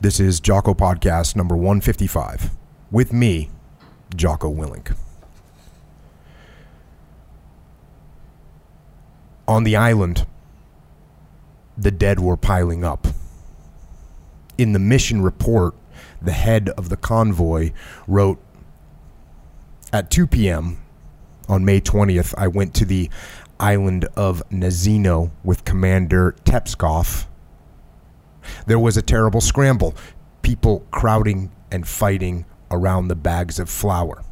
This is Jocko Podcast number 155 with me, Jocko Willink. On the island, the dead were piling up. In the mission report, the head of the convoy wrote At 2 p.m. on May 20th, I went to the island of Nazino with Commander Tepskov. There was a terrible scramble, people crowding and fighting around the bags of flour.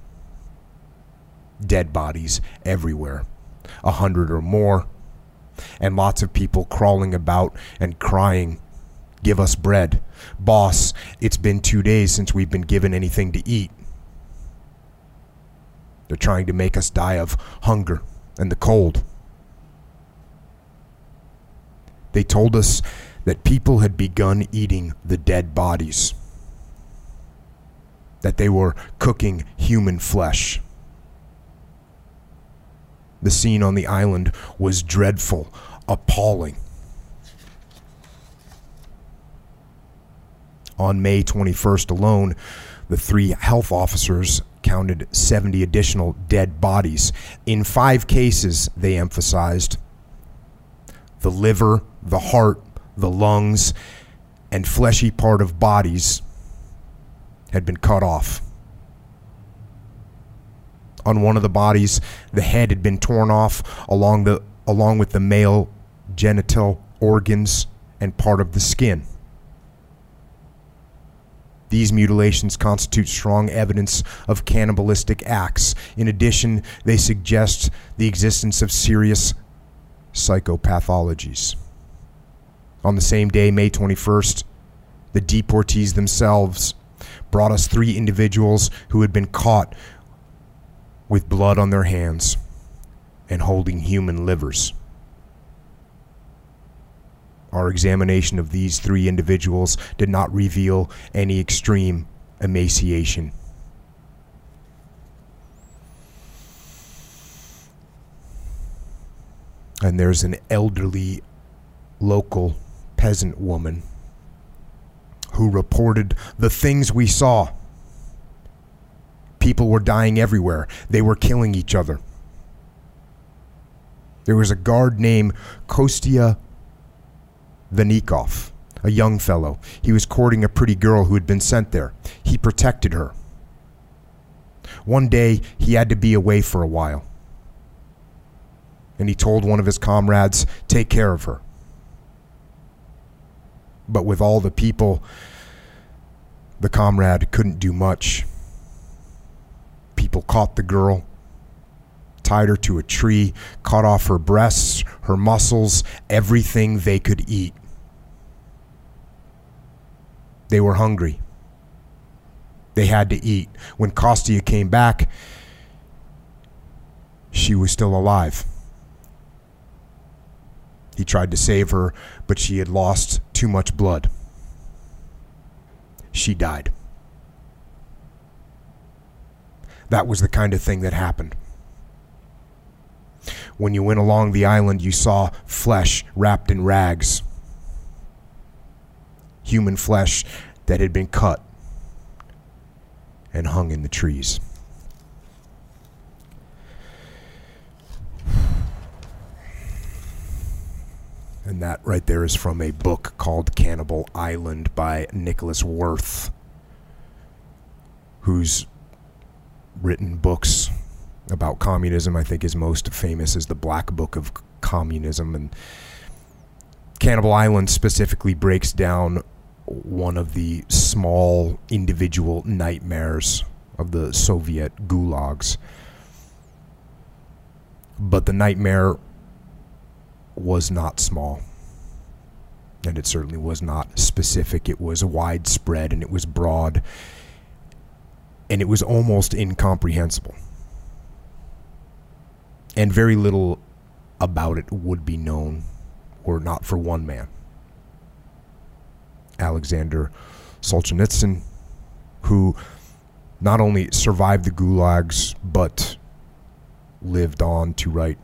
Dead bodies everywhere, a hundred or more, and lots of people crawling about and crying, Give us bread. Boss, it's been two days since we've been given anything to eat. They're trying to make us die of hunger and the cold. They told us that people had begun eating the dead bodies, that they were cooking human flesh. The scene on the island was dreadful, appalling. On May 21st alone, the three health officers counted 70 additional dead bodies. In five cases, they emphasized the liver, the heart, the lungs, and fleshy part of bodies had been cut off. On one of the bodies, the head had been torn off along the along with the male genital organs and part of the skin. These mutilations constitute strong evidence of cannibalistic acts. In addition, they suggest the existence of serious psychopathologies. On the same day, May 21st, the deportees themselves brought us three individuals who had been caught with blood on their hands and holding human livers. Our examination of these three individuals did not reveal any extreme emaciation. And there's an elderly local peasant woman who reported the things we saw. People were dying everywhere, they were killing each other. There was a guard named Kostya Vanikov, a young fellow. He was courting a pretty girl who had been sent there. He protected her. One day, he had to be away for a while. And he told one of his comrades, Take care of her. But with all the people, the comrade couldn't do much. People caught the girl, tied her to a tree, cut off her breasts, her muscles, everything they could eat. They were hungry. They had to eat. When Kostya came back, she was still alive. He tried to save her, but she had lost too much blood. She died. That was the kind of thing that happened. When you went along the island, you saw flesh wrapped in rags. Human flesh that had been cut and hung in the trees. And that right there is from a book called Cannibal Island by Nicolas Werth, who's written books about communism. I think his most famous is the Black Book of Communism. And Cannibal Island specifically breaks down one of the small individual nightmares of the Soviet gulags. But the nightmare was not small. And it certainly was not specific. It was widespread and it was broad. And it was almost incomprehensible. And very little about it would be known, were not for one man. Alexander Solzhenitsyn, who not only survived the gulags, but lived on to write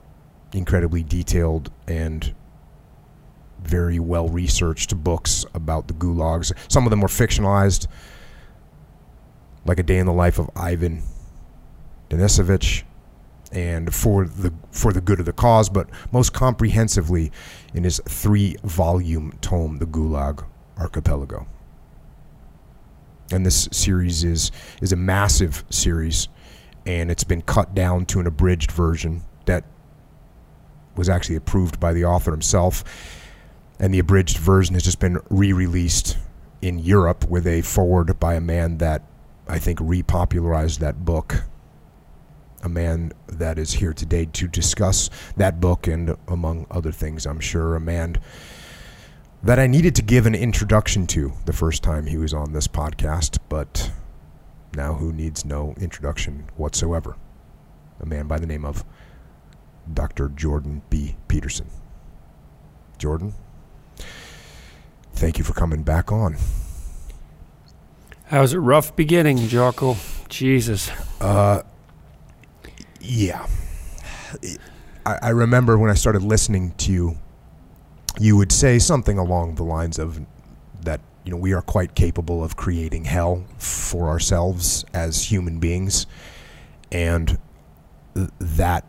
incredibly detailed and very well researched books about the gulags. Some of them were fictionalized, like A Day in the Life of Ivan Denisovich and for the for the good of the cause, but most comprehensively in his three-volume tome, The Gulag Archipelago. And this series is is a massive series, and it's been cut down to an abridged version that was actually approved by the author himself. And the abridged version has just been re-released in Europe with a foreword by a man that I think repopularized that book a man that is here today to discuss that book and, among other things, I'm sure, a man that I needed to give an introduction to the first time he was on this podcast, but now who needs no introduction whatsoever? A man by the name of Dr. Jordan B. Peterson. Jordan, thank you for coming back on. That was a rough beginning, Jocko. Jesus. Uh, yeah. I, I remember when I started listening to you, you would say something along the lines of that, you know, we are quite capable of creating hell for ourselves as human beings. And that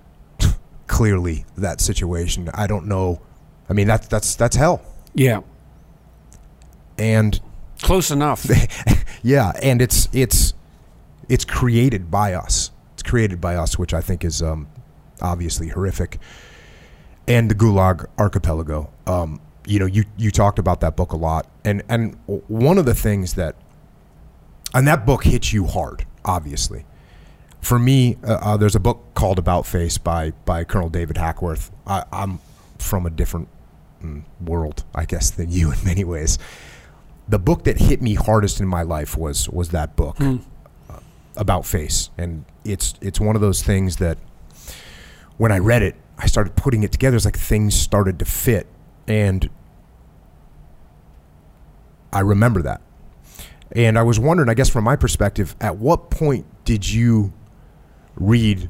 clearly that situation, I don't know. I mean, that's that's that's hell. Yeah. And close enough. yeah, and it's it's it's created by us It's created by us, which I think is um, obviously horrific, and the Gulag Archipelago. Um, you know, you you talked about that book a lot, and and one of the things that, and that book hits you hard, obviously. For me, uh, uh, there's a book called About Face by by Colonel David Hackworth. I, am from a different mm, world, I guess, than you in many ways. The book that hit me hardest in my life was was that book. Mm about face, and it's it's one of those things that when I read it, I started putting it together. It's like things started to fit, and I remember that. And I was wondering, I guess, from my perspective, at what point did you read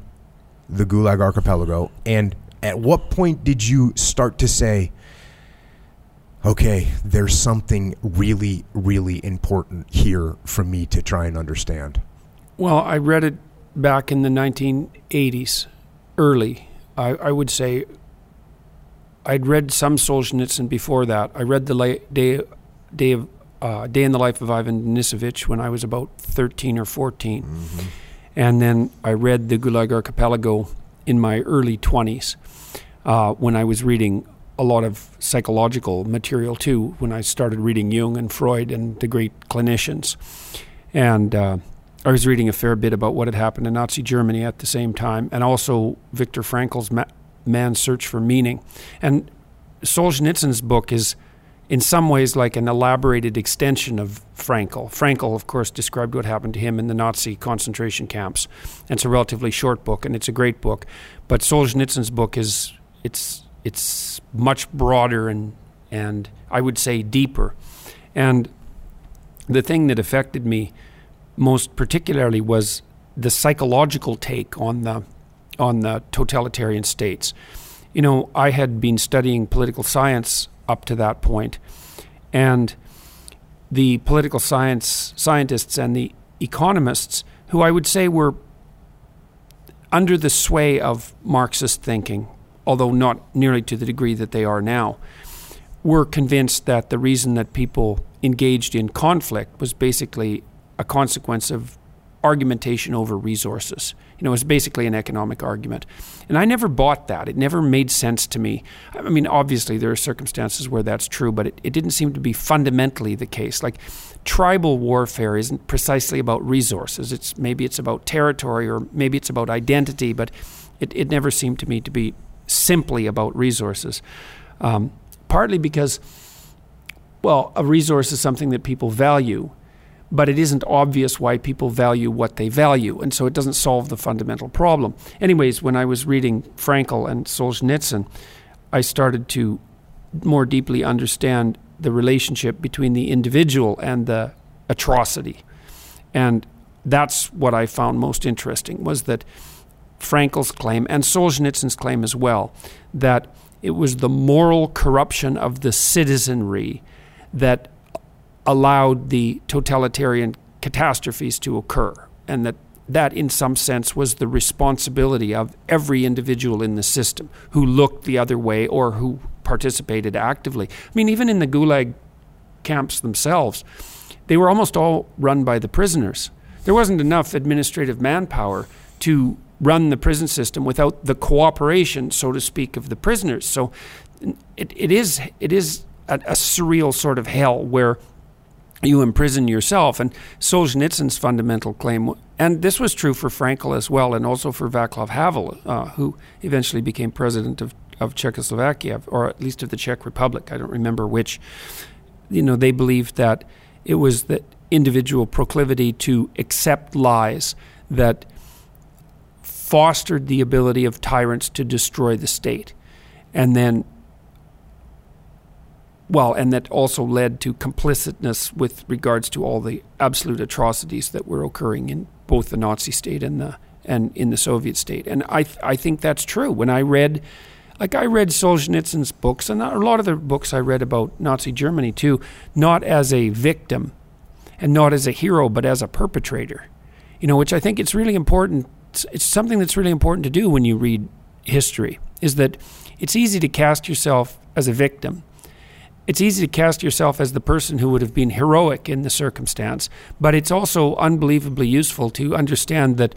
the Gulag Archipelago, and at what point did you start to say? Okay, there's something really, really important here for me to try and understand? Well, I read it back in the 1980s, early. I, I would say I'd read some Solzhenitsyn before that. I read the la- day, day, of, uh, day in the Life of Ivan Denisovich when I was about 13 or 14. Mm-hmm. And then I read the Gulag Archipelago in my early 20s uh, when I was reading a lot of psychological material too, when I started reading Jung and Freud and the great clinicians. And uh, I was reading a fair bit about what had happened in Nazi Germany at the same time, and also Viktor Frankl's Ma- Man's Search for Meaning. And Solzhenitsyn's book is, in some ways, like an elaborated extension of Frankl. Frankl, of course, described what happened to him in the Nazi concentration camps. And it's a relatively short book, and it's a great book. But Solzhenitsyn's book is it's it's much broader and and I would say deeper. And the thing that affected me most particularly was the psychological take on the on the totalitarian states. You know, I had been studying political science up to that point, and the political science scientists and the economists, who I would say were under the sway of Marxist thinking, although not nearly to the degree that they are now, were convinced that the reason that people engaged in conflict was basically a consequence of argumentation over resources. You know, it's basically an economic argument. And I never bought that. It never made sense to me. I mean, obviously, there are circumstances where that's true, but it, it didn't seem to be fundamentally the case. Like, tribal warfare isn't precisely about resources. It's maybe it's about territory or maybe it's about identity, but it, it never seemed to me to be simply about resources. Um, partly because, well, a resource is something that people value but it isn't obvious why people value what they value, and so it doesn't solve the fundamental problem. Anyways, when I was reading Frankl and Solzhenitsyn, I started to more deeply understand the relationship between the individual and the atrocity. And that's what I found most interesting was that Frankl's claim and Solzhenitsyn's claim as well that it was the moral corruption of the citizenry that allowed the totalitarian catastrophes to occur, and that that in some sense was the responsibility of every individual in the system who looked the other way or who participated actively. I mean, even in the Gulag camps themselves, they were almost all run by the prisoners. There wasn't enough administrative manpower to run the prison system without the cooperation, so to speak, of the prisoners. So it, it is it is a, a surreal sort of hell where you imprison yourself. And Solzhenitsyn's fundamental claim, and this was true for Frankl as well, and also for Václav Havel, uh, who eventually became president of, of Czechoslovakia, or at least of the Czech Republic. I don't remember which. You know, they believed that it was the individual proclivity to accept lies that fostered the ability of tyrants to destroy the state. And then, well, and that also led to complicitness with regards to all the absolute atrocities that were occurring in both the Nazi state and the and in the Soviet state. And I th- I think that's true. When I read, like I read Solzhenitsyn's books and a lot of the books I read about Nazi Germany too, not as a victim, and not as a hero, but as a perpetrator. You know, which I think it's really important it's, it's something that's really important to do when you read history is that it's easy to cast yourself as a victim. It's easy to cast yourself as the person who would have been heroic in the circumstance, but it's also unbelievably useful to understand that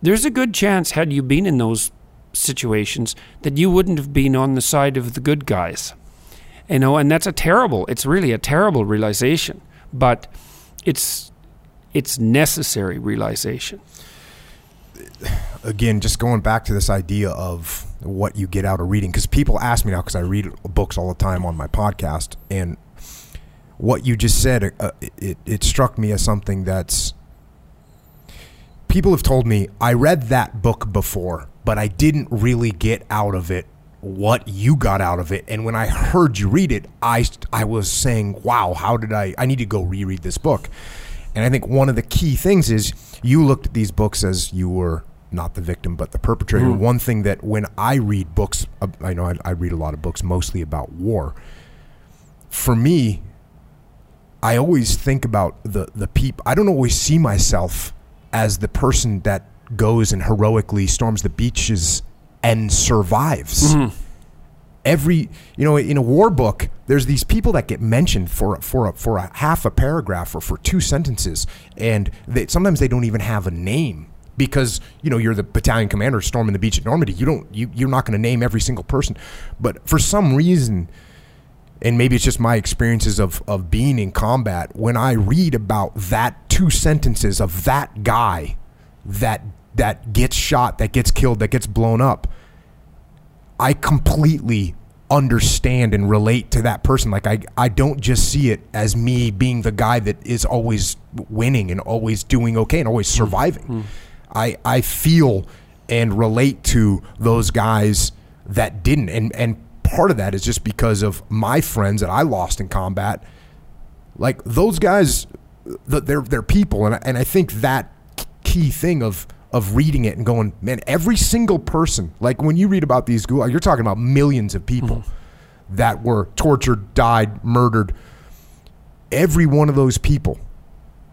there's a good chance, had you been in those situations, that you wouldn't have been on the side of the good guys. You know, and that's a terrible, it's really a terrible realization, but it's it's necessary realization again, just going back to this idea of what you get out of reading, because people ask me now, because I read books all the time on my podcast, and what you just said, uh, it, it struck me as something that's. People have told me, I read that book before, but I didn't really get out of it what you got out of it. And when I heard you read it, I, I was saying, wow, how did I? I need to go reread this book. And I think one of the key things is you looked at these books as you were not the victim but the perpetrator. Mm. One thing that when I read books, uh, I know I, I read a lot of books mostly about war. For me, I always think about the the people. I don't always see myself as the person that goes and heroically storms the beaches and survives. Mm-hmm every you know in a war book there's these people that get mentioned for for a, for a half a paragraph or for two sentences and they, sometimes they don't even have a name because you know you're the battalion commander storming the beach at Normandy. You don't you, you're not going to name every single person. But for some reason and maybe it's just my experiences of of being in combat when I read about that two sentences of that guy that that gets shot that gets killed that gets blown up I completely understand and relate to that person. Like I, I don't just see it as me being the guy that is always winning and always doing okay and always mm-hmm. surviving. Mm-hmm. I, I feel and relate to those guys that didn't. And, and part of that is just because of my friends that I lost in combat. Like those guys, they're, they're people. And I, and I think that key thing of, of reading it and going, man, every single person, like when you read about these gulag, you're talking about millions of people mm-hmm. that were tortured, died, murdered. Every one of those people,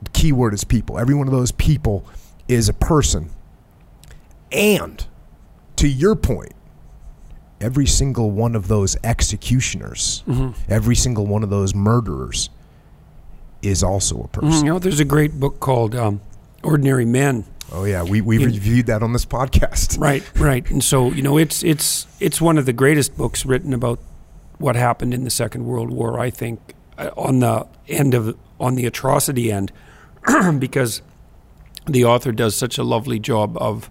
the key word is people, every one of those people is a person. And to your point, every single one of those executioners, mm-hmm. every single one of those murderers is also a person. Mm, you know, there's a great book called um, Ordinary Men Oh yeah, we we reviewed that on this podcast. Right, right. And so you know, it's it's it's one of the greatest books written about what happened in the Second World War. I think uh, on the end of on the atrocity end, because the author does such a lovely job of.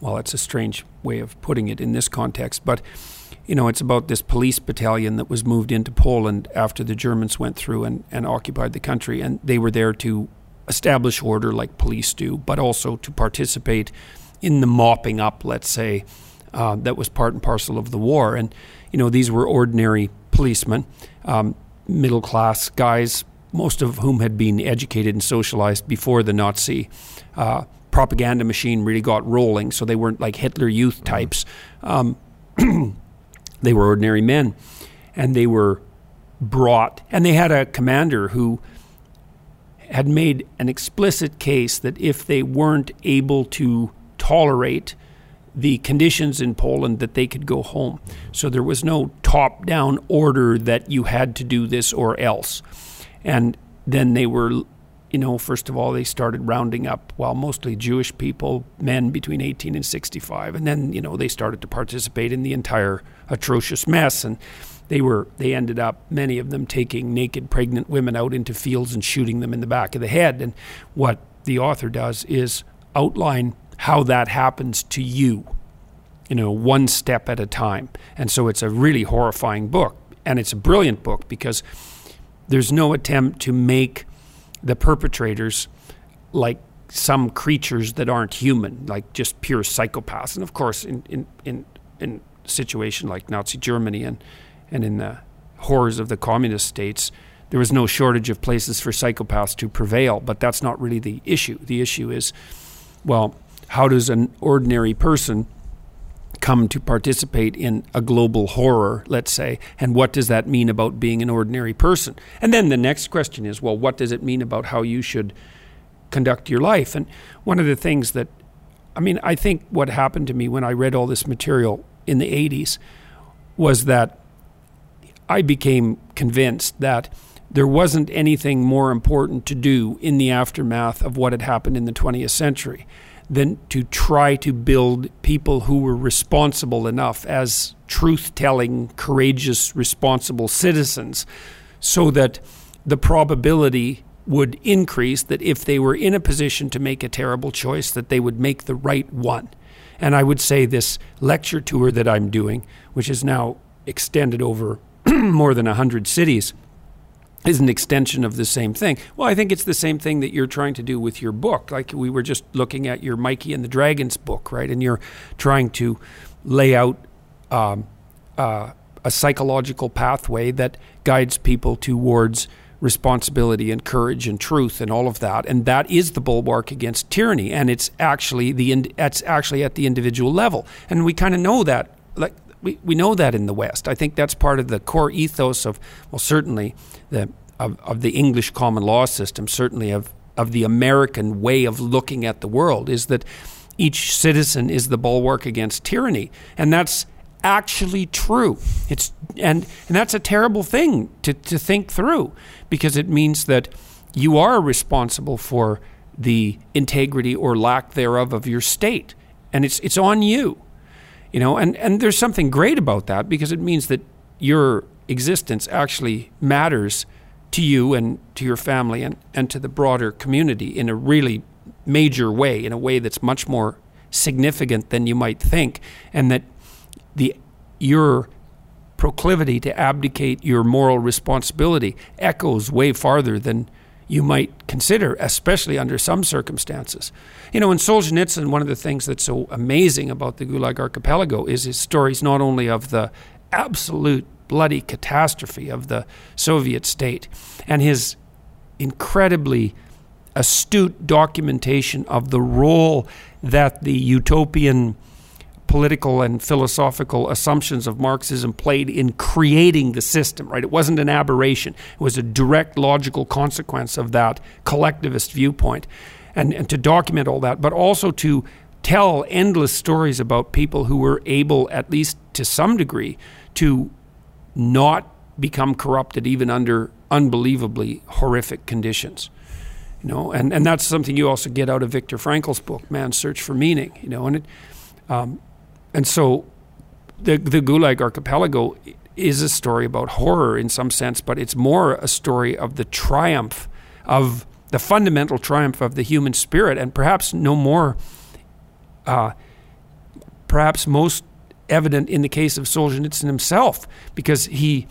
Well, it's a strange way of putting it in this context, but you know, it's about this police battalion that was moved into Poland after the Germans went through and, and occupied the country, and they were there to establish order like police do, but also to participate in the mopping up, let's say, uh, that was part and parcel of the war. And, you know, these were ordinary policemen, um, middle class guys, most of whom had been educated and socialized before the Nazi uh, propaganda machine really got rolling, so they weren't like Hitler Youth types. Um, They were ordinary men, and they were brought, and they had a commander who had made an explicit case that if they weren't able to tolerate the conditions in Poland that they could go home. So there was no top down order that you had to do this or else. And then they were, you know, first of all, they started rounding up, well, mostly Jewish people, men between 18 and 65. And then, you know, they started to participate in the entire atrocious mess. And they were they ended up many of them taking naked pregnant women out into fields and shooting them in the back of the head. And what the author does is outline how that happens to you you know one step at a time. And so it's a really horrifying book. And it's a brilliant book because there's no attempt to make the perpetrators like some creatures that aren't human like just pure psychopaths. And of course in in in, in situation like Nazi Germany and and in the horrors of the communist states, there was no shortage of places for psychopaths to prevail. But that's not really the issue. The issue is, well, how does an ordinary person come to participate in a global horror, let's say, and what does that mean about being an ordinary person? And then the next question is, well, what does it mean about how you should conduct your life? And one of the things that, I mean, I think what happened to me when I read all this material in the 80s was that I became convinced that there wasn't anything more important to do in the aftermath of what had happened in the 20th century than to try to build people who were responsible enough as truth telling, courageous, responsible citizens so that the probability would increase that if they were in a position to make a terrible choice that they would make the right one. And i would say this lecture tour that i'm doing which is now extended over more than 100 cities is an extension of the same thing. Well, I think it's the same thing that you're trying to do with your book. Like we were just looking at your Mikey and the Dragons book, right? And you're trying to lay out um, uh, a psychological pathway that guides people towards responsibility and courage and truth and all of that and that is the bulwark against tyranny and it's actually the it's actually at the individual level and we kind of know that like we, we know that in the West. I think that's part of the core ethos of, well, certainly the of, of the English common law system, certainly of, of the American way of looking at the world, is that each citizen is the bulwark against tyranny. And that's actually true. It's and and that's a terrible thing to, to think through because it means that you are responsible for the integrity or lack thereof of your state. And it's it's on you. You know, and, and there's something great about that because it means that your existence actually matters to you and to your family and, and to the broader community in a really major way, in a way that's much more significant than you might think, and that the your proclivity to abdicate your moral responsibility echoes way farther than you might consider, especially under some circumstances. You know, in Solzhenitsyn, one of the things that's so amazing about the Gulag Archipelago is his stories not only of the absolute bloody catastrophe of the Soviet state and his incredibly astute documentation of the role that the utopian political and philosophical assumptions of Marxism played in creating the system, right? It wasn't an aberration, it was a direct logical consequence of that collectivist viewpoint. And, and to document all that, but also to tell endless stories about people who were able, at least to some degree, to not become corrupted even under unbelievably horrific conditions you know and, and that's something you also get out of Viktor Frankl's book man's search for meaning you know and it um, and so the, the Gulag Archipelago is a story about horror in some sense, but it's more a story of the triumph of the fundamental triumph of the human spirit, and perhaps no more, uh, perhaps most evident in the case of Solzhenitsyn himself, because he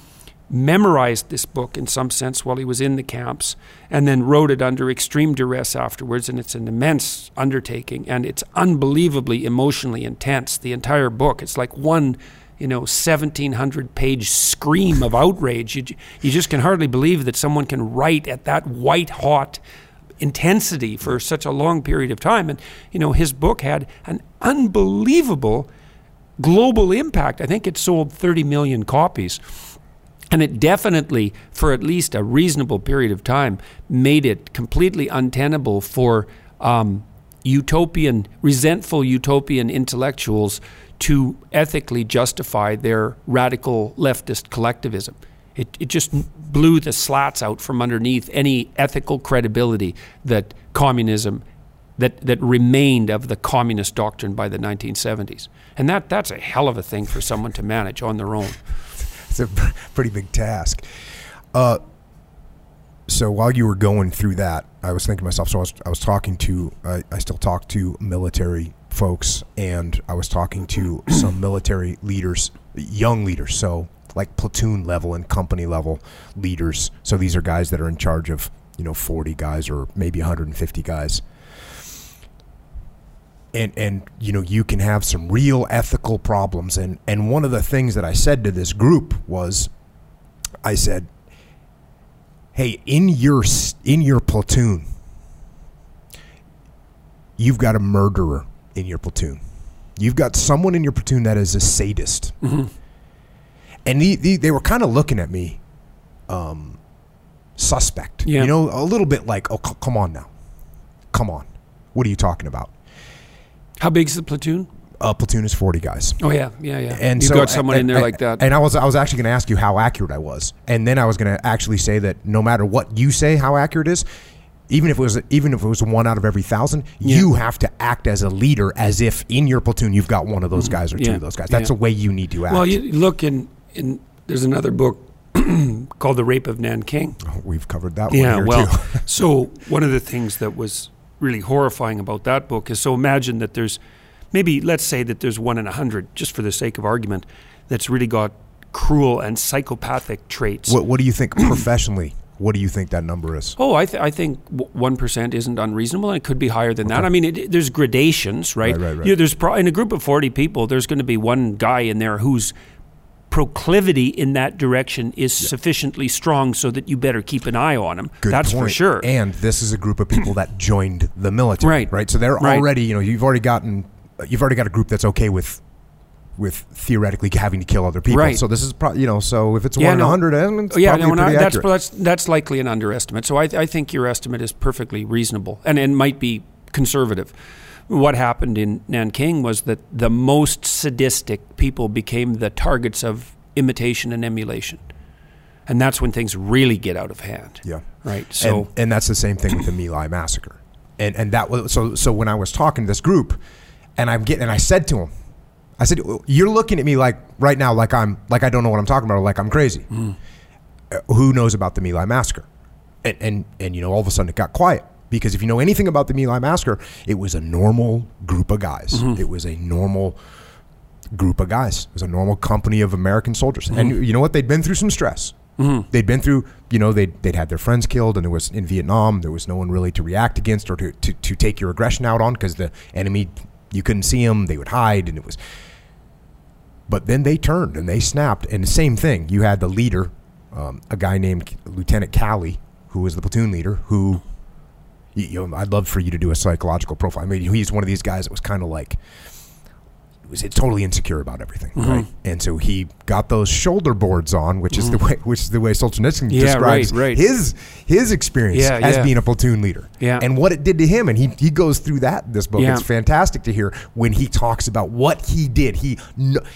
memorized this book in some sense while he was in the camps and then wrote it under extreme duress afterwards and it's an immense undertaking and it's unbelievably emotionally intense the entire book it's like one you know 1700 page scream of outrage you, you just can hardly believe that someone can write at that white hot intensity for such a long period of time and you know his book had an unbelievable global impact. I think it sold 30 million copies. And it definitely, for at least a reasonable period of time, made it completely untenable for um, utopian, resentful utopian intellectuals to ethically justify their radical leftist collectivism. It, it just blew the slats out from underneath any ethical credibility that communism that, that remained of the communist doctrine by the 1970s. And that, that's a hell of a thing for someone to manage on their own. It's a pretty big task. Uh, so while you were going through that, I was thinking to myself. So I was, I was talking to, I, I still talk to military folks, and I was talking to some military leaders, young leaders. So like platoon level and company level leaders. So these are guys that are in charge of you know 40 guys or maybe 150 guys. And, and you know you can have some real ethical problems. And and one of the things that I said to this group was I said hey in your in your platoon you've got a murderer in your platoon. You've got someone in your platoon that is a sadist. Mm-hmm. and the, the, they were kind of looking at me um, suspect. Yeah. you know a little bit like oh c- come on now. Come on. What are you talking about How big's the platoon? a platoon is 40 guys Oh yeah, yeah, yeah. and You've so got someone in there and- like that. And I was I was actually going to ask you how accurate I was, and then I was going to actually say that no matter what you say, how accurate is, even if it was even if it was one out of every thousand, you have to act as a leader, as if in your platoon you've got one of those guys or two Mm-hmm. Of those guys. That's Yeah. the way you need to act. well, you look in in there's another book called The Rape of Nanking. We've covered that one Yeah, well, too. so one of the things that was really horrifying about that book is so imagine that there's maybe let's say that there's one in a hundred, just for the sake of argument, that's really got cruel and psychopathic traits. what What do you think professionally? What do you think that number is? Oh, I, th- I think one percent isn't unreasonable, and it could be higher than that. I mean, it, there's gradations, right? Right, right, right. You know, there's pro- in a group of forty people, there's going to be one guy in there whose proclivity in that direction is sufficiently strong so that you better keep an eye on them. Good That's for sure. And this is a group of people that joined the military, Right. Right. So they're Right. already, you know, you've already gotten, you've already got a group that's okay with, with theoretically having to kill other people. Right. So this is, pro- you know, so if it's Yeah, one in no. a hundred, it's yeah, probably no, pretty that's, accurate. that's that's likely an underestimate. So I, I think your estimate is perfectly reasonable, and and might be conservative. What happened in Nanking was that the most sadistic people became the targets of imitation and emulation, and that's when things really get out of hand. yeah. Right. So and, and that's the same thing with the My Lai massacre. And and that was so so when I was talking to this group, and I'm getting and I said to him, I said, "You're looking at me like right now like I'm like I don't know what I'm talking about, or like I'm crazy. Hmm. Uh, who knows about the My Lai massacre?" And, and and you know all of a sudden it got quiet because if you know anything about the My Lai massacre, it was a normal group of guys. Mm-hmm. It was a normal group of guys. It was a normal company of American soldiers. Mm-hmm. And you know what? They'd been through some stress. They'd been through, you know, they'd, they'd had their friends killed, and there was in Vietnam. There was no one really to react against or to, to, to take your aggression out on because the enemy, you couldn't see them. They would hide, and it was. But then they turned and they snapped. And the same thing. You had the leader, um, a guy named Lieutenant Calley, who was the platoon leader, who you, know, I'd love for you to do a psychological profile. I mean, he's one of these guys that was kind of like was totally insecure about everything, Mm-hmm. right? And so he got those shoulder boards on, which is the way which is the way Solzhenitsyn Yeah, describes right, right. his his experience Yeah, as yeah. being a platoon leader, Yeah. and what it did to him. And he he goes through that in this book. It's fantastic to hear when he talks about what he did. He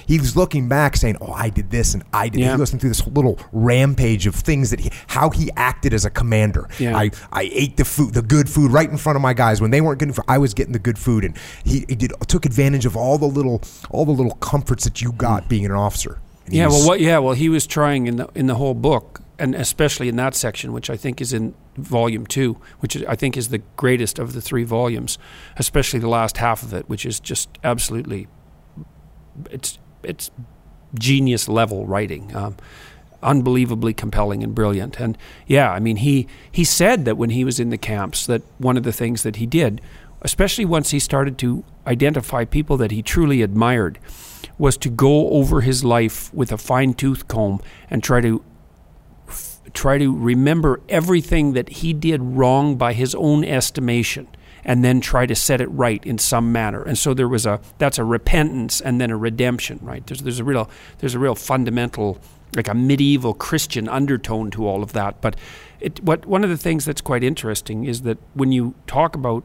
he was looking back, saying, "Oh, I did this and I did." Yeah. He goes through this little rampage of things that he how he acted as a commander. Yeah. I I ate the food, the good food, right in front of my guys when they weren't getting. I was getting the good food, and he, he did took advantage of all the little all the little comforts that you got being an officer. And yeah, well, what? Yeah, well, he was trying in the in the whole book, and especially in that section, which I think is in volume two, which I think is the greatest of the three volumes, especially the last half of it, which is just absolutely, it's it's genius level writing. Um, unbelievably compelling and brilliant and yeah i mean he he said that when he was in the camps that one of the things that he did especially once he started to identify people that he truly admired was to go over his life with a fine tooth comb and try to f- try to remember everything that he did wrong by his own estimation and then try to set it right in some manner. And so there was a that's a repentance and then a redemption, right? There's there's a real there's a real fundamental like a medieval Christian undertone to all of that. But it, what one of the things that's quite interesting is that when you talk about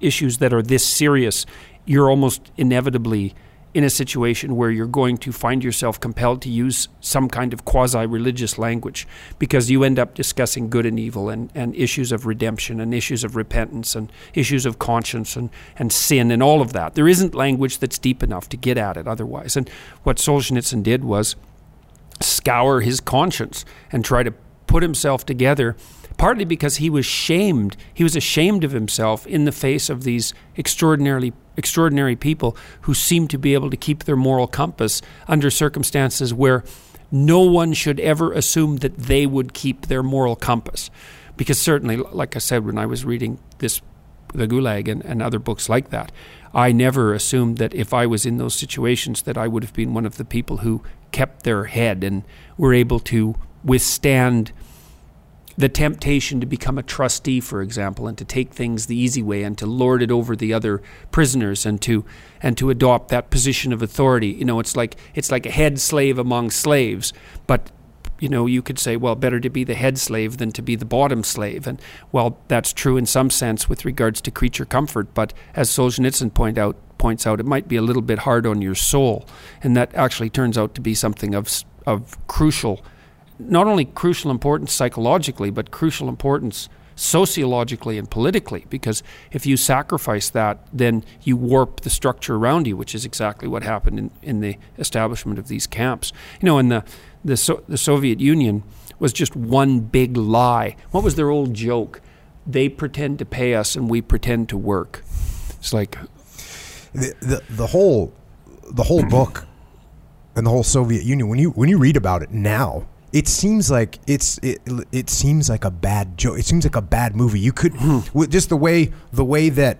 issues that are this serious, you're almost inevitably in a situation where you're going to find yourself compelled to use some kind of quasi religious language because you end up discussing good and evil and, and issues of redemption and issues of repentance and issues of conscience and, and sin and all of that. There isn't language that's deep enough to get at it otherwise. And what Solzhenitsyn did was scour his conscience and try to put himself together partly because he was shamed. He was ashamed of himself in the face of these extraordinarily extraordinary people who seemed to be able to keep their moral compass under circumstances where no one should ever assume that they would keep their moral compass. Because certainly, like I said, when I was reading this, the Gulag and, and other books like that, I never assumed that if I was in those situations that I would have been one of the people who kept their head and were able to withstand the temptation to become a trustee, for example, and to take things the easy way and to lord it over the other prisoners and to and to adopt that position of authority. You know, it's like it's like a head slave among slaves, but you know, you could say, well, better to be the head slave than to be the bottom slave. And well, that's true in some sense with regards to creature comfort, but as Solzhenitsyn point out, points out, it might be a little bit hard on your soul, and that actually turns out to be something of of crucial not only crucial importance psychologically, but crucial importance sociologically and politically. Because if you sacrifice that, then you warp the structure around you, which is exactly what happened in, in the establishment of these camps. You know, in the the, so, the Soviet Union was just one big lie. What was their old joke? They pretend to pay us and we pretend to work. It's like the the, the whole the whole book and the whole Soviet Union. When you when you read about it now, it seems like it's it, it seems like a bad joke. It seems like a bad movie. You could hmm. with just the way the way that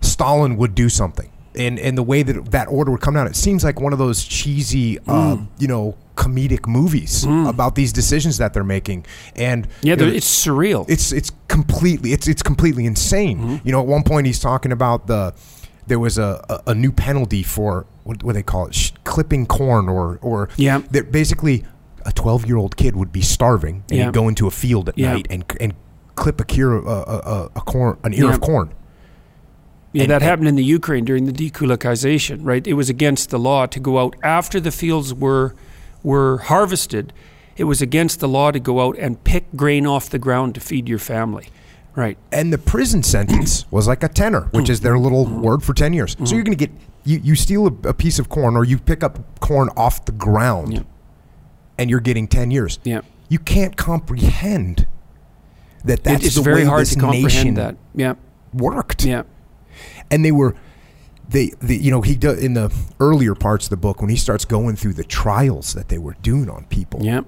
Stalin would do something and and the way that that order would come down. It seems like one of those cheesy, hmm. uh, you know, comedic movies hmm. about these decisions that they're making. And yeah, you know, it's surreal. it's it's completely it's it's completely insane. You know, at one point he's talking about the there was a, a, a new penalty for what, what do they call it, Sh- clipping corn or or Yeah. that basically a 12 year old kid would be starving and Yeah. he'd go into a field at Yeah. night and and clip a cure a, a, a, corn an ear Yeah. of corn. Yeah, And- that and- happened in the Ukraine during the dekulakization, right? It was against the law to go out after the fields were were harvested. It was against the law to go out and pick grain off the ground to feed your family, right? And the prison sentence was like a tenor, which is their little mm-hmm. word for 10 years. So mm-hmm. you're going to get you, you steal a, a piece of corn or you pick up corn off the ground. And you're getting 10 years. Yeah, You can't comprehend that that's it's the very way hard this to comprehend that. Yeah, worked. yeah, And they were they, they you know he do, in the earlier parts of the book when he starts going through the trials that they were doing on people. yeah.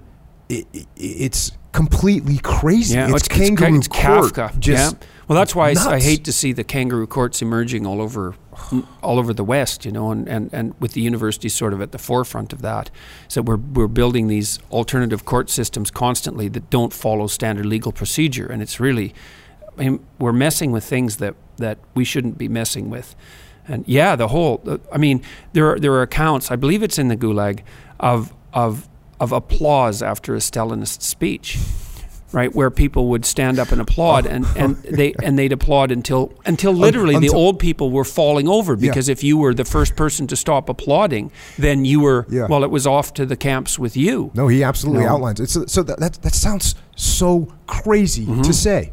It, it, it's completely crazy. Yeah, it's, oh, it's, kangaroo it's, court. Kafka. Just yeah. Well, that's why I, nuts. hate to see the kangaroo courts emerging all over, all over the West. You know, and, and, and with the universities sort of at the forefront of that, so we're we're building these alternative court systems constantly that don't follow standard legal procedure, and it's really, I mean, we're messing with things that that we shouldn't be messing with. And yeah, the whole. I mean, there are there are accounts. I believe it's in the Gulag of of of applause after a Stalinist speech, right, where people would stand up and applaud, and, and they and they'd applaud until until literally the old people were falling over Yeah. because if you were the first person to stop applauding, then you were Yeah. well, it was off to the camps with you. No, he absolutely No. outlines it. So, so that, that that sounds so crazy Mm-hmm. to say.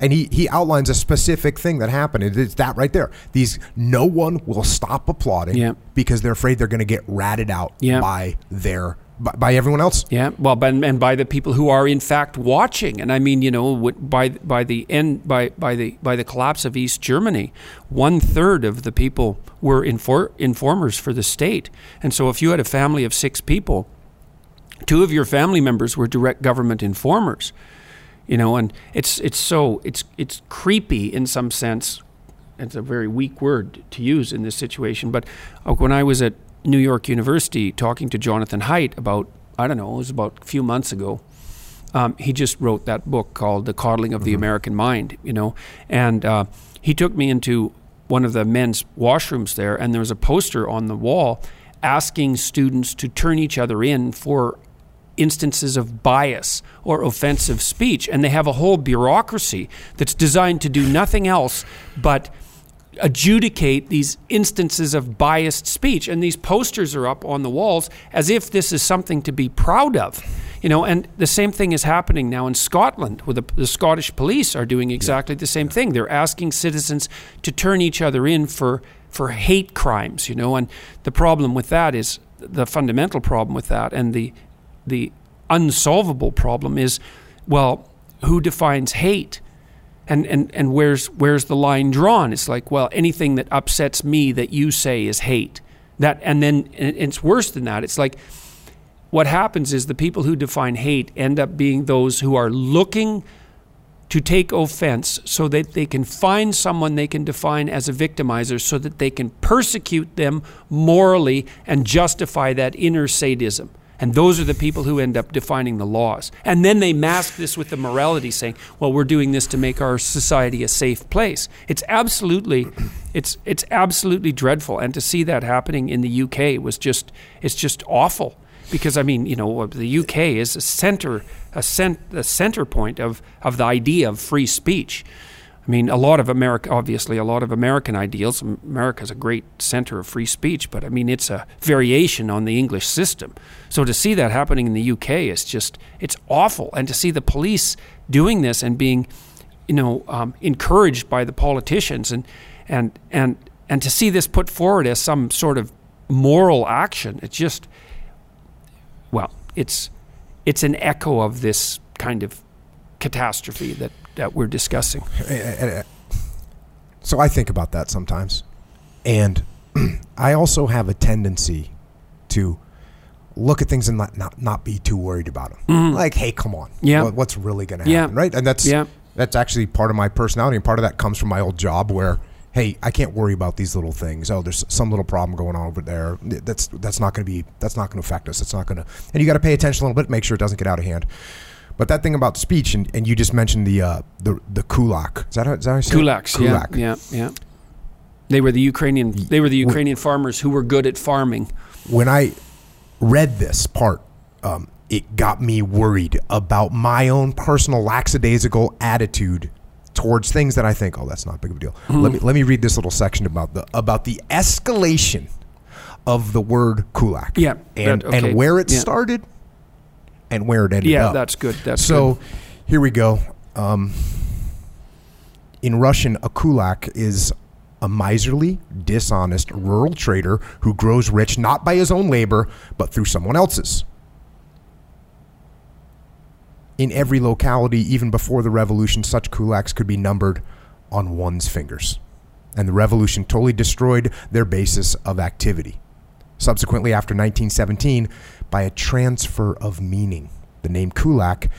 And he, he outlines a specific thing that happened. It- It's that right there. These no one will stop applauding Yeah. because they're afraid they're going to get ratted out Yeah. by their by, by everyone else. Yeah, well, but, and by the people who are in fact watching, and I mean, you know, by by the end by by the by the collapse of East Germany, one third of the people were infor- informers for the state, and so if you had a family of six people, two of your family members were direct government informers, you know, and it's it's so it's it's creepy in some sense. It's a very weak word to use in this situation, but uh, when I was at New York University talking to Jonathan Haidt about I don't know, it was about a few months ago. Um, he just wrote that book called The Coddling of the American Mind, you know, and uh, he took me into one of the men's washrooms there, and there was a poster on the wall asking students to turn each other in for instances of bias or offensive speech. And they have a whole bureaucracy that's designed to do nothing else but adjudicate these instances of biased speech. And these posters are up on the walls as if this is something to be proud of. You know, and the same thing is happening now in Scotland, where the, the Scottish police are doing exactly the same thing. They're asking citizens to turn each other in for for hate crimes. You know, and the problem with that is the fundamental problem with that, and the the unsolvable problem is, well, who defines hate? And, and, and where's, where's the line drawn? It's like, well, anything that upsets me that you say is hate. That, and then and it's worse than that. It's like what happens is the people who define hate end up being those who are looking to take offense so that they can find someone they can define as a victimizer so that they can persecute them morally and justify that inner sadism. And those are the people who end up defining the laws. And then they mask this with the morality saying, well, we're doing this to make our society a safe place. It's absolutely it's it's absolutely dreadful. And to see that happening in the UK was just it's just awful. Because I mean, you know, uh, the UK is a center a, cent, a center point of, of the idea of free speech. I mean, a lot of America, obviously, a lot of American ideals. America's a great center of free speech, but I mean, it's a variation on the English system. So to see that happening in the UK is just, it's awful. And to see the police doing this and being, you know, um, encouraged by the politicians and, and, and, and to see this put forward as some sort of moral action, it's just, well, it's, it's an echo of this kind of catastrophe that that we're discussing. Eh, eh, eh, so I think about that sometimes. And I also have a tendency to look at things and not not, not be too worried about them. Mm-hmm. Like, hey, come on. Yeah. What, what's really going to happen, yeah. right? And that's yeah. that's actually part of my personality and part of that comes from my old job where hey, I can't worry about these little things. Oh, there's some little problem going on over there. That's that's not going to be that's not going to affect us. It's not going to. And you got to pay attention a little bit, make sure it doesn't get out of hand. But that thing about speech, and, and you just mentioned the uh, the the kulak. Is that how, is that how you say Kulaks, kulak? Yeah, yeah, yeah. They were the Ukrainian. They were the Ukrainian when, farmers who were good at farming. When I read this part, um, it got me worried about my own personal lackadaisical attitude towards things that I think, oh, that's not big of a deal. Mm. Let me let me read this little section about the about the escalation of the word kulak. Yeah, and that, okay. and where it yeah. started and where it ended yeah, up. That's good. That's so. Good. Here we go. Um, in Russian, a kulak is a miserly, dishonest rural trader who grows rich not by his own labor, but through someone else's. In every locality, even before the revolution, such kulaks could be numbered on one's fingers. And the revolution totally destroyed their basis of activity. Subsequently, after 1917, by a transfer of meaning. The name Kulak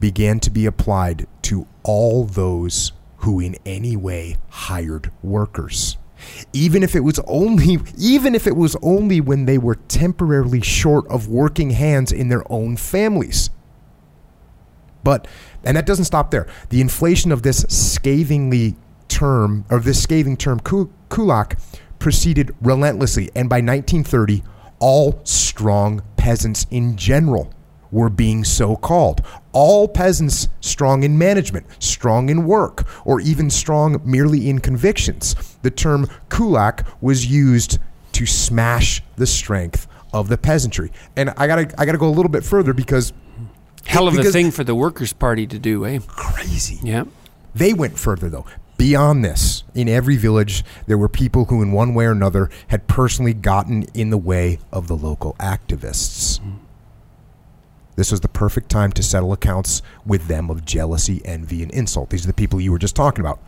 began to be applied to all those who in any way hired workers. Even if it was only even if it was only when they were temporarily short of working hands in their own families. But and that doesn't stop there. The inflation of this scathingly term or this scathing term kulak proceeded relentlessly and by 1930 all strong peasants in general were being so called. All peasants strong in management, strong in work, or even strong merely in convictions. The term kulak was used to smash the strength of the peasantry. And I gotta I gotta go a little bit further because hell of because, a thing for the Workers' Party to do, eh? Crazy. Yeah. They went further though. Beyond this, in every village, there were people who, in one way or another, had personally gotten in the way of the local activists. This was the perfect time to settle accounts with them of jealousy, envy, and insult. These are the people you were just talking about.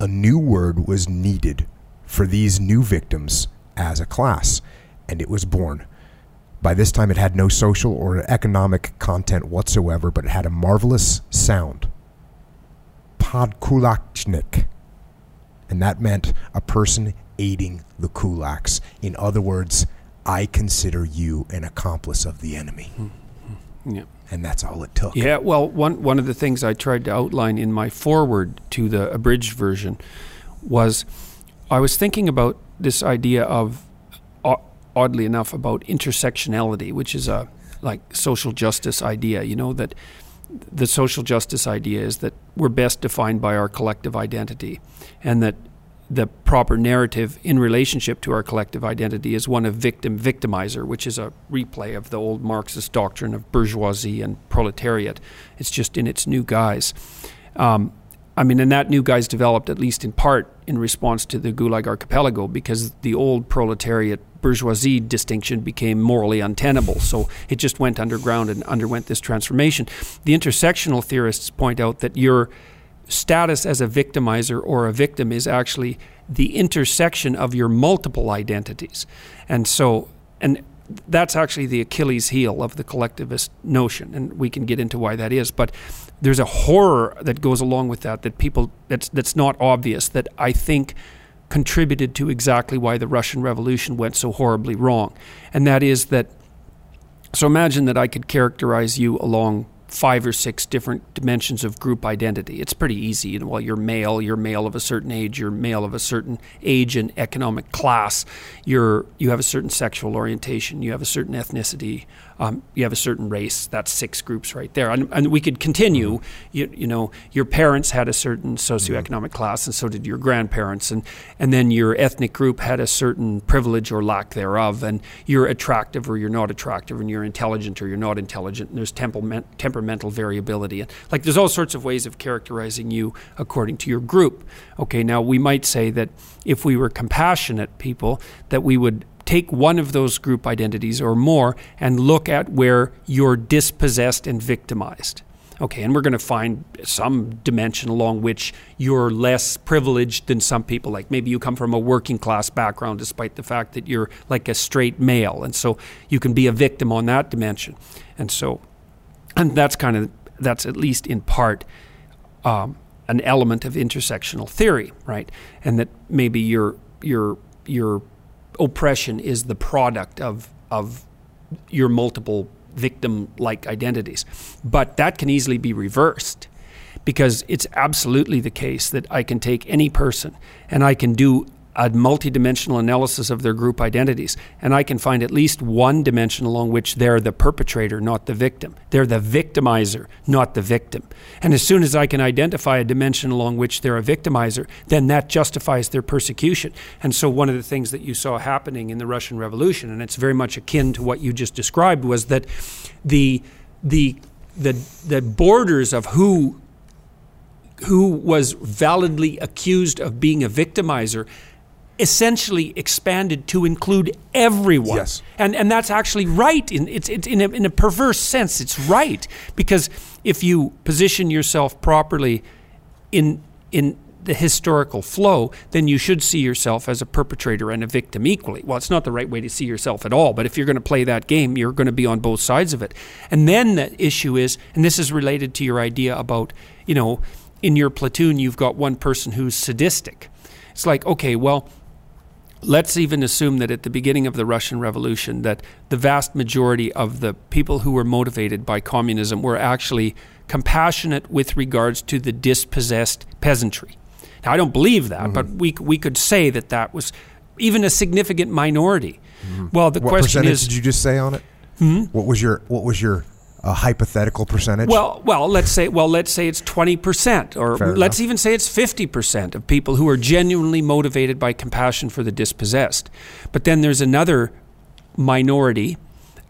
A new word was needed for these new victims as a class, and it was born. By this time, it had no social or economic content whatsoever, but it had a marvelous sound podkulachnik. And that meant a person aiding the kulaks. In other words, I consider you an accomplice of the enemy. Hmm, hmm, hmm, yeah. And that's all it took. Yeah, well, one one of the things I tried to outline in my foreword to the abridged version was I was thinking about this idea of uh, oddly enough about intersectionality, which is a like social justice idea, you know that the social justice idea is that we're best defined by our collective identity and that the proper narrative in relationship to our collective identity is one of victim victimizer, which is a replay of the old Marxist doctrine of bourgeoisie and proletariat. It's just in its new guise. Um, I mean, and that new guise developed at least in part in response to the Gulag Archipelago because the old proletariat bourgeoisie distinction became morally untenable. So it just went underground and underwent this transformation. The intersectional theorists point out that your status as a victimizer or a victim is actually the intersection of your multiple identities. And so, and that's actually the Achilles heel of the collectivist notion, and we can get into why that is. But there's a horror that goes along with that that people that's that's not obvious that I think contributed to exactly why the Russian Revolution went so horribly wrong, and that is that. So imagine that I could characterize you along five or six different dimensions of group identity. It's pretty easy. You know, well, you're male, you're male of a certain age, you're male of a certain age and economic class, you're you have a certain sexual orientation, you have a certain ethnicity, um, you have a certain race. That's six groups right there. And, and we could continue. You, you, know, your parents had a certain socioeconomic mm-hmm. class, and so did your grandparents. And, and then your ethnic group had a certain privilege or lack thereof. And you're attractive or you're not attractive, and you're intelligent or you're not intelligent. And there's temperament, temperamental variability. And, like there's all sorts of ways of characterizing you according to your group. Okay, now we might say that if we were compassionate people, that we would take one of those group identities or more and look at where you're dispossessed and victimized. Okay, and we're going to find some dimension along which you're less privileged than some people. Like maybe you come from a working class background despite the fact that you're like a straight male. And so you can be a victim on that dimension. And so, and that's kind of, that's at least in part um, an element of intersectional theory, right? And that maybe you're, you're, you're oppression is the product of of your multiple victim like identities. But that can easily be reversed because it's absolutely the case that I can take any person and I can do a multidimensional analysis of their group identities, and I can find at least one dimension along which they're the perpetrator, not the victim. They're the victimizer, not the victim. And as soon as I can identify a dimension along which they're a victimizer, then that justifies their persecution. And so, one of the things that you saw happening in the Russian Revolution, and it's very much akin to what you just described, was that the the the, the borders of who who was validly accused of being a victimizer essentially expanded to include everyone. Yes. And, and that's actually right. In, it's, it's in, a, in a perverse sense, it's right. Because if you position yourself properly in, in the historical flow, then you should see yourself as a perpetrator and a victim equally. Well, it's not the right way to see yourself at all, but if you're going to play that game, you're going to be on both sides of it. And then the issue is, and this is related to your idea about, you know, in your platoon, you've got one person who's sadistic. It's like, okay, well, let's even assume that at the beginning of the Russian Revolution that the vast majority of the people who were motivated by communism were actually compassionate with regards to the dispossessed peasantry. Now I don't believe that, mm-hmm. but we we could say that that was even a significant minority. Mm-hmm. Well, the what question is, did you just say on it? Hmm? What was your what was your a hypothetical percentage? Well, well, let's say well, let's say it's twenty percent, or Fair let's enough. even say it's fifty percent of people who are genuinely motivated by compassion for the dispossessed. But then there's another minority.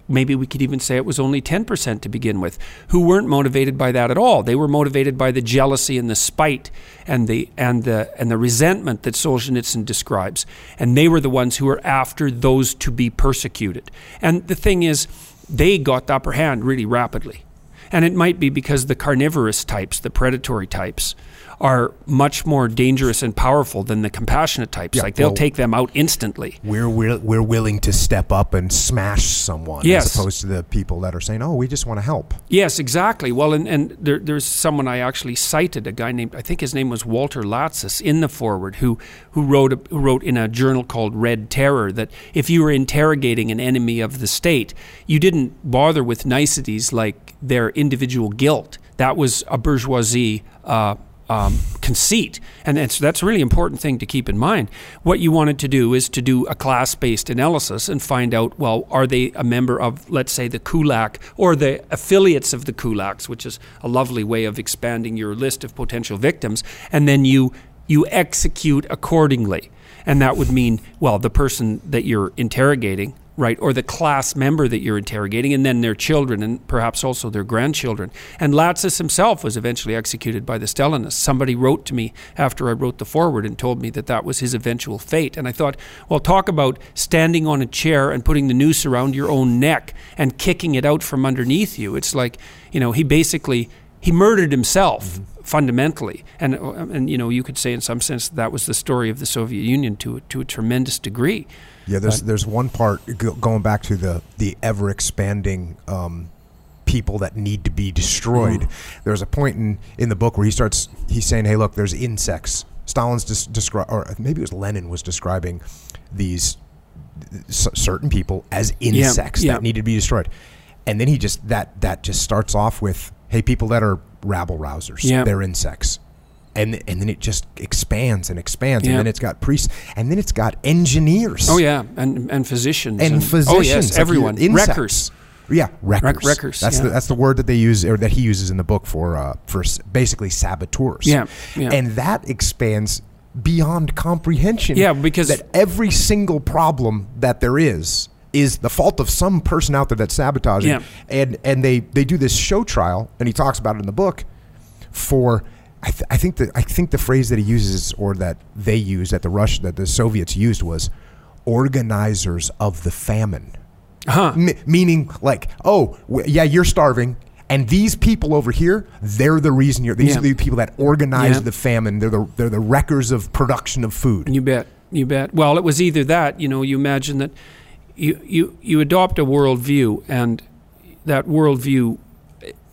Maybe we could even say it was only 10% to begin with, who weren't motivated by that at all. They were motivated by the jealousy and the spite and the, and the, and the resentment that Solzhenitsyn describes. And they were the ones who were after those to be persecuted. And the thing is, they got the upper hand really rapidly. And it might be because the carnivorous types, the predatory types, are much more dangerous and powerful than the compassionate types. Yeah, like they'll well- take them out instantly. We're, we're we're willing to step up and smash someone Yes. as opposed to the people that are saying, "Oh, we just want to help." Yes, exactly. Well, and, and there, there's someone I actually cited, a guy named I think his name was Walter Latsis in the foreword, who who wrote a, who wrote in a journal called Red Terror that if you were interrogating an enemy of the state, you didn't bother with niceties like their individual guilt. That was a bourgeoisie. Uh, um, conceit, and that's that's a really important thing to keep in mind. What you wanted to do is to do a class-based analysis and find out, well, are they a member of, let's say, the Kulak or the affiliates of the Kulaks, which is a lovely way of expanding your list of potential victims, and then you you execute accordingly, and that would mean, well, the person that you're interrogating right, or the class member that you're interrogating, and then their children, and perhaps also their grandchildren. And Latsis himself was eventually executed by the Stalinists. Somebody wrote to me after I wrote the foreword and told me that that was his eventual fate. And I thought, well, talk about standing on a chair and putting the noose around your own neck and kicking it out from underneath you. It's like, you know, he basically he murdered himself mm-hmm. fundamentally, and uh, and you know, you could say in some sense that was the story of the Soviet Union to to a tremendous degree. Yeah, there's there's one part go, going back to the the ever expanding um, people that need to be destroyed. There's a point in in the book where he starts he's saying, "Hey, look, there's insects." Stalin's des- descri- or maybe it was Lenin was describing these s- certain people as insects yeah. that need to be destroyed, and then he just that that just starts off with, "Hey, people that are rabble rousers, Yeah. they're insects." And, and then it just expands and expands, Yeah. and then it's got priests, and then it's got engineers. Oh yeah, and and physicians and, physicians. Oh yes, everyone. insects. Wreckers. Yeah, wreckers. wreckers, That's yeah. the that's the word that they use or that he uses in the book for uh, for basically saboteurs. Yeah, yeah. and that expands beyond comprehension. Yeah, because- that every single problem that there is is the fault of some person out there that's sabotaging. Yeah. and and they they do this show trial, and he talks about it in the book for. I, th- I think the I think the phrase that he uses or that they used that the Rush that the Soviets used was organizers of the famine. Huh. M- meaning like oh w- yeah you're starving and these people over here they're the reason you're these Yeah. are the people that organize Yeah. the famine they're the they're the wreckers of production of food You bet. You bet. Well, it was either that, you know, you imagine that you, you, you adopt a worldview, and that worldview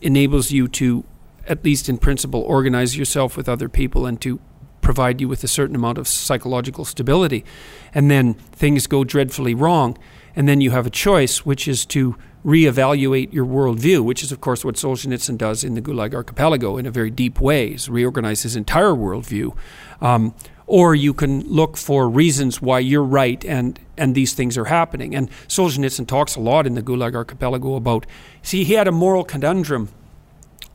enables you to, at least in principle, organize yourself with other people and to provide you with a certain amount of psychological stability. And then things go dreadfully wrong, and then you have a choice, which is to reevaluate your worldview, which is, of course, what Solzhenitsyn does in the Gulag Archipelago in a very deep way, is reorganize his entire worldview. Um, or you can look for reasons why you're right and, and these things are happening. And Solzhenitsyn talks a lot in the Gulag Archipelago about, see, he had a moral conundrum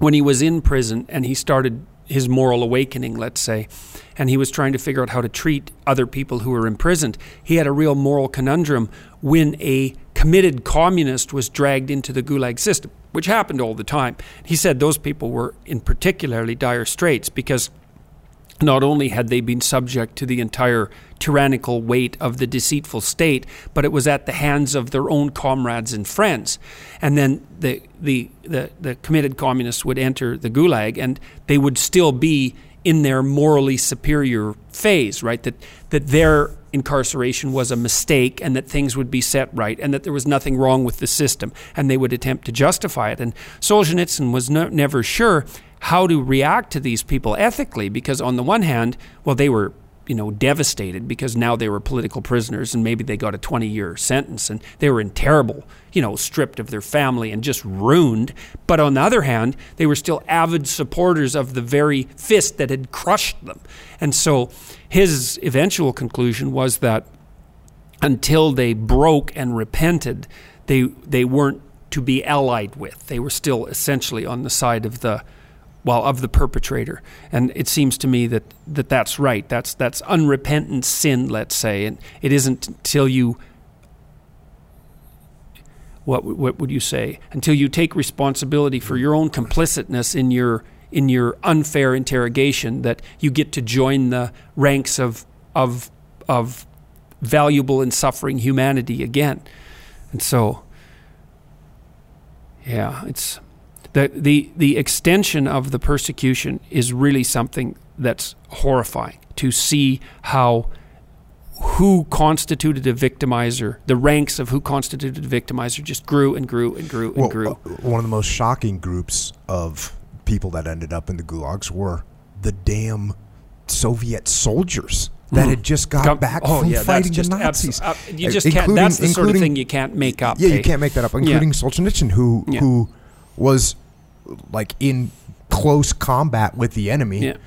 when he was in prison and he started his moral awakening, let's say, and he was trying to figure out how to treat other people who were imprisoned. He had a real moral conundrum when a committed communist was dragged into the Gulag system, which happened all the time. He said those people were in particularly dire straits because not only had they been subject to the entire tyrannical weight of the deceitful state, but it was at the hands of their own comrades and friends. And then the, the, the, the committed communists would enter the gulag and they would still be in their morally superior phase, right? That, that their incarceration was a mistake and that things would be set right and that there was nothing wrong with the system and they would attempt to justify it. And Solzhenitsyn was no, never sure how to react to these people ethically because on the one hand well they were you know devastated because now they were political prisoners and maybe they got a 20 year sentence and they were in terrible you know stripped of their family and just ruined. But on the other hand they were still avid supporters of the very fist that had crushed them. And so his eventual conclusion was that until they broke and repented they they weren't to be allied with. They were still essentially on the side of the well of the perpetrator. And it seems to me that, that that's right. That's that's unrepentant sin let's say. And it isn't until you what what would you say? Until you take responsibility for your own complicitness in your in your unfair interrogation that you get to join the ranks of of of valuable and suffering humanity again. And so yeah it's the, the, the extension of the persecution is really something that's horrifying to see how who constituted a victimizer, the ranks of who constituted a victimizer just grew and grew and grew and Well, grew. uh, one of the most shocking groups of people that ended up in the gulags were the damn Soviet soldiers that had just got. Come- back oh from yeah, fighting the Nazis. abs- uh, you just can't. That's the sort of thing you can't make up. Yeah, you eh? can't make that up, including Solzhenitsyn, who Yeah. who was like in close combat with the enemy. Yeah.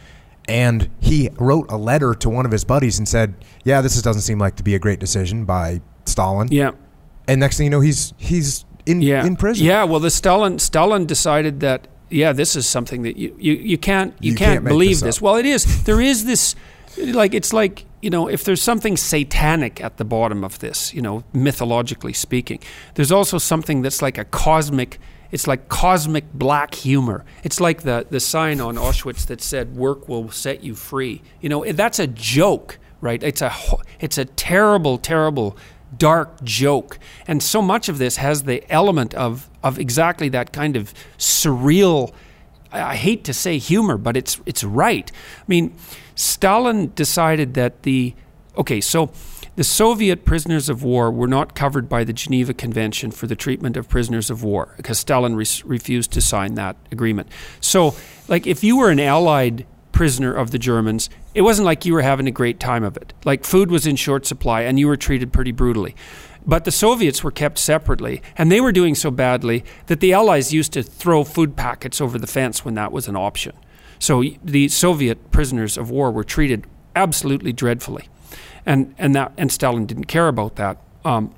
And he wrote a letter to one of his buddies and said, "Yeah, this doesn't seem like to be a great decision by Stalin." Yeah. And next thing you know, he's he's in yeah. in prison. Yeah, well, the Stalin Stalin decided that yeah, this is something that you you, you can't you, You can't, can't believe this this. Well, it is. There is this like it's like you know if there's something satanic at the bottom of this, you know, mythologically speaking, there's also something that's like a cosmic. It's like cosmic black humor. It's like the the sign on Auschwitz that said "Work will set you free." You know, that's a joke, right? It's a it's a terrible, terrible dark joke. And so much of this has the element of, of exactly that kind of surreal, I hate to say humor, but it's, it's right. I mean, Stalin decided that the, okay, so the Soviet prisoners of war were not covered by the Geneva Convention for the treatment of prisoners of war because Stalin re- refused to sign that agreement. So, like, if you were an Allied prisoner of the Germans, it wasn't like you were having a great time of it. Like, food was in short supply and you were treated pretty brutally. But the Soviets were kept separately, and they were doing so badly that the Allies used to throw food packets over the fence when that was an option. So the Soviet prisoners of war were treated absolutely dreadfully, and and that and Stalin didn't care about that. Um,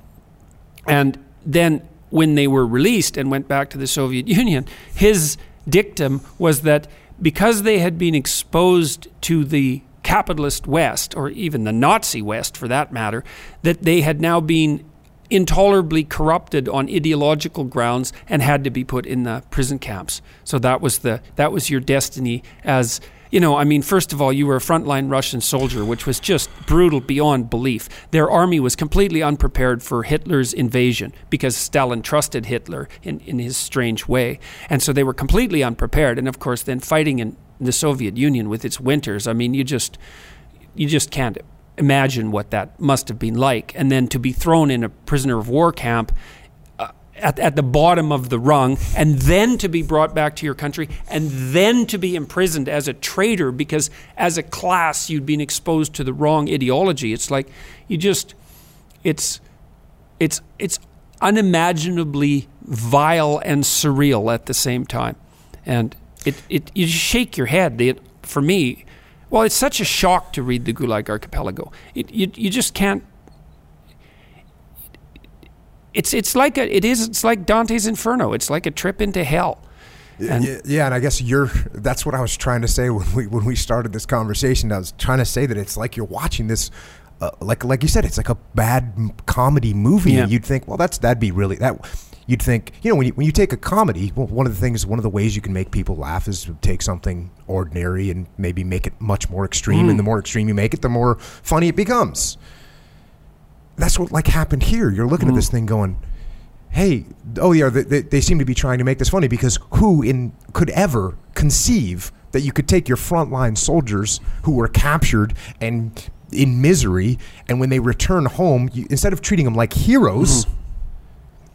and then when they were released and went back to the Soviet Union, his dictum was that because they had been exposed to the capitalist West, or even the Nazi West for that matter, that they had now been intolerably corrupted on ideological grounds and had to be put in the prison camps. So that was the that was your destiny as you know, I mean, first of all, you were a frontline Russian soldier, which was just brutal beyond belief. Their army was completely unprepared for Hitler's invasion because Stalin trusted Hitler in, in his strange way. And so they were completely unprepared. And of course, then fighting in the Soviet Union with its winters, I mean, you just you just can't imagine what that must have been like. And then to be thrown in a prisoner of war camp at, at the bottom of the rung, and then to be brought back to your country, and then to be imprisoned as a traitor because as a class you'd been exposed to the wrong ideology. It's like you just, it's, it's, it's unimaginably vile and surreal at the same time. And it, it you just shake your head. It, for me, well, it's such a shock to read the Gulag Archipelago. It, you, you just can't. It's it's like a it is it's like Dante's Inferno. It's like a trip into hell. And- yeah, yeah, and I guess you're. That's what I was trying to say when we when we started this conversation. I was trying to say that it's like you're watching this, uh, like like you said, it's like a bad m- comedy movie. Yeah. And you'd think, well, that's that'd be really that. You'd think, you know, when you when you take a comedy, well, one of the things, one of the ways you can make people laugh is to take something ordinary and maybe make it much more extreme. Mm. And the more extreme you make it, the more funny it becomes. That's what like happened here. You're looking at Mm. this thing going hey, oh yeah, they, they, they seem to be trying to make this funny because who in could ever conceive that you could take your frontline soldiers who were captured and in misery, and when they return home, you, instead of treating them like heroes,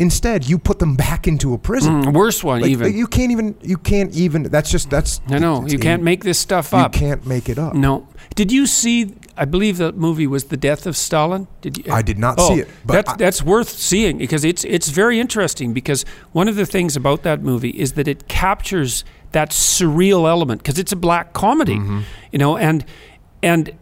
instead you put them back into a prison. Mm, worse one Like, even. you can't even you can't even that's just that's I know you can't in- make this stuff up. you can't make it up. No. Did you see? I believe that movie was The Death of Stalin. Did you? I did not oh, see it, but that's worth seeing because it's it's very interesting because one of the things about that movie is that it captures that surreal element because it's a black comedy, Mm-hmm. you know, and and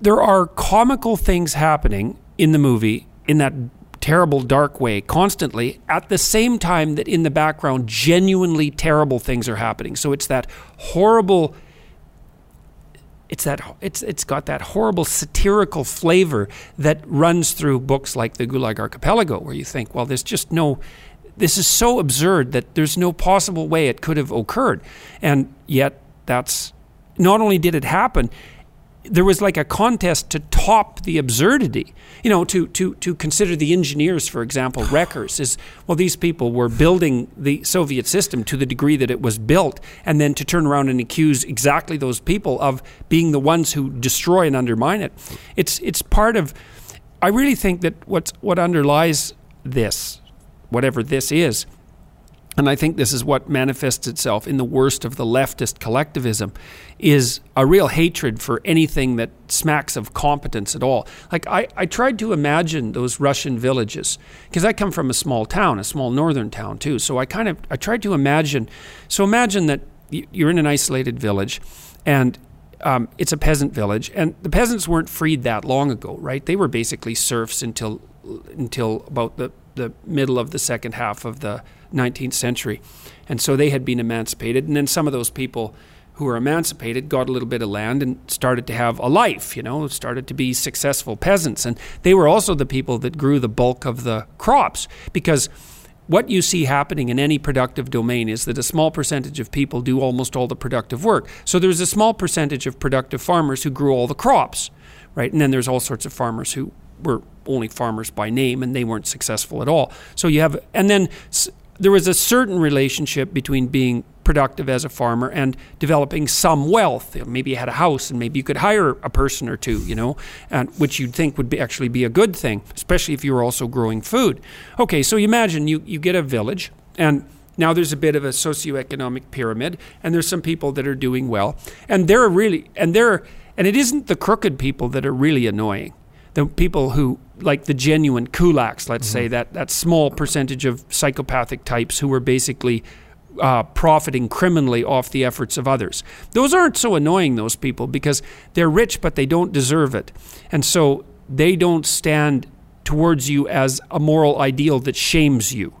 there are comical things happening in the movie in that terrible dark way constantly at the same time that in the background genuinely terrible things are happening so it's that horrible it's that it's it's got that horrible satirical flavor that runs through books like the Gulag Archipelago, where you think, well, there's just no, this is so absurd that there's no possible way it could have occurred, and yet that's not only did it happen, there was like a contest to top the absurdity. You know, to to to consider the engineers, for example, wreckers is well, these people were building the Soviet system to the degree that it was built, and then to turn around and accuse exactly those people of being the ones who destroy and undermine it. It's it's part of. I really think that what's what underlies this, whatever this is, and I think this is what manifests itself in the worst of the leftist collectivism, is a real hatred for anything that smacks of competence at all. Like I, I tried to imagine those Russian villages because I come from a small town, a small northern town too. So I kind of I tried to imagine. So imagine that you're in an isolated village, and um, it's a peasant village, and the peasants weren't freed that long ago, right? They were basically serfs until until about the the middle of the second half of the 19th century. And so they had been emancipated. And then some of those people who were emancipated got a little bit of land and started to have a life, you know, started to be successful peasants. And they were also the people that grew the bulk of the crops because what you see happening in any productive domain is that a small percentage of people do almost all the productive work. So there's a small percentage of productive farmers who grew all the crops, right? And then there's all sorts of farmers who were only farmers by name and they weren't successful at all. So you have, and then there was a certain relationship between being productive as a farmer and developing some wealth. Maybe you had a house and maybe you could hire a person or two, you know, and, which you'd think would be actually be a good thing, especially if you were also growing food. Okay, so you imagine you, you get a village and now there's a bit of a socioeconomic pyramid and there's some people that are doing well and they're really and they're and it isn't the crooked people that are really annoying the people who like the genuine kulaks, let's mm-hmm. say that that small percentage of psychopathic types who were basically uh, profiting criminally off the efforts of others. Those aren't so annoying, those people, because they're rich but they don't deserve it, and so they don't stand towards you as a moral ideal that shames you.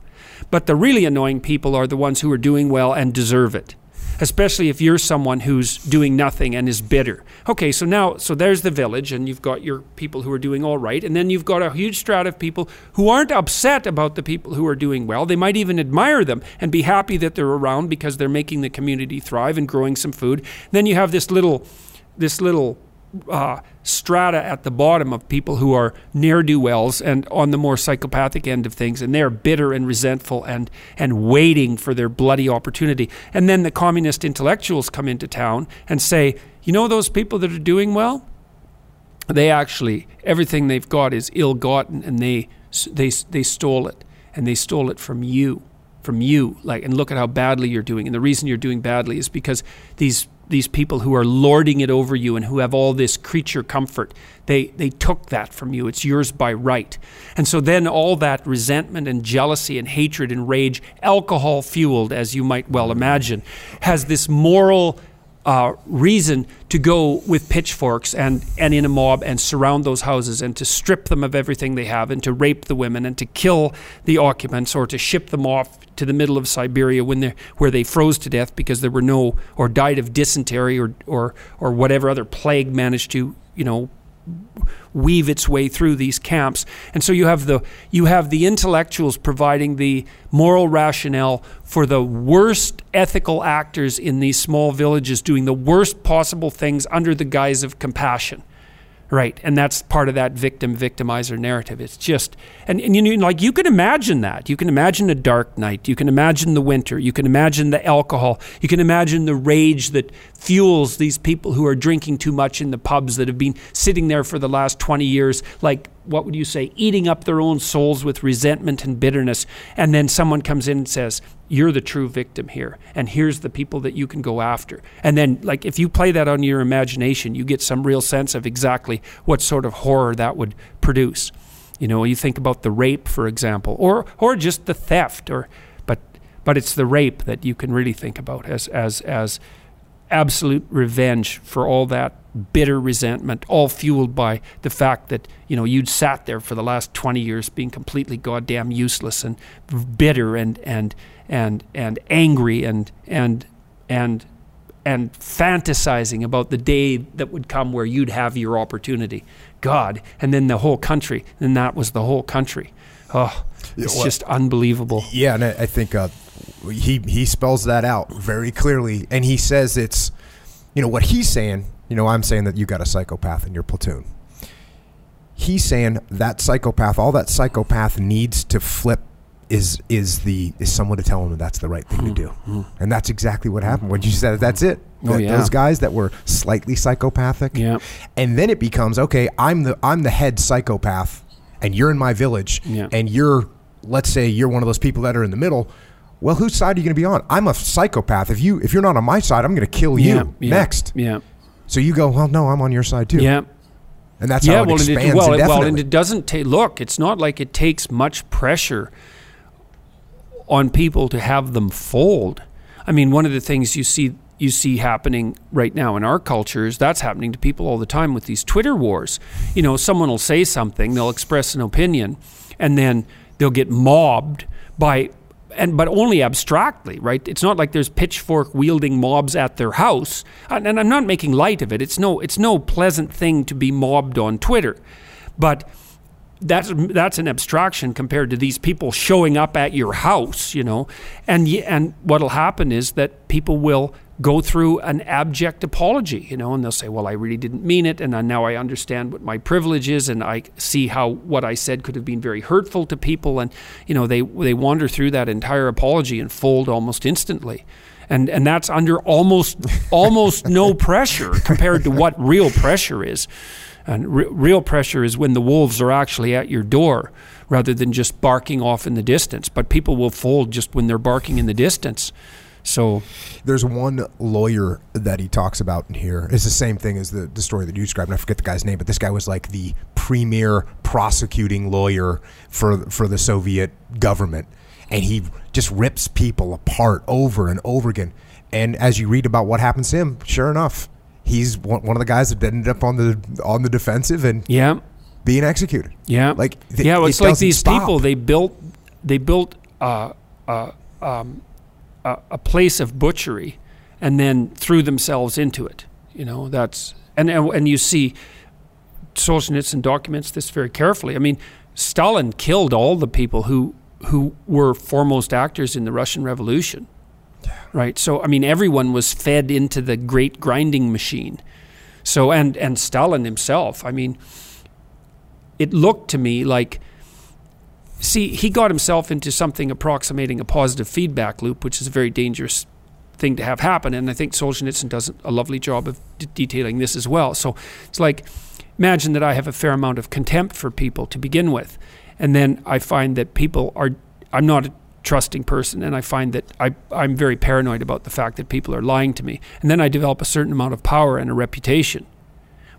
But the really annoying people are the ones who are doing well and deserve it especially if you're someone who's doing nothing and is bitter. Okay, so now, so there's the village, and you've got your people who are doing all right, and then you've got a huge strata of people who aren't upset about the people who are doing well. They might even admire them and be happy that they're around because they're making the community thrive and growing some food. Then you have this little, this little uh, strata at the bottom of people who are ne'er do wells and on the more psychopathic end of things, and they're bitter and resentful and, and waiting for their bloody opportunity. And then the communist intellectuals come into town and say, you know, those people that are doing well? They actually, everything they've got is ill gotten and they, they, they stole it. And they stole it from you from you like and look at how badly you're doing and the reason you're doing badly is because these these people who are lording it over you and who have all this creature comfort. They they took that from you. It's yours by right. And so then all that resentment and jealousy and hatred and rage alcohol fueled as you might well imagine has this moral uh, reason to go with pitchforks and, and in a mob and surround those houses and to strip them of everything they have and to rape the women and to kill the occupants or to ship them off to the middle of Siberia when they where they froze to death because there were no or died of dysentery or or or whatever other plague managed to you know weave its way through these camps. And so you have the you have the intellectuals providing the moral rationale for the worst ethical actors in these small villages doing the worst possible things under the guise of compassion. Right, and that's part of that victim victimizer narrative. It's just, and, and you know, like you can imagine that. You can imagine a dark night. You can imagine the winter. You can imagine the alcohol. You can imagine the rage that fuels these people who are drinking too much in the pubs that have been sitting there for the last 20 years, like what would you say, eating up their own souls with resentment and bitterness. And then someone comes in and says, You're the true victim here. And here's the people that you can go after. And then, like, if you play that on your imagination, you get some real sense of exactly what sort of horror that would produce. You know, you think about the rape, for example, or, or just the theft, or, but, but it's the rape that you can really think about as, as, as absolute revenge for all that bitter resentment, all fueled by the fact that you know you'd sat there for the last twenty years being completely goddamn useless and bitter and and and and angry and and and and fantasizing about the day that would come where you'd have your opportunity. God, and then the whole country, and that was the whole country. Oh, it's well, just unbelievable. Yeah, and I, I think uh, he he spells that out very clearly, and he says it's, you know, what he's saying You know, I'm saying that you got a psychopath in your platoon. He's saying that psychopath, all that psychopath needs to flip is is the is someone to tell him that that's the right thing to do, hmm, hmm. and that's exactly what happened. When you said that's it, Oh, yeah. those guys that were slightly psychopathic, Yeah. and then it becomes okay. I'm the I'm the head psychopath, and you're in my village, Yeah. and you're let's say you're one of those people that are in the middle. Well, whose side are you going to be on? I'm a psychopath. If you if you're not on my side, I'm going to kill you yeah, yeah, next. Yeah. So you go, well, no, I'm on your side too. Yeah. and that's yeah, how it well, and it, well, well, and it doesn't take. Look, it's not like it takes much pressure on people to have them fold. I mean, one of the things you see you see happening right now in our culture is that's happening to people all the time with these Twitter wars. You know, someone will say something, they'll express an opinion, and then they'll get mobbed by and but only abstractly, right? It's not like there's pitchfork wielding mobs at their house. And, and I'm not making light of it. It's no it's no pleasant thing to be mobbed on Twitter. But that's that's an abstraction compared to these people showing up at your house, you know. And and what'll happen is that people will go through an abject apology, you know, and they'll say, "Well, I really didn't mean it, and uh, now I understand what my privilege is, and I see how what I said could have been very hurtful to people." And you know, they they wander through that entire apology and fold almost instantly. And, and that's under almost almost no pressure compared to what real pressure is. And re- real pressure is when the wolves are actually at your door rather than just barking off in the distance. But people will fold just when they're barking in the distance. So, There's one lawyer that he talks about in here. It's the same thing as the, the story that you described. And I forget the guy's name, but this guy was like the premier prosecuting lawyer for for the Soviet government, and he just rips people apart over and over again. And as you read about what happens to him, sure enough, he's one, of the guys that ended up on the on the defensive and yeah, being executed. yeah, Like, th- yeah. Well, it it's like these stop. people. They built they built uh, uh, um, a, a place of butchery, and then threw themselves into it. You know, that's and and, and you see Solzhenitsyn documents this very carefully. I mean, Stalin killed all the people who who were foremost actors in the Russian Revolution. Right. So I mean, everyone was fed into the great grinding machine. So and and Stalin himself. I mean, it looked to me like. See, he got himself into something approximating a positive feedback loop, which is a very dangerous thing to have happen. And I think Solzhenitsyn does a lovely job of d- detailing this as well. So it's like, imagine that I have a fair amount of contempt for people to begin with. And then I find that people are, I'm not a trusting person, and I find that I, I'm very paranoid about the fact that people are lying to me. And then I develop a certain amount of power and a reputation.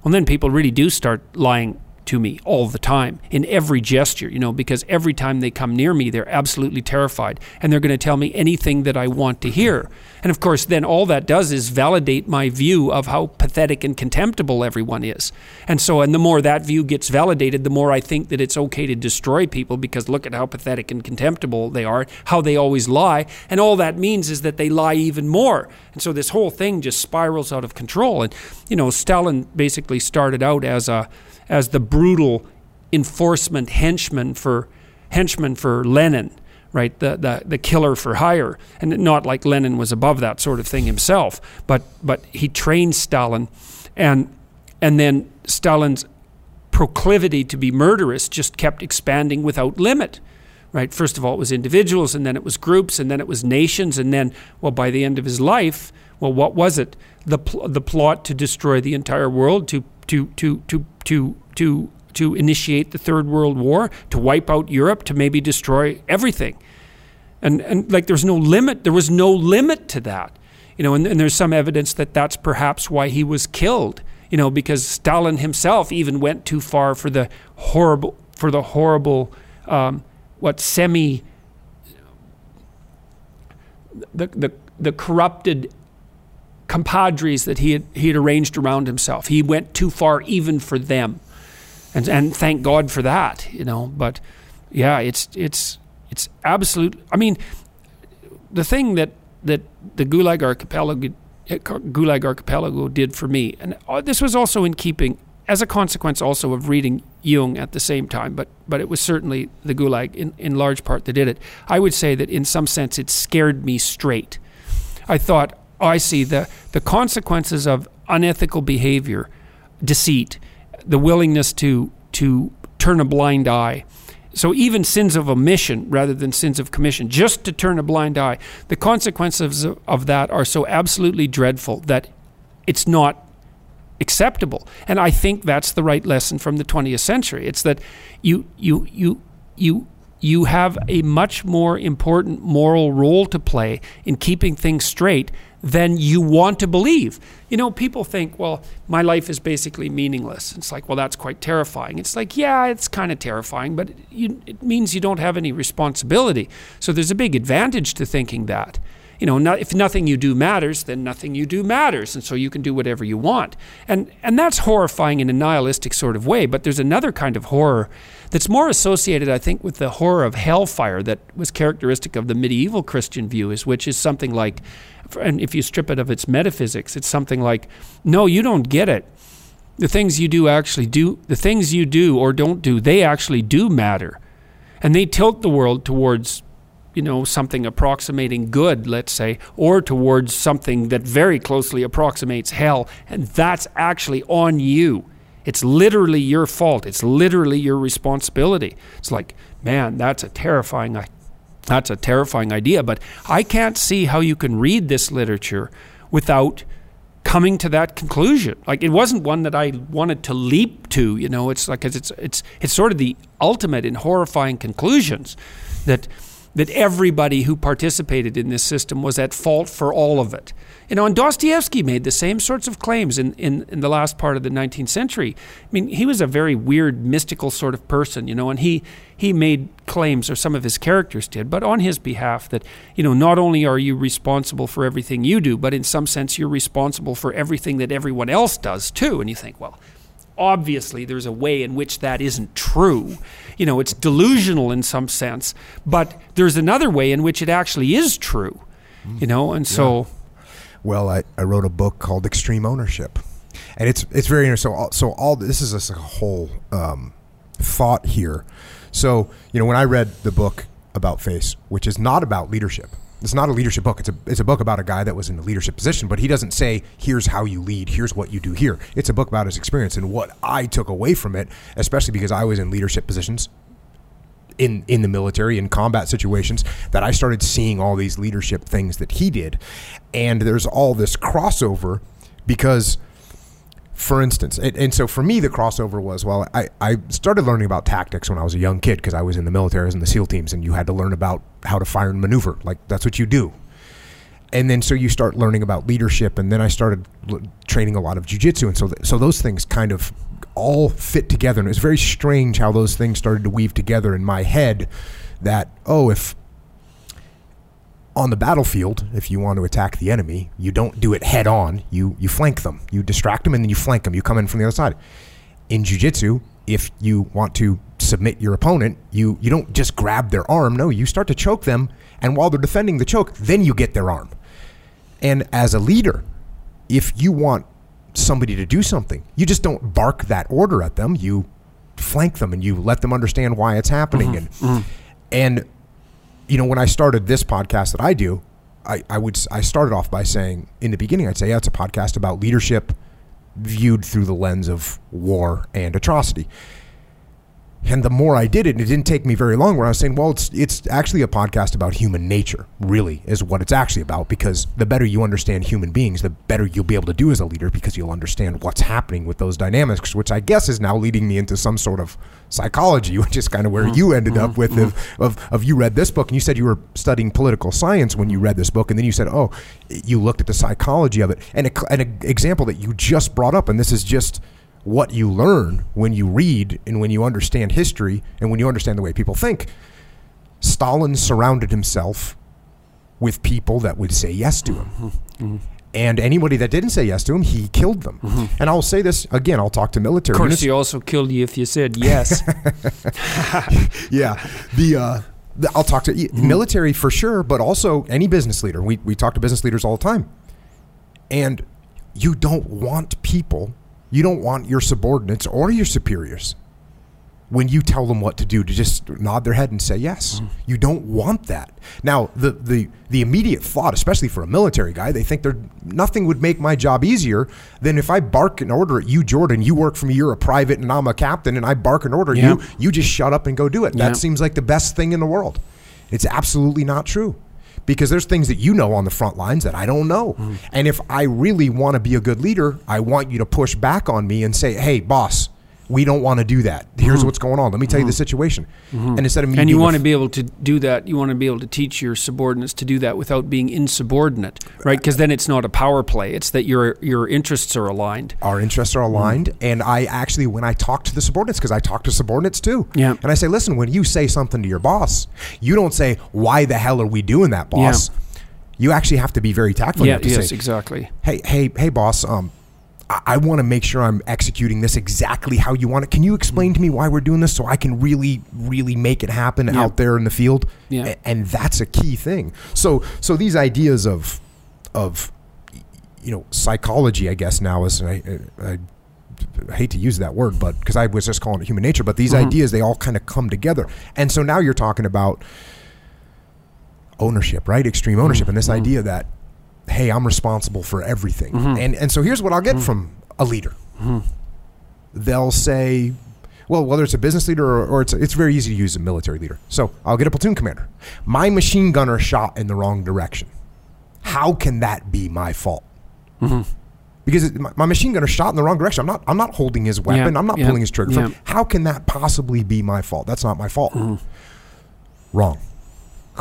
Well, then people really do start lying to me all the time in every gesture, you know, because every time they come near me, they're absolutely terrified and they're going to tell me anything that I want to hear. And of course, then all that does is validate my view of how pathetic and contemptible everyone is. And so, and the more that view gets validated, the more I think that it's okay to destroy people because look at how pathetic and contemptible they are, how they always lie. And all that means is that they lie even more. And so this whole thing just spirals out of control. And, you know, Stalin basically started out as a, as the brutal enforcement henchman for henchman for Lenin, right? The, the the killer for hire, and not like Lenin was above that sort of thing himself, but but he trained Stalin, and and then Stalin's proclivity to be murderous just kept expanding without limit. Right. First of all, it was individuals, and then it was groups, and then it was nations, and then, well, by the end of his life, well, what was it? The pl- the plot to destroy the entire world, to to to to to to to initiate the Third World War, to wipe out Europe, to maybe destroy everything, and and like there's no limit. There was no limit to that, you know. And, and there's some evidence that that's perhaps why he was killed, you know, because Stalin himself even went too far for the horrible for the horrible um, what semi the the the corrupted compadres that he had he had arranged around himself. He went too far even for them, and and thank God for that, you know. But yeah, it's it's it's absolute. I mean, the thing that that the Gulag Archipelago Gulag Archipelago did for me, and uh, this was also in keeping as a consequence also of reading Jung at the same time, but but it was certainly the Gulag in, in large part that did it. I would say that in some sense it scared me straight. I thought, oh, I see the the consequences of unethical behavior, deceit, the willingness to to turn a blind eye. So even sins of omission rather than sins of commission, just to turn a blind eye, the consequences of, that are so absolutely dreadful that it's not acceptable. And I think that's the right lesson from the 20th century. It's that you you you you you have a much more important moral role to play in keeping things straight than you want to believe. You know, people think, well, my life is basically meaningless. It's like, well, that's quite terrifying. It's like, yeah, it's kind of terrifying, but you, it means you don't have any responsibility. So there's a big advantage to thinking that. You know, not, if nothing you do matters, then nothing you do matters, and so you can do whatever you want. And and that's horrifying in a nihilistic sort of way. But there's another kind of horror that's more associated, I think, with the horror of hellfire that was characteristic of the medieval Christian view, is which is something like and if you strip it of its metaphysics, it's something like, no, you don't get it. The things you do actually do, the things you do or don't do, they actually do matter. And they tilt the world towards, you know, something approximating good, let's say, or towards something that very closely approximates hell. And that's actually on you. It's literally your fault. It's literally your responsibility. It's like, man, that's a terrifying that's a terrifying idea, but I can't see how you can read this literature without coming to that conclusion. Like it wasn't one that I wanted to leap to, you know, it's like it's it's it's sort of the ultimate in horrifying conclusions that that everybody who participated in this system was at fault for all of it. You know, and Dostoevsky made the same sorts of claims in, in, in the last part of the 19th century. I mean, he was a very weird, mystical sort of person, you know, and he, he made claims, or some of his characters did, but on his behalf, that, you know, not only are you responsible for everything you do, but in some sense, you're responsible for everything that everyone else does too. And you think, well, obviously there's a way in which that isn't true. You know, it's delusional in some sense, but there's another way in which it actually is true. You know, and so. Yeah. Well, I, I wrote a book called Extreme Ownership, and it's it's very interesting. So all, so all this is a, whole um, thought here. So you know, when I read the book about face, which is not about leadership, it's not a leadership book. It's a it's a book about a guy that was in a leadership position, but he doesn't say here's how you lead, here's what you do here. It's a book about his experience and what I took away from it, especially because I was in leadership positions in in the military in combat situations that I started seeing all these leadership things that he did, and there's all this crossover because for instance, and, and, so for me, the crossover was well, I, I started learning about tactics when I was a young kid because I was in the military, I was in the SEAL teams, and you had to learn about how to fire and maneuver. Like that's what you do. And then so you start learning about leadership, and then I started l- training a lot of jujitsu, and so th- so those things kind of all fit together, and it was very strange how those things started to weave together in my head. That oh, if on the battlefield, if you want to attack the enemy, you don't do it head on. You you flank them. You distract them and then you flank them. You come in from the other side. In jiu-jitsu, if you want to submit your opponent, you you don't just grab their arm. No, you start to choke them and while they're defending the choke, then you get their arm. And as a leader, if you want somebody to do something, you just don't bark that order at them. You flank them and you let them understand why it's happening mm-hmm. and mm-hmm. and you know, when I started this podcast that I do, I, I would I started off by saying in the beginning I'd say yeah it's a podcast about leadership viewed through the lens of war and atrocity. And the more I did it, and it didn't take me very long, where I was saying, well, it's it's actually a podcast about human nature, really, is what it's actually about. Because the better you understand human beings, the better you'll be able to do as a leader, because you'll understand what's happening with those dynamics, which I guess is now leading me into some sort of psychology, which is kind of where mm-hmm. you ended mm-hmm. up with mm-hmm. of, of, of you read this book, and you said you were studying political science when you read this book, and then you said, oh, you looked at the psychology of it, and, a, and an example that you just brought up, and this is just what you learn when you read and when you understand history and when you understand the way people think. Stalin surrounded himself with people that would say yes to him. Mm-hmm. mm-hmm. And anybody that didn't say yes to him, he killed them. Mm-hmm. And I'll say this again, I'll talk to military. Of course, units. he also killed you if you said yes. yeah. The, uh, the, I'll talk to mm-hmm. military for sure, but also any business leader. We, we talk to business leaders all the time. And you don't want people you don't want your subordinates or your superiors when you tell them what to do to just nod their head and say yes. Mm-hmm. You don't want that. Now, the, the the immediate thought, especially for a military guy, they think there nothing would make my job easier than if I bark an order at you, Jordan. You work for me. You're a private, and I'm a captain, and I bark an order at Yeah. you. You just shut up and go do it. Yeah. That seems like the best thing in the world. It's absolutely not true. Because there's things that you know on the front lines that I don't know. Mm-hmm. And if I really want to be a good leader, I want you to push back on me and say, hey, boss, we don't want to do that. Here's what's going on. Let me tell you the situation. And instead of me Mm-hmm. and you want to be able to do that. You want to be able to teach your subordinates to do that without being insubordinate, right? Because then it's not a power play. It's that your your interests are aligned. our interests are aligned. Mm-hmm. And I actually, when I talk to the subordinates, because I talk to subordinates too, Yeah. and I say, listen, when you say something to your boss, you don't say, why the hell are we doing that, boss? You actually have to be very tactful. Yeah. Yes. say, Exactly. hey, hey, hey, boss, um, I, I want to make sure I'm executing this exactly how you want it. Can you explain to me why we're doing this so I can really, really make it happen Yeah. out there in the field? Yeah. A- and that's a key thing. So, so these ideas of, of, you know, psychology, I guess now is, I, I, I hate to use that word, but because I was just calling it human nature, but these Mhm. ideas, they all kind of come together. And so now you're talking about ownership, right? Extreme ownership. And this idea that, hey, I'm responsible for everything. Mhm. And, and so here's what I'll get Mhm. from a leader Mhm. they'll say, well, whether it's a business leader or, or it's, it's very easy to use a military leader. So I'll get a platoon commander. My machine gunner shot in the wrong direction. How can that be my fault? Mhm. Because it, my, my machine gunner shot in the wrong direction. I'm not. I'm not holding his weapon. Yeah, I'm not yeah, pulling his trigger. yeah. How can that possibly be my fault? That's not my fault. Mhm. Wrong.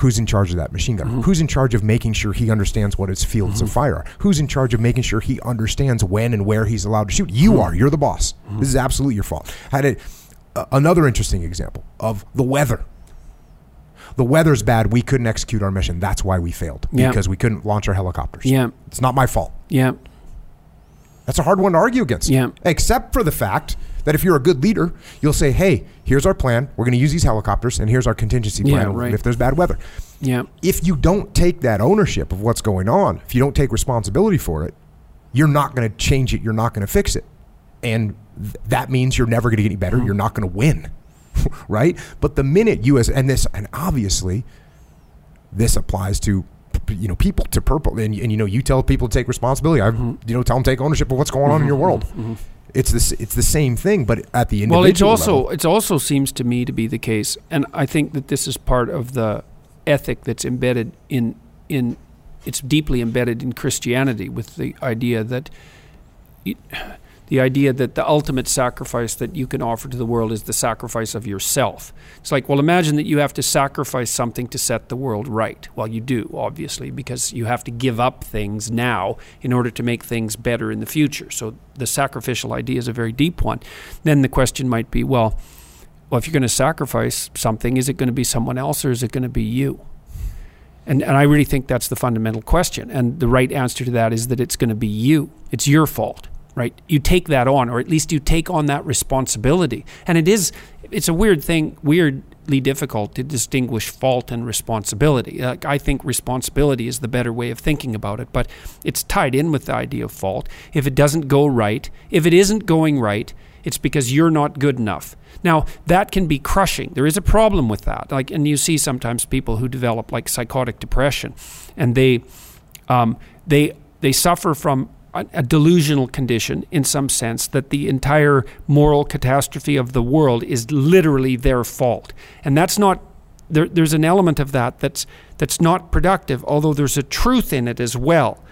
Who's in charge of that machine gunner? Mhm. Who's in charge of making sure he understands what his fields of fire are? Who's in charge of making sure he understands when and where he's allowed to shoot? You are. You're the boss. This is absolutely your fault. Had it uh, another interesting example of the weather. The weather's bad. We couldn't execute our mission. That's why we failed Yeah. because we couldn't launch our helicopters. Yeah. It's not my fault. Yeah. That's a hard one to argue against. Yeah. Except for the fact that if you're a good leader, you'll say, "Hey, here's our plan. We're going to use these helicopters, and here's our contingency Yeah, plan right. if there's bad weather." Yeah. if you don't take that ownership of what's going on, if you don't take responsibility for it, you're not going to change it. You're not going to fix it. And th- that means you're never going to get any better. Mm-hmm. You're not going to win. right? But the minute you as and this and obviously this applies to you know people to purple and, and you know you tell people to take responsibility. I Mm-hmm. you know tell them take ownership of what's going on in your world. It's this it's the same thing but at the individual level. Well, it's also it also seems to me to be the case, and I think that this is part of the ethic that's embedded in in it's deeply embedded in Christianity with the idea that it, the idea that the ultimate sacrifice that you can offer to the world is the sacrifice of yourself. It's like, well, imagine that you have to sacrifice something to set the world right. Well, you do, obviously, because you have to give up things now in order to make things better in the future. So the sacrificial idea is a very deep one. Then the question might be, well, well, if you're going to sacrifice something, is it going to be someone else or is it going to be you? And, and I really think that's the fundamental question. And the right answer to that is that it's going to be you. It's your fault, right? You take that on, or at least you take on that responsibility. And it is, it's a weird thing, weirdly difficult to distinguish fault and responsibility. Like, I think responsibility is the better way of thinking about it, but it's tied in with the idea of fault. If it doesn't go right, if it isn't going right, it's because you're not good enough. Now, that can be crushing. There is a problem with that. Like and you see sometimes people who develop like psychotic depression and they um, they they suffer from a, delusional condition in some sense that the entire moral catastrophe of the world is literally their fault. And that's not there, there's an element of that that's that's not productive, although there's a truth in it as well.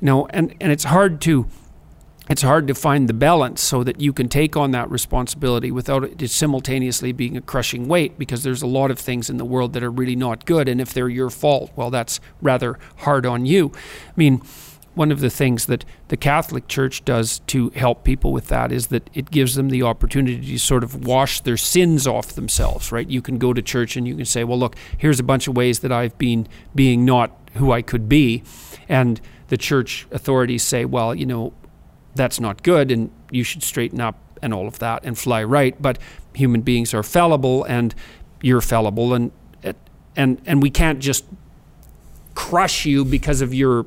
You know, and, and it's hard to it's hard to find the balance so that you can take on that responsibility without it simultaneously being a crushing weight because there's a lot of things in the world that are really not good and if they're your fault well that's rather hard on you i mean one of the things that the Catholic Church does to help people with that is that it gives them the opportunity to sort of wash their sins off themselves, right? You can go to church and you can say, well, look, here's a bunch of ways that I've been being not who I could be. And the church authorities say, well, you know, that's not good and you should straighten up and all of that and fly right but human beings are fallible and you're fallible and and and we can't just crush you because of your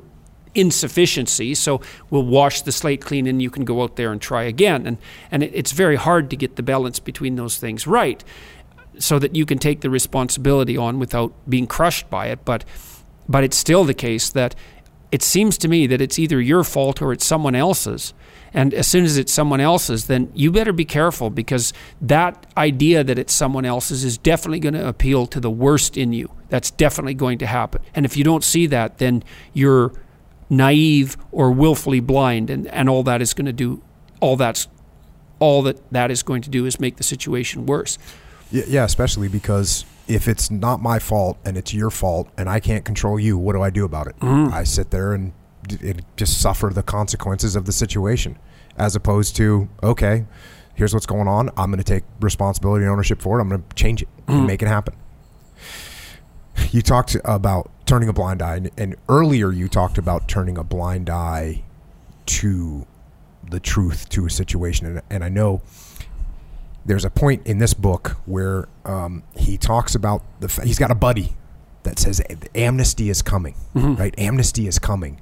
insufficiency. So we'll wash the slate clean and you can go out there and try again. And, and it's very hard to get the balance between those things right so that you can take the responsibility on without being crushed by it. But, but it's still the case that it seems to me that it's either your fault or it's someone else's. And as soon as it's someone else's, then you better be careful because that idea that it's someone else's is definitely going to appeal to the worst in you. That's definitely going to happen. And if you don't see that, then you're naive or willfully blind, and, and all that is going to do, all that's all that that is going to do is make the situation worse. Yeah, yeah, especially because if it's not my fault and it's your fault and I can't control you, what do I do about it? Mm-hmm. I sit there and, and just suffer the consequences of the situation, as opposed to okay, here's what's going on. I'm going to take responsibility and ownership for it. I'm going to change it Mm-hmm. and make it happen. You talked about turning a blind eye, and, and earlier you talked about turning a blind eye to the truth to a situation, and, and I know there's a point in this book where um, he talks about the fa- he's got a buddy that says amnesty is coming right? Amnesty is coming.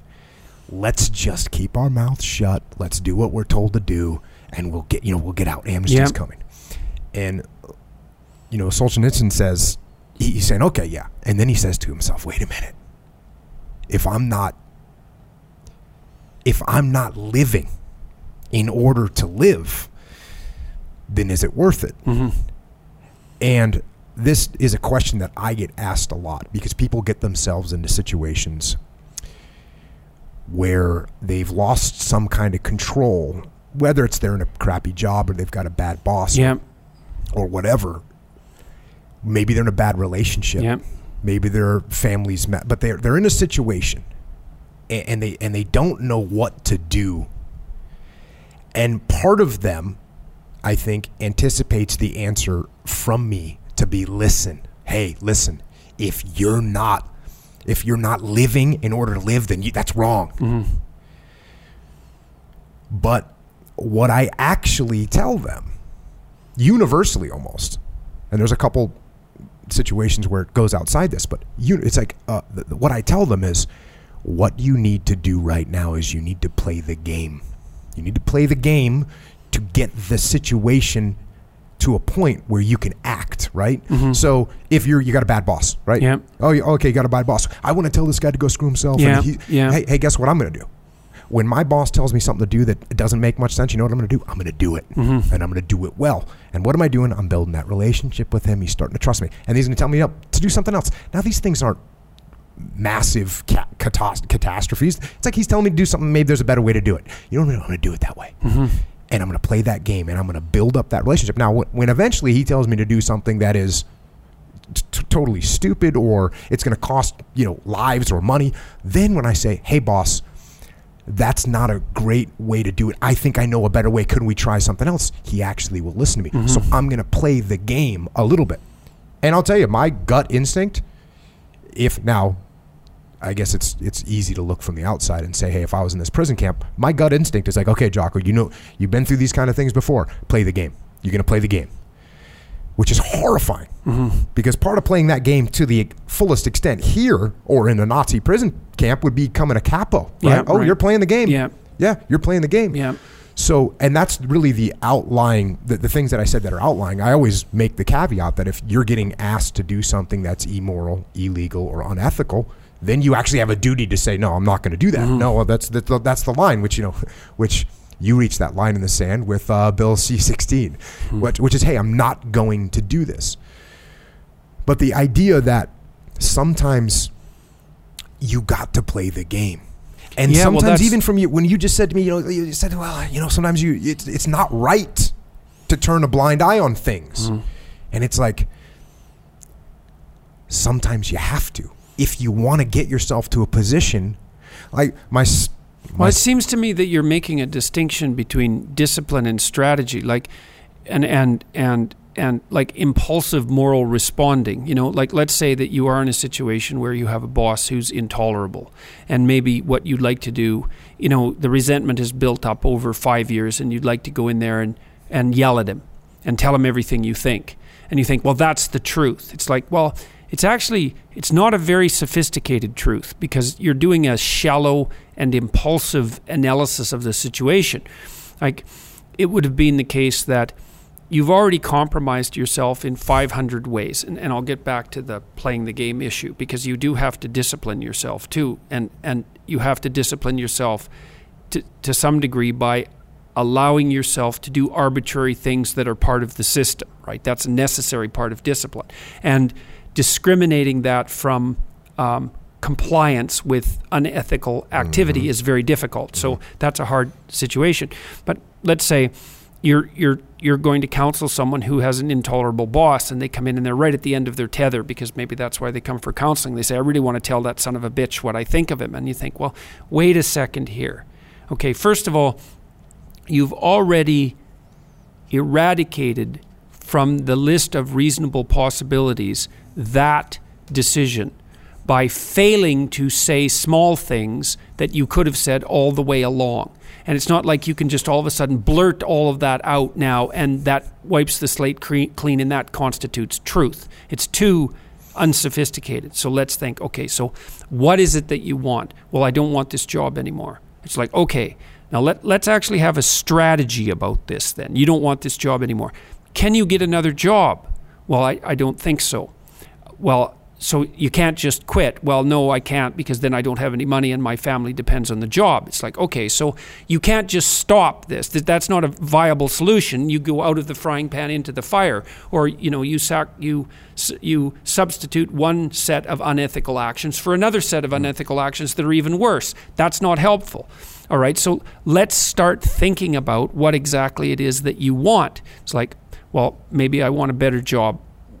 Let's just keep our mouths shut. Let's do what we're told to do and we'll get you know we'll get out. Amnesty is coming. And you know Solzhenitsyn says he's saying okay yeah and then he says to himself wait a minute if I'm not if I'm not living in order to live then is it worth it? Mm-hmm. And this is a question that I get asked a lot because people get themselves into situations where they've lost some kind of control, whether it's they're in a crappy job or they've got a bad boss Yeah, or whatever. Maybe they're in a bad relationship. yeah, Maybe their families met, but they're they're in a situation, and, and they and they don't know what to do. And part of them, I think, anticipates the answer from me to be listen. Hey, listen. If you're not, if you're not living in order to live, then you, that's wrong. Mm-hmm. But what I actually tell them, universally almost, and there's a couple situations where it goes outside this, but you, it's like uh, th- what I tell them is what you need to do right now is you need to play the game. You need to play the game to get the situation to a point where you can act, right? So if you're you got a bad boss, right? Yeah. Oh, okay, you got a bad boss. I want to tell this guy to go screw himself. Yeah, he, yeah. Hey, hey, guess what I'm going to do? When my boss tells me something to do that doesn't make much sense, you know what I'm going to do? I'm going to do it, Mm-hmm. and I'm going to do it well. And what am I doing? I'm building that relationship with him. He's starting to trust me, and he's going to tell me up to do something else. Now these things aren't massive ca- catas- catastrophes. It's like he's telling me to do something. Maybe there's a better way to do it. You know what? I'm going to do it that way, Mm-hmm. and I'm going to play that game, and I'm going to build up that relationship. Now, when eventually he tells me to do something that is t- totally stupid or it's going to cost you know lives or money, then when I say, "Hey, boss." That's not a great way to do it. I think I know a better way. Couldn't we try something else? He actually will listen to me. So mm-hmm. I'm going to play the game a little bit. And I'll tell you, my gut instinct, if now, I guess it's it's easy to look from the outside and say, hey, if I was in this prison camp, my gut instinct is like, okay, Jocko, you know, you've been through these kind of things before. Play the game. You're going to play the game, which is horrifying because part of playing that game to the fullest extent here or in a Nazi prison camp would be becoming a capo. Right? Yeah, oh, right. you're playing the game. Yeah. Yeah, you're playing the game. Yeah. So, and that's really the outlying, the, the things that I said that are outlying. I always make the caveat that if you're getting asked to do something that's immoral, illegal, or unethical, then you actually have a duty to say, no, I'm not going to do that. Mm-hmm. No, well, that's the, that's the line, which, you know, which you reach that line in the sand with uh, Bill C-16, which, which is, hey, I'm not going to do this. But the idea that sometimes you got to play the game. And Yeah, sometimes that's- even from you, when you just said to me, you know, you said, well, you know, sometimes you, it's, it's not right to turn a blind eye on things. Mm-hmm. And it's like, sometimes you have to. If you want to get yourself to a position, like my Well, it seems to me that you're making a distinction between discipline and strategy, like, and and and and like impulsive moral responding. You know, like let's say that you are in a situation where you have a boss who's intolerable, and maybe what you'd like to do, you know, the resentment is built up over five years, and you'd like to go in there and and yell at him and tell him everything you think, and you think, well, that's the truth. It's like, well, it's actually it's not a very sophisticated truth because you're doing a shallow and impulsive analysis of the situation. Like it would have been the case that you've already compromised yourself in 500 ways and, and i'll get back to the playing the game issue because you do have to discipline yourself too and, and you have to discipline yourself to, to some degree by allowing yourself to do arbitrary things that are part of the system right that's a necessary part of discipline and discriminating that from um, compliance with unethical activity mm-hmm. is very difficult so mm-hmm. that's a hard situation but let's say you're you're you're going to counsel someone who has an intolerable boss and they come in and they're right at the end of their tether because maybe that's why they come for counseling. They say, I really want to tell that son of a bitch what I think of him. And you think, well, wait a second here. Okay, first of all, you've already eradicated from the list of reasonable possibilities that decision by failing to say small things that you could have said all the way along. And it's not like you can just all of a sudden blurt all of that out now and that wipes the slate clean and that constitutes truth. It's too unsophisticated. So let's think okay, so what is it that you want? Well, I don't want this job anymore. It's like, okay, now let, let's actually have a strategy about this then. You don't want this job anymore. Can you get another job? Well, I, I don't think so. Well, so you can't just quit. Well, no, I can't because then I don't have any money and my family depends on the job. It's like, okay, so you can't just stop this. That's not a viable solution. You go out of the frying pan into the fire, or you know, you sac- you you substitute one set of unethical actions for another set of hmm. unethical actions that are even worse. That's not helpful. All right, so let's start thinking about what exactly it is that you want. It's like, well, maybe I want a better job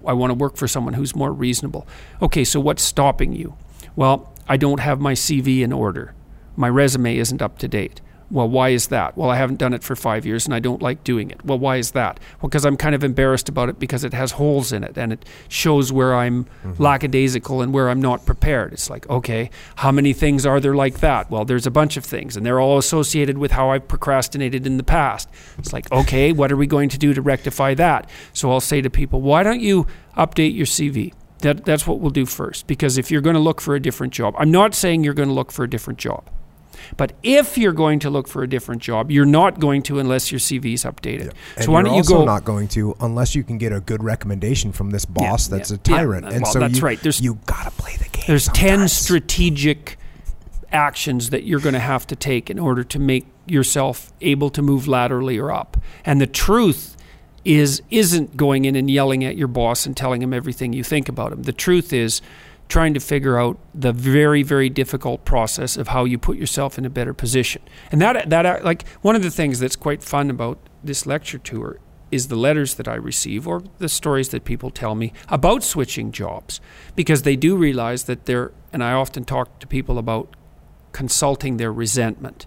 I want to work for someone who's more reasonable. Okay, so what's stopping you? Well, I don't have my CV in order. My resume isn't up to date. Well, why is that? Well, I haven't done it for five years and I don't like doing it. Well, why is that? Well, because I'm kind of embarrassed about it because it has holes in it and it shows where I'm mm-hmm. lackadaisical and where I'm not prepared. It's like, okay, how many things are there like that? Well, there's a bunch of things and they're all associated with how I've procrastinated in the past. It's like, okay, what are we going to do to rectify that? So I'll say to people, why don't you update your CV? That, that's what we'll do first because if you're going to look for a different job, I'm not saying you're going to look for a different job. But if you're going to look for a different job, you're not going to unless your CV is updated. Yeah. So why don't you go? Not going to unless you can get a good recommendation from this boss yeah, that's yeah, a tyrant. and well, so that's you, right. There's you gotta play the game. There's sometimes. ten strategic actions that you're going to have to take in order to make yourself able to move laterally or up. And the truth is isn't going in and yelling at your boss and telling him everything you think about him. The truth is trying to figure out the very very difficult process of how you put yourself in a better position. And that that uh, like one of the things that's quite fun about this lecture tour is the letters that I receive or the stories that people tell me about switching jobs because they do realize that they're and I often talk to people about consulting their resentment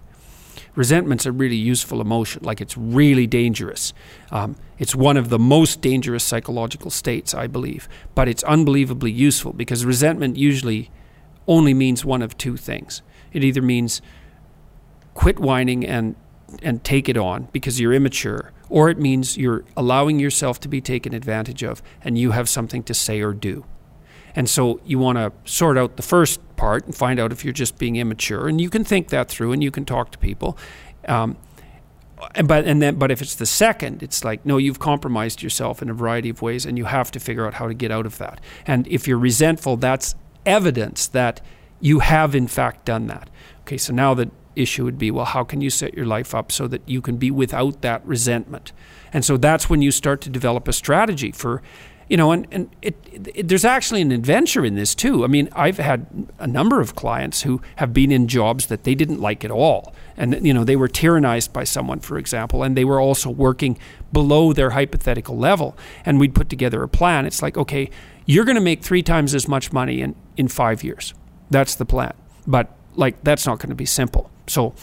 resentment's a really useful emotion. Like it's really dangerous. Um, it's one of the most dangerous psychological states, I believe. But it's unbelievably useful because resentment usually only means one of two things. It either means quit whining and and take it on because you're immature, or it means you're allowing yourself to be taken advantage of and you have something to say or do. And so you want to sort out the first part and find out if you're just being immature. And you can think that through and you can talk to people. Um, and but and then but if it's the second, it's like no, you've compromised yourself in a variety of ways, and you have to figure out how to get out of that. And if you're resentful, that's evidence that you have in fact done that. Okay, so now the issue would be well, how can you set your life up so that you can be without that resentment? And so that's when you start to develop a strategy for you know, and, and it, it, there's actually an adventure in this too. I mean, I've had a number of clients who have been in jobs that they didn't like at all. And, you know, they were tyrannized by someone, for example, and they were also working below their hypothetical level. And we'd put together a plan. It's like, okay, you're going to make three times as much money in, in five years. That's the plan. But, like, that's not going to be simple. So,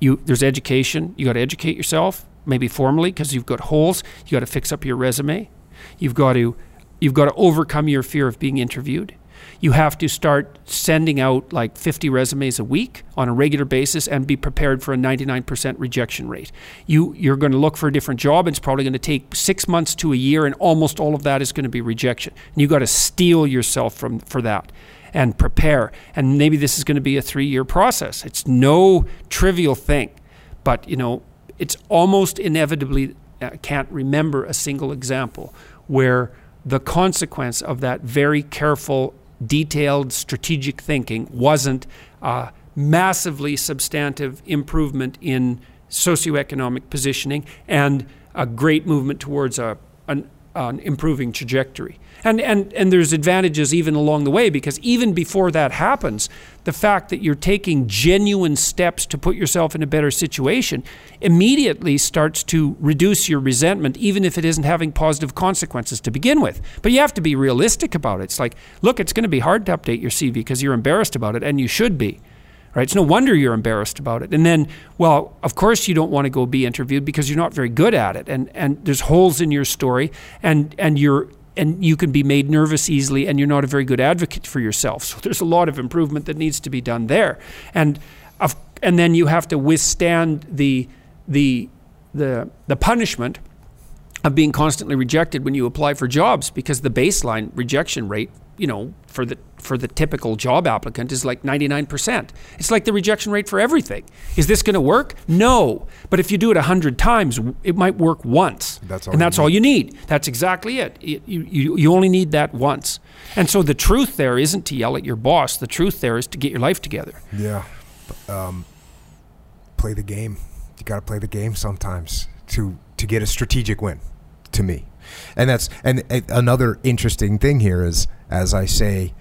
you, there's education. You got to educate yourself, maybe formally, because you've got holes. You got to fix up your resume You've got to you've got to overcome your fear of being interviewed. You have to start sending out like 50 resumes a week on a regular basis and be prepared for a 99% rejection rate. You you're going to look for a different job. It's probably going to take 6 months to a year and almost all of that is going to be rejection. And you've got to steel yourself from for that and prepare. And maybe this is going to be a 3-year process. It's no trivial thing. But, you know, it's almost inevitably I can't remember a single example where the consequence of that very careful, detailed, strategic thinking wasn't a massively substantive improvement in socioeconomic positioning and a great movement towards a, an, an improving trajectory. And, and, and there's advantages even along the way because even before that happens, the fact that you're taking genuine steps to put yourself in a better situation immediately starts to reduce your resentment, even if it isn't having positive consequences to begin with. But you have to be realistic about it. It's like, look, it's going to be hard to update your CV because you're embarrassed about it, and you should be. Right? It's no wonder you're embarrassed about it. And then, well, of course you don't want to go be interviewed because you're not very good at it, and and there's holes in your story, and and you're and you can be made nervous easily and you're not a very good advocate for yourself. So there's a lot of improvement that needs to be done there. And and then you have to withstand the the the the punishment of being constantly rejected when you apply for jobs because the baseline rejection rate, you know, for the for the typical job applicant is like 99%. It's like the rejection rate for everything. Is this going to work? No. But if you do it 100 times, it might work once. That's all and that's you all you need. That's exactly it. You, you, you only need that once. And so the truth there isn't to yell at your boss. The truth there is to get your life together. Yeah. Um, play the game. You got to play the game sometimes to to get a strategic win. To me, and that's and uh, another interesting thing here is as I say,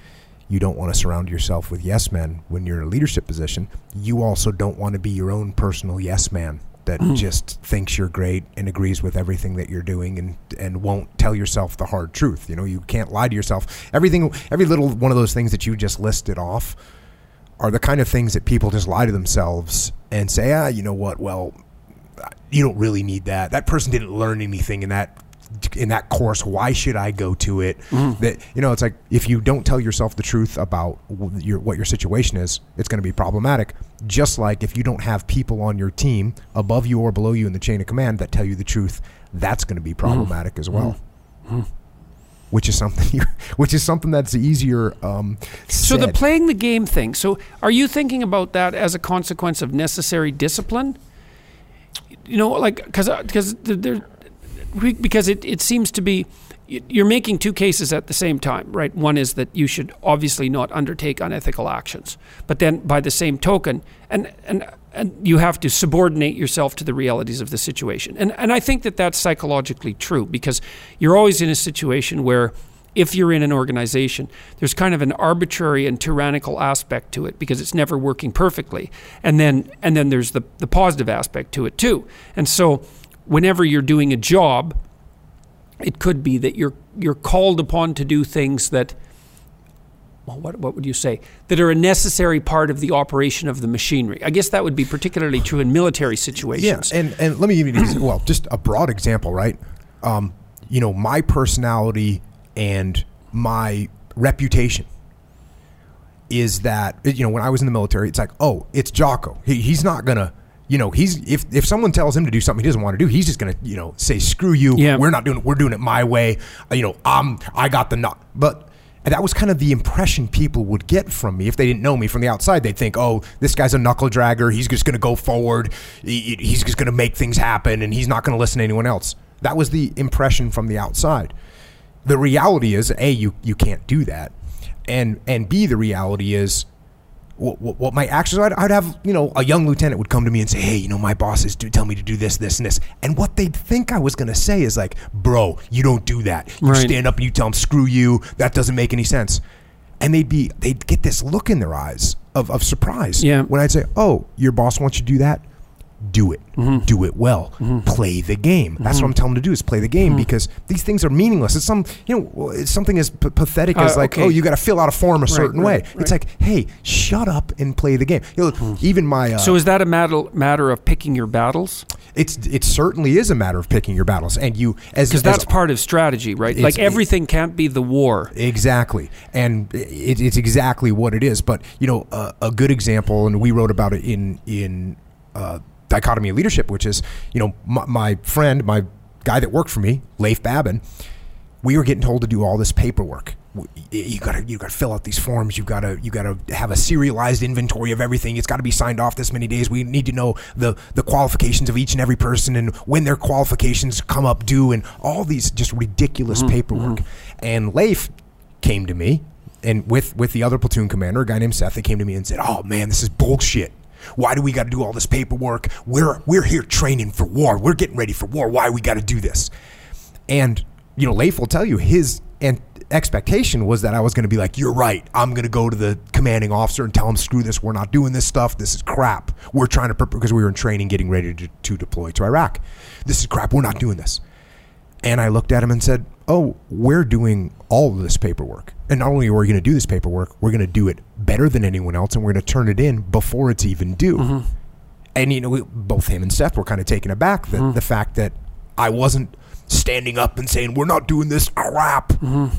you don't want to surround yourself with yes men when you're in a leadership position. You also don't want to be your own personal yes man that just thinks you're great and agrees with everything that you're doing and and won't tell yourself the hard truth. You know, you can't lie to yourself. Everything every little one of those things that you just listed off are the kind of things that people just lie to themselves and say, "Ah, you know what? Well, you don't really need that. That person didn't learn anything in that in that course why should i go to it? Mm-hmm. That you know it's like if you don't tell yourself the truth about your what your situation is it's going to be problematic. Just like if you don't have people on your team above you or below you in the chain of command that tell you the truth that's going to be mm-hmm. problematic as well. Mm-hmm. Which is something you, which is something that's easier um So the playing the game thing. So are you thinking about that as a consequence of necessary discipline? You know, like because because there because it, it seems to be you're making two cases at the same time, right? One is that you should obviously not undertake unethical actions, but then by the same token, and and and you have to subordinate yourself to the realities of the situation. And and I think that that's psychologically true because you're always in a situation where if you're in an organization, there's kind of an arbitrary and tyrannical aspect to it because it's never working perfectly. And then and then there's the, the positive aspect to it too. And so whenever you're doing a job, it could be that you're you're called upon to do things that well, what, what would you say that are a necessary part of the operation of the machinery. I guess that would be particularly true in military situations. Yeah, and, and let me give you an exa- well, just a broad example, right? Um, you know, my personality and my reputation is that you know when I was in the military, it's like, oh, it's Jocko. He, he's not gonna. You know, he's if, if someone tells him to do something he doesn't want to do, he's just gonna you know say screw you. Yeah. We're not doing it. We're doing it my way. Uh, You know, I'm I got the nut. But and that was kind of the impression people would get from me if they didn't know me from the outside. They'd think, "Oh, this guy's a knuckle dragger. He's just going to go forward. He- He's just going to make things happen, and he's not going to listen to anyone else." That was the impression from the outside. The reality is, a you you can't do that, and and b the reality is. What, what, what my actions I'd, I'd have you know a young lieutenant would come to me and say hey you know my bosses do tell me to do this this and this. And what they'd think I was gonna say is like bro you don't do that. You Right. stand up and you tell them screw you. That doesn't make any sense. And they'd be they'd get this look in their eyes of, of surprise Yeah. when I'd say oh your boss wants you to do that do it, do it well, play the game. That's what I'm telling them to do is play the game because these things are meaningless. It's some, you know, it's something as p- pathetic as Uh, like, okay. oh, you got to fill out a form a certain right, way. It's like, hey, shut up and play the game. You know, even my, uh, So is that a matter matter of picking your battles? it's it certainly is a matter of picking your battles, and you as Because as- that's part of strategy, right? Like everything can't be the war. Exactly, and it, it's exactly what it is. But you know, a, a good example, and we wrote about it in in uh, dichotomy of leadership, which is you know my, my friend, my guy that worked for me, Leif Babin. We were getting told to do all this paperwork. You gotta you gotta fill out these forms. You gotta you gotta have a serialized inventory of everything. It's got to be signed off this many days. We need to know the the qualifications of each and every person and when their qualifications come up due and all these just ridiculous mm-hmm. paperwork. And Leif came to me and with with the other platoon commander, a guy named Seth, they came to me and said, "Oh man, this is bullshit. Why do we got to do all this paperwork? We're we're here training for war. We're getting ready for war. Why we got to do this?" And you know, Leif will tell you his and expectation was that I was going to be like, "You're right. I'm going to go to the commanding officer and tell him, screw this. We're not doing this stuff. This is crap. We're trying to prepare because we were in training, getting ready to, to deploy to Iraq. This is crap. We're not doing this." And I looked at him and said, "Oh, we're doing all of this paperwork, and not only are we going to do this paperwork, we're going to do it better than anyone else, and we're going to turn it in before it's even due." Mm-hmm. And you know, we, both him and Seth were kind of taken aback that mm-hmm. the fact that I wasn't standing up and saying, "We're not doing this crap." Mm-hmm.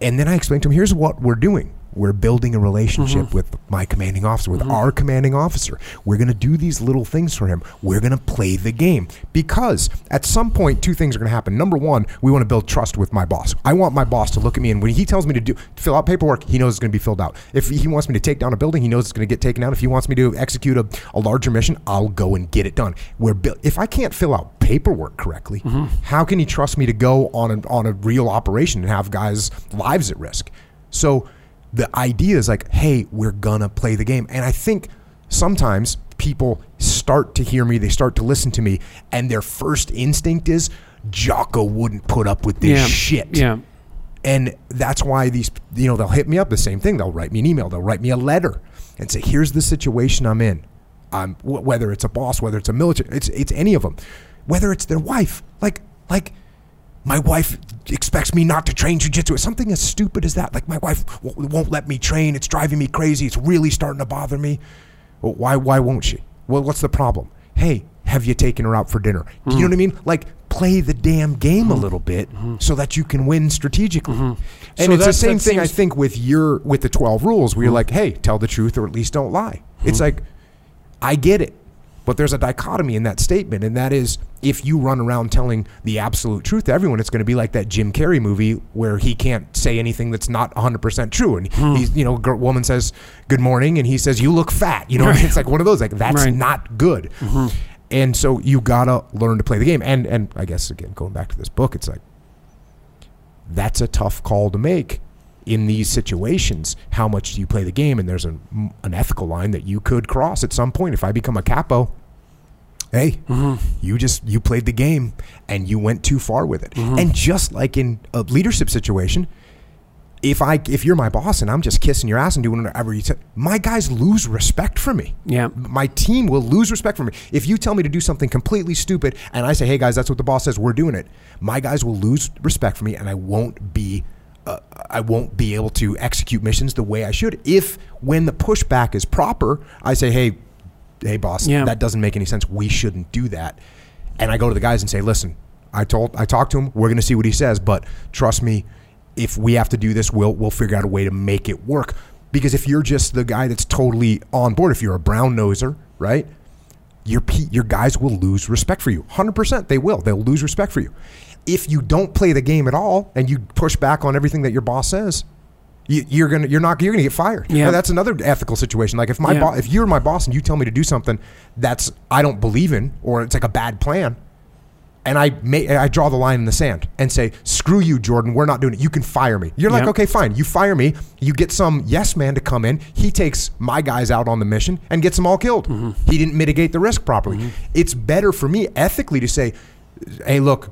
And then I explained to him, "Here's what we're doing." We're building a relationship mm-hmm. with my commanding officer, with mm-hmm. our commanding officer. We're going to do these little things for him. We're going to play the game because at some point, two things are going to happen. Number one, we want to build trust with my boss. I want my boss to look at me and when he tells me to do fill out paperwork, he knows it's going to be filled out. If he wants me to take down a building, he knows it's going to get taken down. If he wants me to execute a, a larger mission, I'll go and get it done. We're built. If I can't fill out paperwork correctly, mm-hmm. how can he trust me to go on a, on a real operation and have guys' lives at risk? So the idea is like, hey, we're gonna play the game. And I think sometimes people start to hear me, they start to listen to me, and their first instinct is Jocko wouldn't put up with this yeah. shit. Yeah. And that's why these, you know, they'll hit me up the same thing. They'll write me an email, they'll write me a letter and say, here's the situation I'm in. Wh- whether it's a boss, whether it's a military, it's, it's any of them. Whether it's their wife, like, like, my wife expects me not to train jujitsu. Something as stupid as that. Like my wife w- won't let me train. It's driving me crazy. It's really starting to bother me. Well, why? Why won't she? Well, what's the problem? Hey, have you taken her out for dinner? Do you know what I mean? Like play the damn game a little bit so that you can win strategically. And So it's the same thing I think with your with the twelve rules, where you're like, hey, tell the truth or at least don't lie. It's like I get it. But there's a dichotomy in that statement, and that is if you run around telling the absolute truth to everyone, it's going to be like that Jim Carrey movie where he can't say anything that's not 100% true. And hmm. he's, you know, girl, woman says, Good morning, and he says, You look fat. You know, Right. it's like one of those, like, that's Right. not good. Mm-hmm. And so you got to learn to play the game. And, and I guess, again, going back to this book, it's like, that's a tough call to make in these situations. How much do you play the game? And there's a, an ethical line that you could cross at some point. If I become a capo, hey, mm-hmm. you just you played the game and you went too far with it. Mm-hmm. And just like in a leadership situation, if I if you're my boss and I'm just kissing your ass and doing whatever you tell, my guys lose respect for me. Yeah. My team will lose respect for me. If you tell me to do something completely stupid and I say, "Hey guys, that's what the boss says, we're doing it." My guys will lose respect for me and I won't be uh, I won't be able to execute missions the way I should. If when the pushback is proper, I say, "Hey, hey boss, Yeah. that doesn't make any sense. We shouldn't do that." And I go to the guys and say, "Listen, I told I talked to him. We're going to see what he says, but trust me, if we have to do this, we'll we'll figure out a way to make it work. Because if you're just the guy that's totally on board, if you're a brown noser, right? Your your guys will lose respect for you. 100% they will. They'll lose respect for you. If you don't play the game at all and you push back on everything that your boss says, you, you're gonna you're not you're gonna get fired. Yeah. And that's another ethical situation. Like if my Yeah. boss, if you're my boss and you tell me to do something that's I don't believe in or it's like a bad plan, and I may, I draw the line in the sand and say, "Screw you, Jordan. We're not doing it. You can fire me." You're like, "Okay, fine. You fire me. You get some yes man to come in. He takes my guys out on the mission and gets them all killed. Mm-hmm. He didn't mitigate the risk properly. Mm-hmm. It's better for me ethically to say, "Hey, look,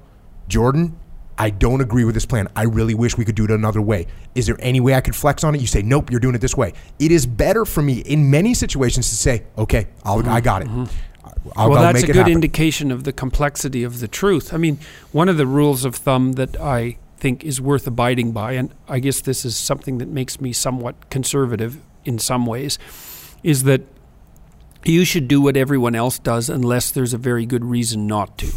Jordan." I don't agree with this plan. I really wish we could do it another way. Is there any way I could flex on it? You say, nope, you're doing it this way. It is better for me in many situations to say, okay, I'll, I got it. Mm-hmm. I'll, well, I'll that's make a it good happen. indication of the complexity of the truth. I mean, one of the rules of thumb that I think is worth abiding by, and I guess this is something that makes me somewhat conservative in some ways, is that you should do what everyone else does unless there's a very good reason not to.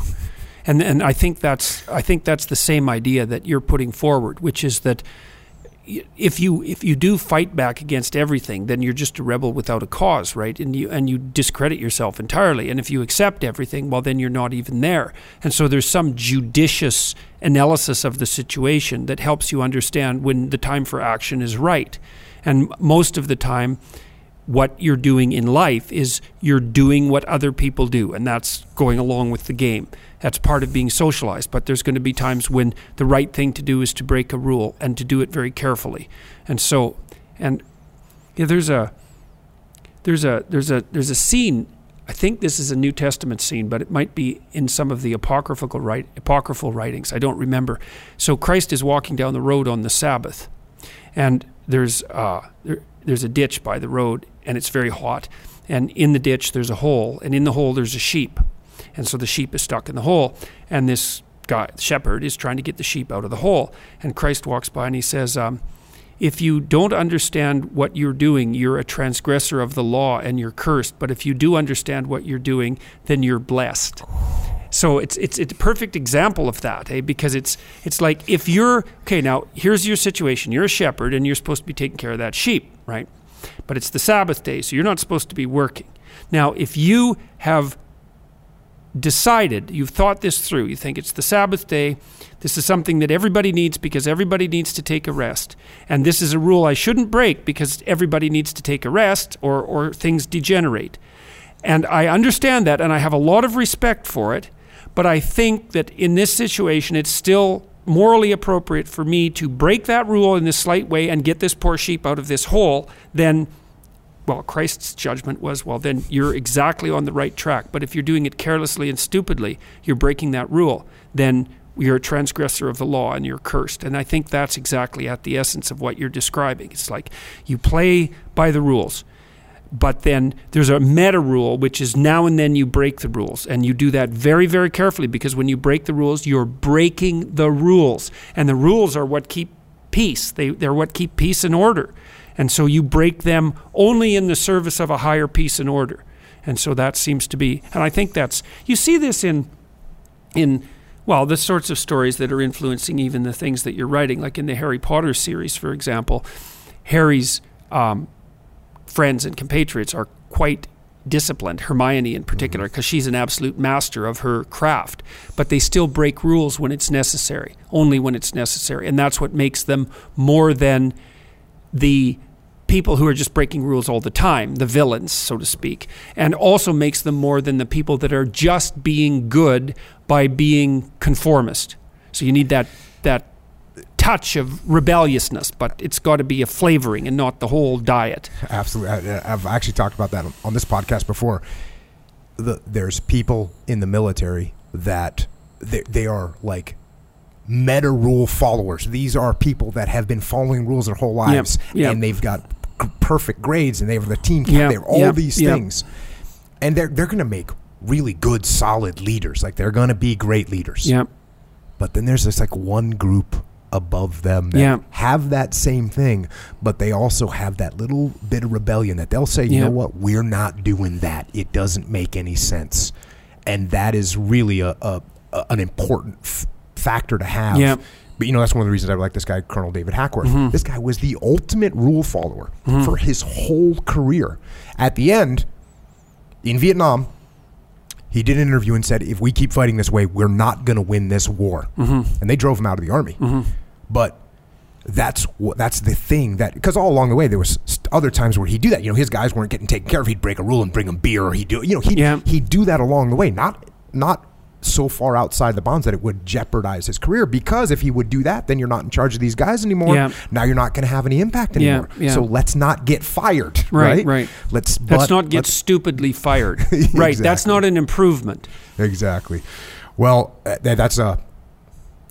And and I think that's I think that's the same idea that you're putting forward, which is that if you if you do fight back against everything, then you're just a rebel without a cause, right? And you and you discredit yourself entirely. And if you accept everything, well, then you're not even there. And so there's some judicious analysis of the situation that helps you understand when the time for action is right. And most of the time, what you're doing in life is you're doing what other people do, and that's going along with the game. That's part of being socialized. But there's going to be times when the right thing to do is to break a rule and to do it very carefully. And so, and yeah, there's a there's a there's a there's a scene. I think this is a New Testament scene, but it might be in some of the apocryphal write, apocryphal writings. I don't remember. So Christ is walking down the road on the Sabbath, and there's uh, there, there's a ditch by the road, and it's very hot. And in the ditch, there's a hole, and in the hole, there's a sheep. And so the sheep is stuck in the hole, and this guy, shepherd, is trying to get the sheep out of the hole. And Christ walks by and he says, um, If you don't understand what you're doing, you're a transgressor of the law and you're cursed. But if you do understand what you're doing, then you're blessed. So it's it's it's a perfect example of that, eh? Because it's it's like if you're okay now, here's your situation. You're a shepherd and you're supposed to be taking care of that sheep, right? But it's the Sabbath day, so you're not supposed to be working. Now, if you have decided, you've thought this through, you think it's the Sabbath day, this is something that everybody needs because everybody needs to take a rest. And this is a rule I shouldn't break because everybody needs to take a rest or, or things degenerate. And I understand that and I have a lot of respect for it, but I think that in this situation it's still morally appropriate for me to break that rule in this slight way and get this poor sheep out of this hole than well, Christ's judgment was, well, then you're exactly on the right track. But if you're doing it carelessly and stupidly, you're breaking that rule. Then you're a transgressor of the law and you're cursed. And I think that's exactly at the essence of what you're describing. It's like you play by the rules, but then there's a meta rule, which is now and then you break the rules. And you do that very, very carefully because when you break the rules, you're breaking the rules. And the rules are what keep peace, they, they're what keep peace and order. And so you break them only in the service of a higher peace and order. And so that seems to be, and I think that's, you see this in, in, well, the sorts of stories that are influencing even the things that you're writing, like in the Harry Potter series, for example. Harry's um, friends and compatriots are quite disciplined, Hermione in particular, because she's an absolute master of her craft. But they still break rules when it's necessary, only when it's necessary. And that's what makes them more than the people who are just breaking rules all the time, the villains, so to speak, and also makes them more than the people that are just being good by being conformist. So you need that that touch of rebelliousness, but it's got to be a flavoring and not the whole diet. Absolutely. I, I've actually talked about that on this podcast before. The, there's people in the military that they, they are like meta rule followers. These are people that have been following rules their whole lives, yep. and they've got perfect grades, and they have the team. cap- Yep, They have all yep, these yep. things, and they're they're going to make really good, solid leaders. Like they're going to be great leaders. Yeah. But then there's this like one group above them that Yeah. have that same thing, but they also have that little bit of rebellion that they'll say, you Yeah. know what, we're not doing that. It doesn't make any sense. And that is really a, a, a an important f- factor to have. Yeah. But you know, that's one of the reasons I like this guy, Colonel David Hackworth. Mm-hmm. This guy was the ultimate rule follower for his whole career. At the end, in Vietnam, he did an interview and said, "If we keep fighting this way, we're not going to win this war." Mm-hmm. And they drove him out of the army. But that's what that's the thing that because all along the way there was other times where he'd do that. You know, his guys weren't getting taken care of. He'd break a rule and bring them beer, or he'd do you know he Yeah. he'd do that along the way. Not not so far outside the bounds that it would jeopardize his career. Because if he would do that, then you're not in charge of these guys anymore. Yeah. Now you're not going to have any impact anymore. yeah. So let's not get fired. Right, Right. right. Let's Let's not get let's- stupidly fired. Right. That's not an improvement. Exactly. Well, uh, th- that's a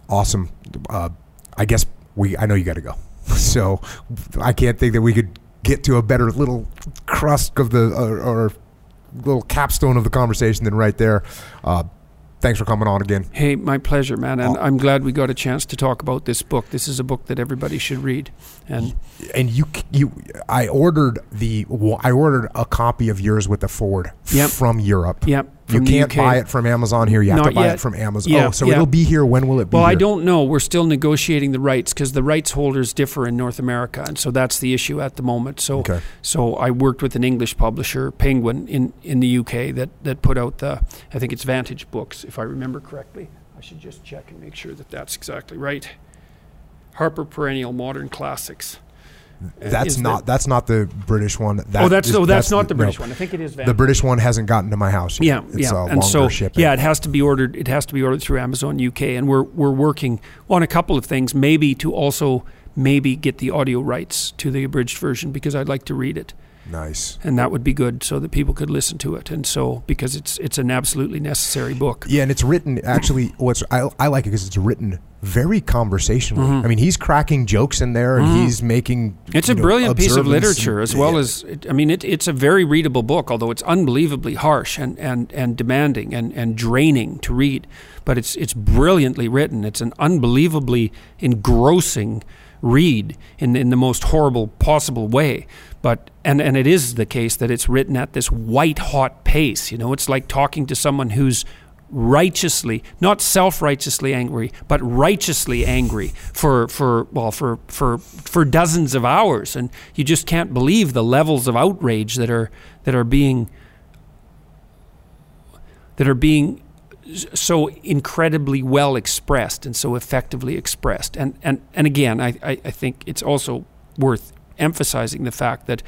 awesome. Uh, I guess we. I know you got to go, so I can't think that we could get to a better little crust of the or, or little capstone of the conversation than right there. Uh, thanks for coming on again. Hey, my pleasure, man. And Oh. I'm glad we got a chance to talk about this book. This is a book that everybody should read. And And you you I ordered the I ordered a copy of yours with the foreword Yep. from Europe. Yep, You can't buy it from Amazon here. You have Not to buy yet. it from Amazon. Yeah, oh, so yeah. it'll be here. When will it be well, I don't know. We're still negotiating the rights because the rights holders differ in North America, and so that's the issue at the moment. So, Okay. so I worked with an English publisher, Penguin, in in the UK that that put out the I think it's Vintage Books, if I remember correctly. I should just check and make sure that that's exactly right. Harper Perennial Modern Classics. That's not the- that's not the British one. That oh, that's is- oh, that's, not the, the British no. one. I think it is Vintage. The British one hasn't gotten to my house. Yet. Yeah, it's yeah, and so shipping. yeah, it has to be ordered. It has to be ordered through Amazon UK, and we're we're working on a couple of things, maybe to also maybe get the audio rights to the abridged version because I'd like to read it, nice. and that would be good so that people could listen to it, and so because it's it's an absolutely necessary book. Yeah, and it's written actually. What's I, I like it because it's written very conversationally. Mhm. I mean, he's cracking jokes in there, and Mhm. he's making. It's a know, brilliant piece of literature, as well yeah. as I mean, it, it's a very readable book, although it's unbelievably harsh and, and, and demanding and, and draining to read. But it's it's brilliantly written. It's an unbelievably engrossing read in in the most horrible possible way. But and and it is the case that it's written at this white hot pace. You know, it's like talking to someone who's righteously, not self-righteously angry, but righteously angry for for well for for for dozens of hours, and you just can't believe the levels of outrage that are that are being that are being so incredibly well expressed and so effectively expressed. And and and again, I I, I think it's also worth emphasizing the fact that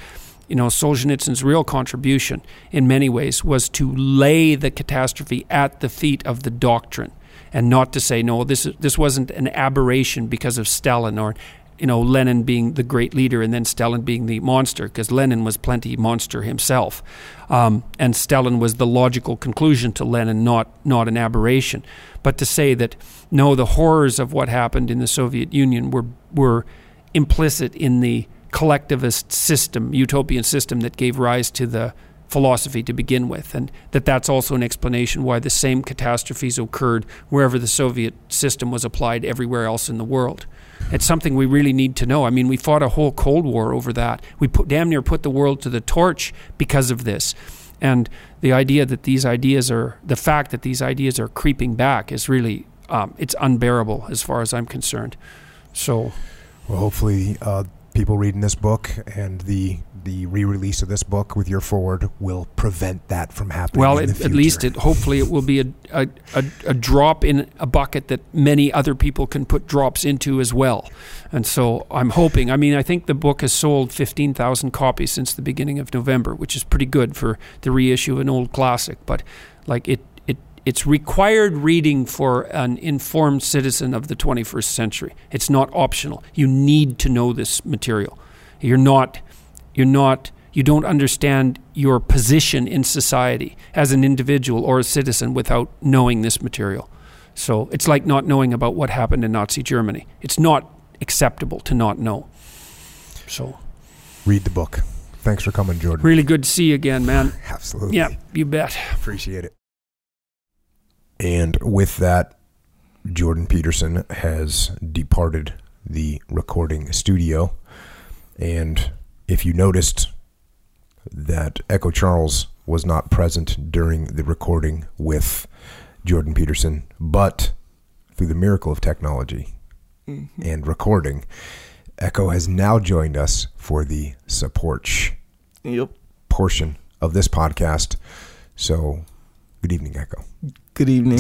you know, Solzhenitsyn's real contribution in many ways was to lay the catastrophe at the feet of the doctrine and not to say, no, this, this wasn't an aberration because of Stalin or, you know, Lenin being the great leader and then Stalin being the monster, because Lenin was plenty monster himself. Um, and Stalin was the logical conclusion to Lenin, not, not an aberration. But to say that, no, the horrors of what happened in the Soviet Union were, were implicit in the collectivist system, utopian system that gave rise to the philosophy to begin with, and that that's also an explanation why the same catastrophes occurred wherever the Soviet system was applied everywhere else in the world. It's something we really need to know. I mean, we fought a whole Cold War over that. We put, damn near put the world to the torch because of this. And the idea that these ideas are, the fact that these ideas are creeping back is really, um, it's unbearable as far as I'm concerned. So, Well, hopefully, uh, people reading this book and the the re-release of this book with your foreword will prevent that from happening. Well, it, at least it hopefully it will be a, a, a, a drop in a bucket that many other people can put drops into as well. And so I'm hoping. I mean, I think the book has sold 15,000 copies since the beginning of November, which is pretty good for the reissue of an old classic. But like it it's required reading for an informed citizen of the 21st century. It's not optional. You need to know this material. You're not you're not you don't understand your position in society as an individual or a citizen without knowing this material. So it's like not knowing about what happened in Nazi Germany. It's not acceptable to not know. So read the book. Thanks for coming, Jordan. really good to see you again, man. Absolutely. Yeah, you bet. Appreciate it. And with that, Jordan Peterson has departed the recording studio. And if you noticed that Echo Charles was not present during the recording with Jordan Peterson, but through the miracle of technology mm-hmm. and recording, Echo has now joined us for the support sh- Yep. portion of this podcast. So, good evening, Echo. Good evening.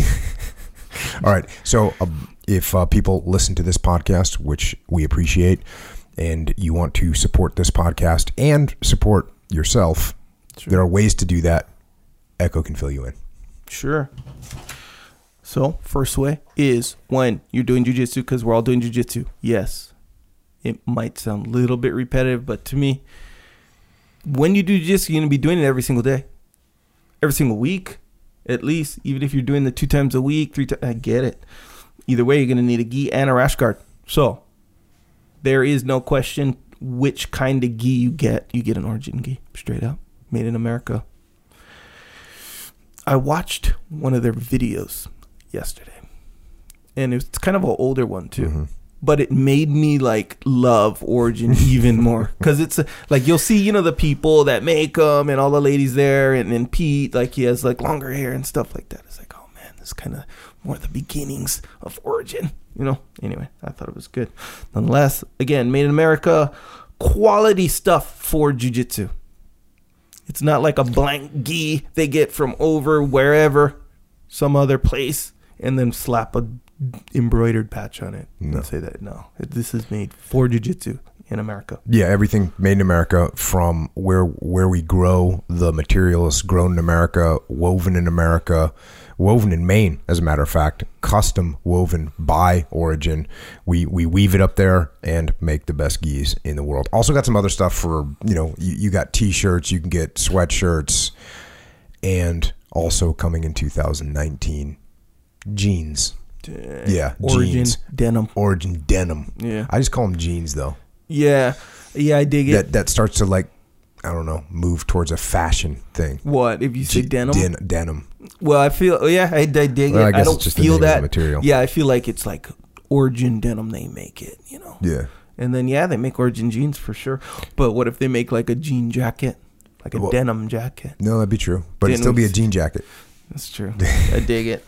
All right. So, um, if uh, people listen to this podcast, which we appreciate, and you want to support this podcast and support yourself, Sure. there are ways to do that. Echo can fill you in. Sure. So, first way is when you're doing jujitsu, because we're all doing jujitsu. Yes. It might sound a little bit repetitive, but to me, when you do jujitsu, you're going to be doing it every single day, every single week, at least. Even if you're doing the two times a week, three times, I get it. Either way, you're going to need a gi and a rash guard. So, there is no question which kind of gi you get. You get an origin gi, straight up, made in America. I watched one of their videos yesterday, and it's kind of an older one too. Mhm. But it made me like love Origin even more because it's like you'll see you know the people that make them and all the ladies there, and then Pete like he has like longer hair and stuff like that. It's like oh man, this kind of more the beginnings of Origin, you know. Anyway, I thought it was good. Nonetheless, again, made in America, quality stuff for jujitsu. It's not like a blank gi they get from over wherever, some other place, and then slap a embroidered patch on it No. say that no, this is made for jujitsu in America. Yeah, everything made in America from where where we grow the materials grown in America, woven in America, woven in Maine, as a matter of fact, custom woven by Origin. We we weave it up there and make the best gis in the world. Also got some other stuff for you know you, you got t-shirts, you can get sweatshirts, and also coming in 2019, jeans. Uh, yeah, Origin jeans. denim. Origin denim. Yeah, I just call them jeans though. yeah, yeah. I dig it. that that starts to like I don't know move towards a fashion thing. what if you say G- denim? den- denim. Well, I feel. Yeah, I, I dig Well, it. I I, don't feel name of the that material. Yeah, I feel like it's like Origin denim. They make it, you know. Yeah. And then yeah, they make Origin jeans for sure. But what if they make like a jean jacket, like a Well- denim jacket? No, that'd be true, but it'd still be a jean jacket. That's true. I dig it.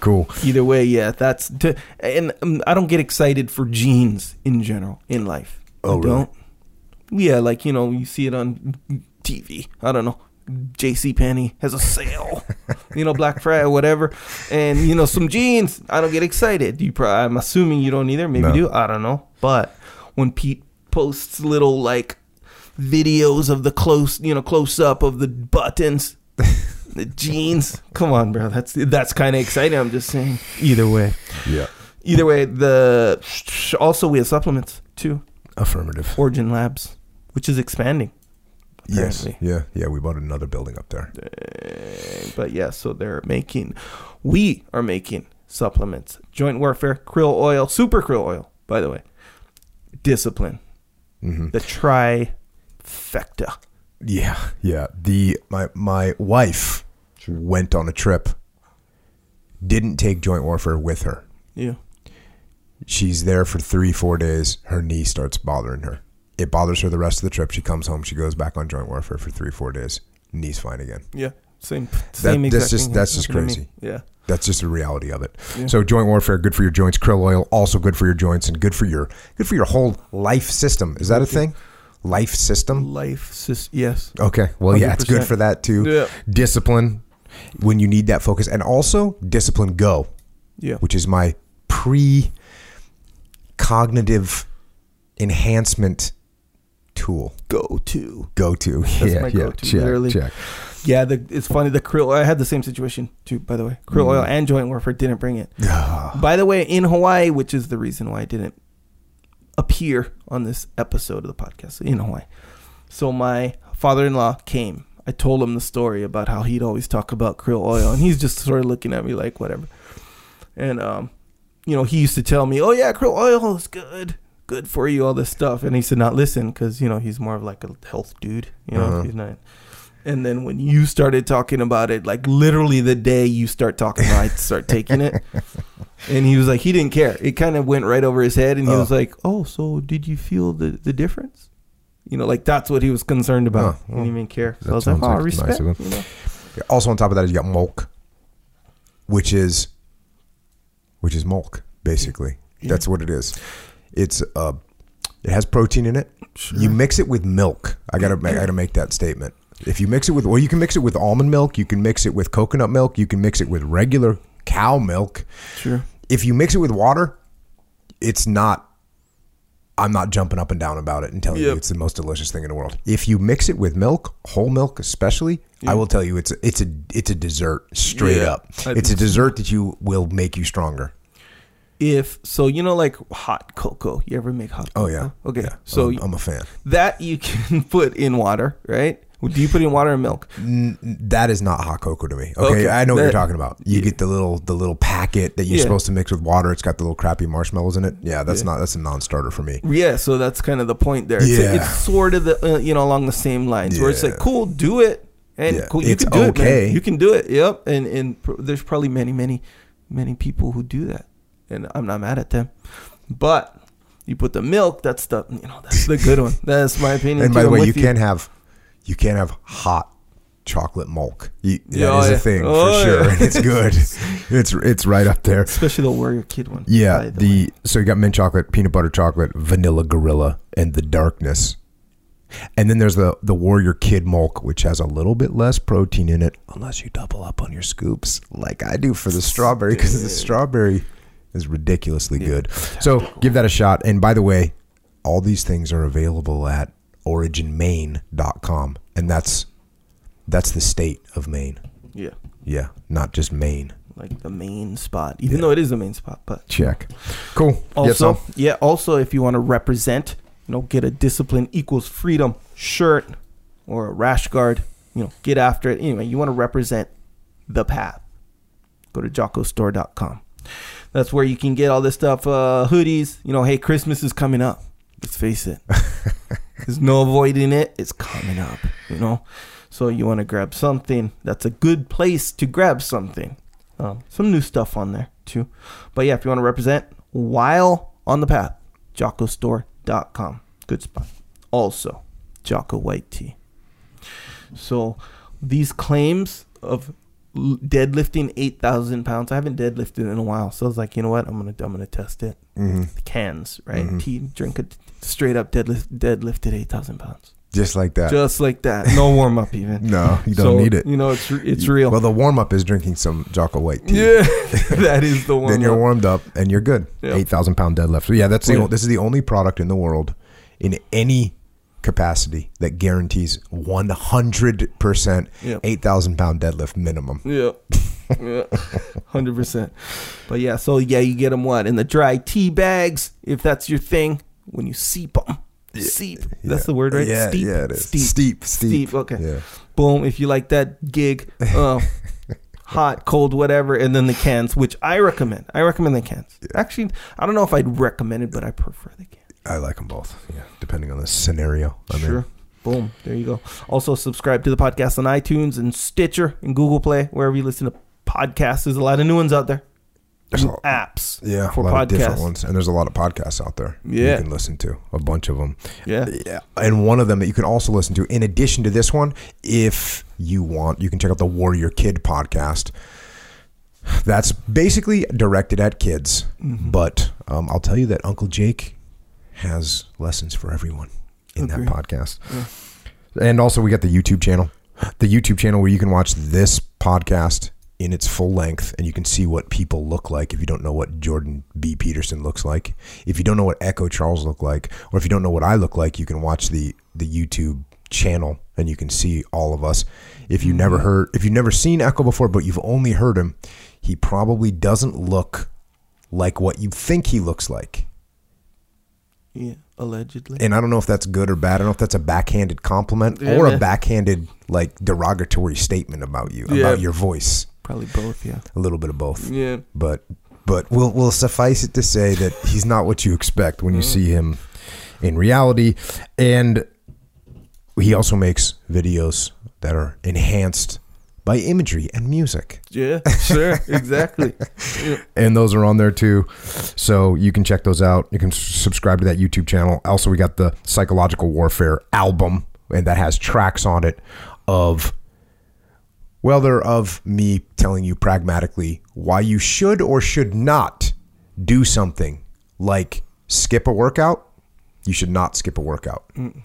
Cool. Either way, yeah, that's to, and um, I don't get excited for jeans in general in life. Oh, I really? don't. Yeah, like you know, you see it on TV. I don't know. J.C. Penney has a sale, you know, Black Friday whatever, and you know some jeans. I don't get excited. You, probably, I'm assuming you don't either. Maybe No. you do. I don't know. But when Pete posts little like videos of the close, you know, close up of the buttons, the jeans. Come on, bro. That's that's kind of exciting. I'm just saying. Either way, Yeah. either way. The also we have supplements too. Affirmative. Origin Labs, which is expanding. Yes. Yeah. Yeah. We bought another building up there. Uh, But yeah, so they're making, we are making supplements. Joint warfare, krill oil, super krill oil, by the way. Discipline, hmm the trifecta. Yeah. Yeah. The my my wife went on a trip. Didn't take joint warfare with her. Yeah. She's there for three, four days. Her knee starts bothering her. It bothers her the rest of the trip. She comes home. She goes back on joint warfare for three, four days. Knee's fine again. Yeah. Same. Same that's exact just- thing that's just crazy. Yeah. That's just the reality of it. Yeah. So joint warfare, good for your joints. Krill oil, also good for your joints and good for your good for your whole life system. Is that a thing? Life system. Life, system, Yes. Okay. Well, yeah, it's good for that too. Yeah. Discipline when you need that focus, and also discipline go, Yeah. which is my pre cognitive enhancement tool. Go to. Go to. That's yeah, yeah. go-to, check, literally. check. Yeah, the, it's funny. The krill. I had the same situation too. By the way, krill Mm. oil and joint warfare didn't bring it. By the way, in Hawaii, which is the reason why I didn't appear on this episode of the podcast You know why? So my father-in-law came. I told him the story about how he'd always talk about krill oil, and he's just sort of looking at me like whatever. And um, you know, he used to tell me, "Oh yeah, krill oil is good, good for you, all this stuff." And he said, "Not listen, because you know he's more of like a health dude. You know, Uh-huh. he's not." And then when you started talking about it, like literally the day you start talking, about it, I start taking it. And he was like, he didn't care. It kind of went right over his head, and he Oh. was like, "Oh, so did you feel the the difference?" You know, like that's what he was concerned about. Oh, he didn't even care. So that I was like, sounds "Oh, like nice respect." of him. you know? Also on top of that, you got mulk, which is which is mulk basically. That's what it is. It's uh, it has protein in it. You mix it with milk. I gotta I gotta make that statement. If you mix it with, well, you can mix it with almond milk. You can mix it with coconut milk. You can mix it with regular cow milk. Sure. If you mix it with water, it's not. I'm not jumping up and down about it and telling you it's the most delicious thing in the world. If you mix it with milk, whole milk especially, I will tell you it's a, it's a it's a dessert straight Yeah. up. I It's a dessert that you will make you stronger. If so, you know, like hot cocoa. You ever make hot? Oh yeah. Okay. Yeah. So I'm, I'm a fan. that you can put in water, right? Do you put in water and milk? N- That is not hot cocoa to me. Okay, Okay, I know what you're talking about. You yeah. get the little the little packet that you're Yeah. supposed to mix with water. It's got the little crappy marshmallows in it. Yeah, that's Yeah. not that's a non-starter for me. Yeah, so that's kind of the point there. It's, Yeah. it's sort of the uh, you know along the same lines where it's like cool, do it and cool, you it's can do it, okay. man. You can do it. Yep, and and pr- there's probably many, many, many people who do that, and I'm not mad at them. But you put the milk. That's the you know that's the good one. That's my opinion. And by the way, with you can't have you can't have hot chocolate milk. You, that is Yeah, oh, a thing Oh, for sure, yeah. and it's good. it's it's right up there. especially the warrior kid one. Yeah, by the, so you got mint chocolate, peanut butter chocolate, vanilla gorilla, and the darkness. And then there's the the warrior kid milk, which has a little bit less protein in it, unless you double up on your scoops, like I do for the strawberry, because the strawberry is ridiculously good. So give that a shot. And by the way, all these things are available at originmaine.com, and that's that's the state of Maine. yeah, Yeah, not just Maine. like the main spot. Even though it is the main spot, but Check. Cool. Also, some. yeah. Also, if you want to represent, you know, get a discipline equals freedom shirt or a rash guard. You know, get after it. Anyway, you want to represent the path. Go to jockostore.com. That's where you can get all this stuff. Uh, hoodies. You know, hey, Christmas is coming up. Let's face it. There's no avoiding it. It's coming up. You know, so you want to grab something. That's a good place to grab something. Um, some new stuff on there too. But yeah, if you want to represent while on the path, jockostore.com. Good spot. Also, Jocko White Tea. So these claims of deadlifting 8,000 pounds, I haven't deadlifted in a while. So I was like, you know what? I'm going to I'm gonna test it. hmm The cans, right? Mhm. Tea, drink it straight up deadlift, deadlifted 8,000 pounds. Just like that. Just like that. No warm up even. no, you don't So, need it. You know, it's, it's real. Well, the warm up is drinking some Jocko White tea. yeah, that is the one. Then you're warmed up and you're good. Yeah. Eight thousand pound deadlift. So yeah, that's the yeah. this is the only product in the world in any capacity that guarantees one hundred percent eight thousand pound deadlift minimum. Yeah. Yeah. 100%. But yeah, so yeah, you get them what? In the dry tea bags, if that's your thing, when you seep them. Seep. That's Yeah. the word, right? Yeah, Steep. yeah, it is. Steep. Steep, steep. Steep, okay. Yeah. Boom. If you like that gig, uh, hot, cold, whatever, and then the cans, which I recommend. I recommend the cans. Actually, I don't know if I'd recommend it, but I prefer the cans. I like them both. Yeah, depending on the scenario. I'm in. Sure. Boom. There you go. Also, subscribe to the podcast on iTunes and Stitcher and Google Play, wherever you listen to podcasts. There's a lot of new ones out there. There's a- apps. Yeah, for a lot of different ones, and there's a lot of podcasts out there. Yeah. you can listen to a bunch of them. Yeah. Yeah, and one of them that you can also listen to, in addition to this one, if you want, you can check out the Warrior Kid podcast. That's basically directed at kids, Mm-hmm. but um, I'll tell you that Uncle Jake has lessons for everyone in Agree. that podcast. And also, we got the YouTube channel, the YouTube channel where you can watch this podcast in its full length, and you can see what people look like. If you don't know what Jordan B. Peterson looks like, if you don't know what Echo Charles look like, or if you don't know what I look like, you can watch the the YouTube channel and you can see all of us. If you never mm-hmm. heard, if you've never seen Echo before, but you've only heard him, he probably doesn't look like what you think he looks like. Yeah. Allegedly. And I don't know if that's good or bad. I don't know if that's a backhanded compliment Yeah, or a backhanded like derogatory statement about you, Yeah. about your voice. Probably both. Yeah. A little bit of both. Yeah. But but we'll we'll suffice it to say that he's not what you expect when you Mm-hmm. see him in reality. And he also makes videos that are enhanced by imagery and music. Yeah. Sure. exactly. Yeah. and those are on there too. So you can check those out. You can subscribe to that YouTube channel. Also, we got the Psychological Warfare album, and that has tracks on it of, well, they're of me telling you pragmatically why you should or should not do something like skip a workout. You should not skip a workout. Mm.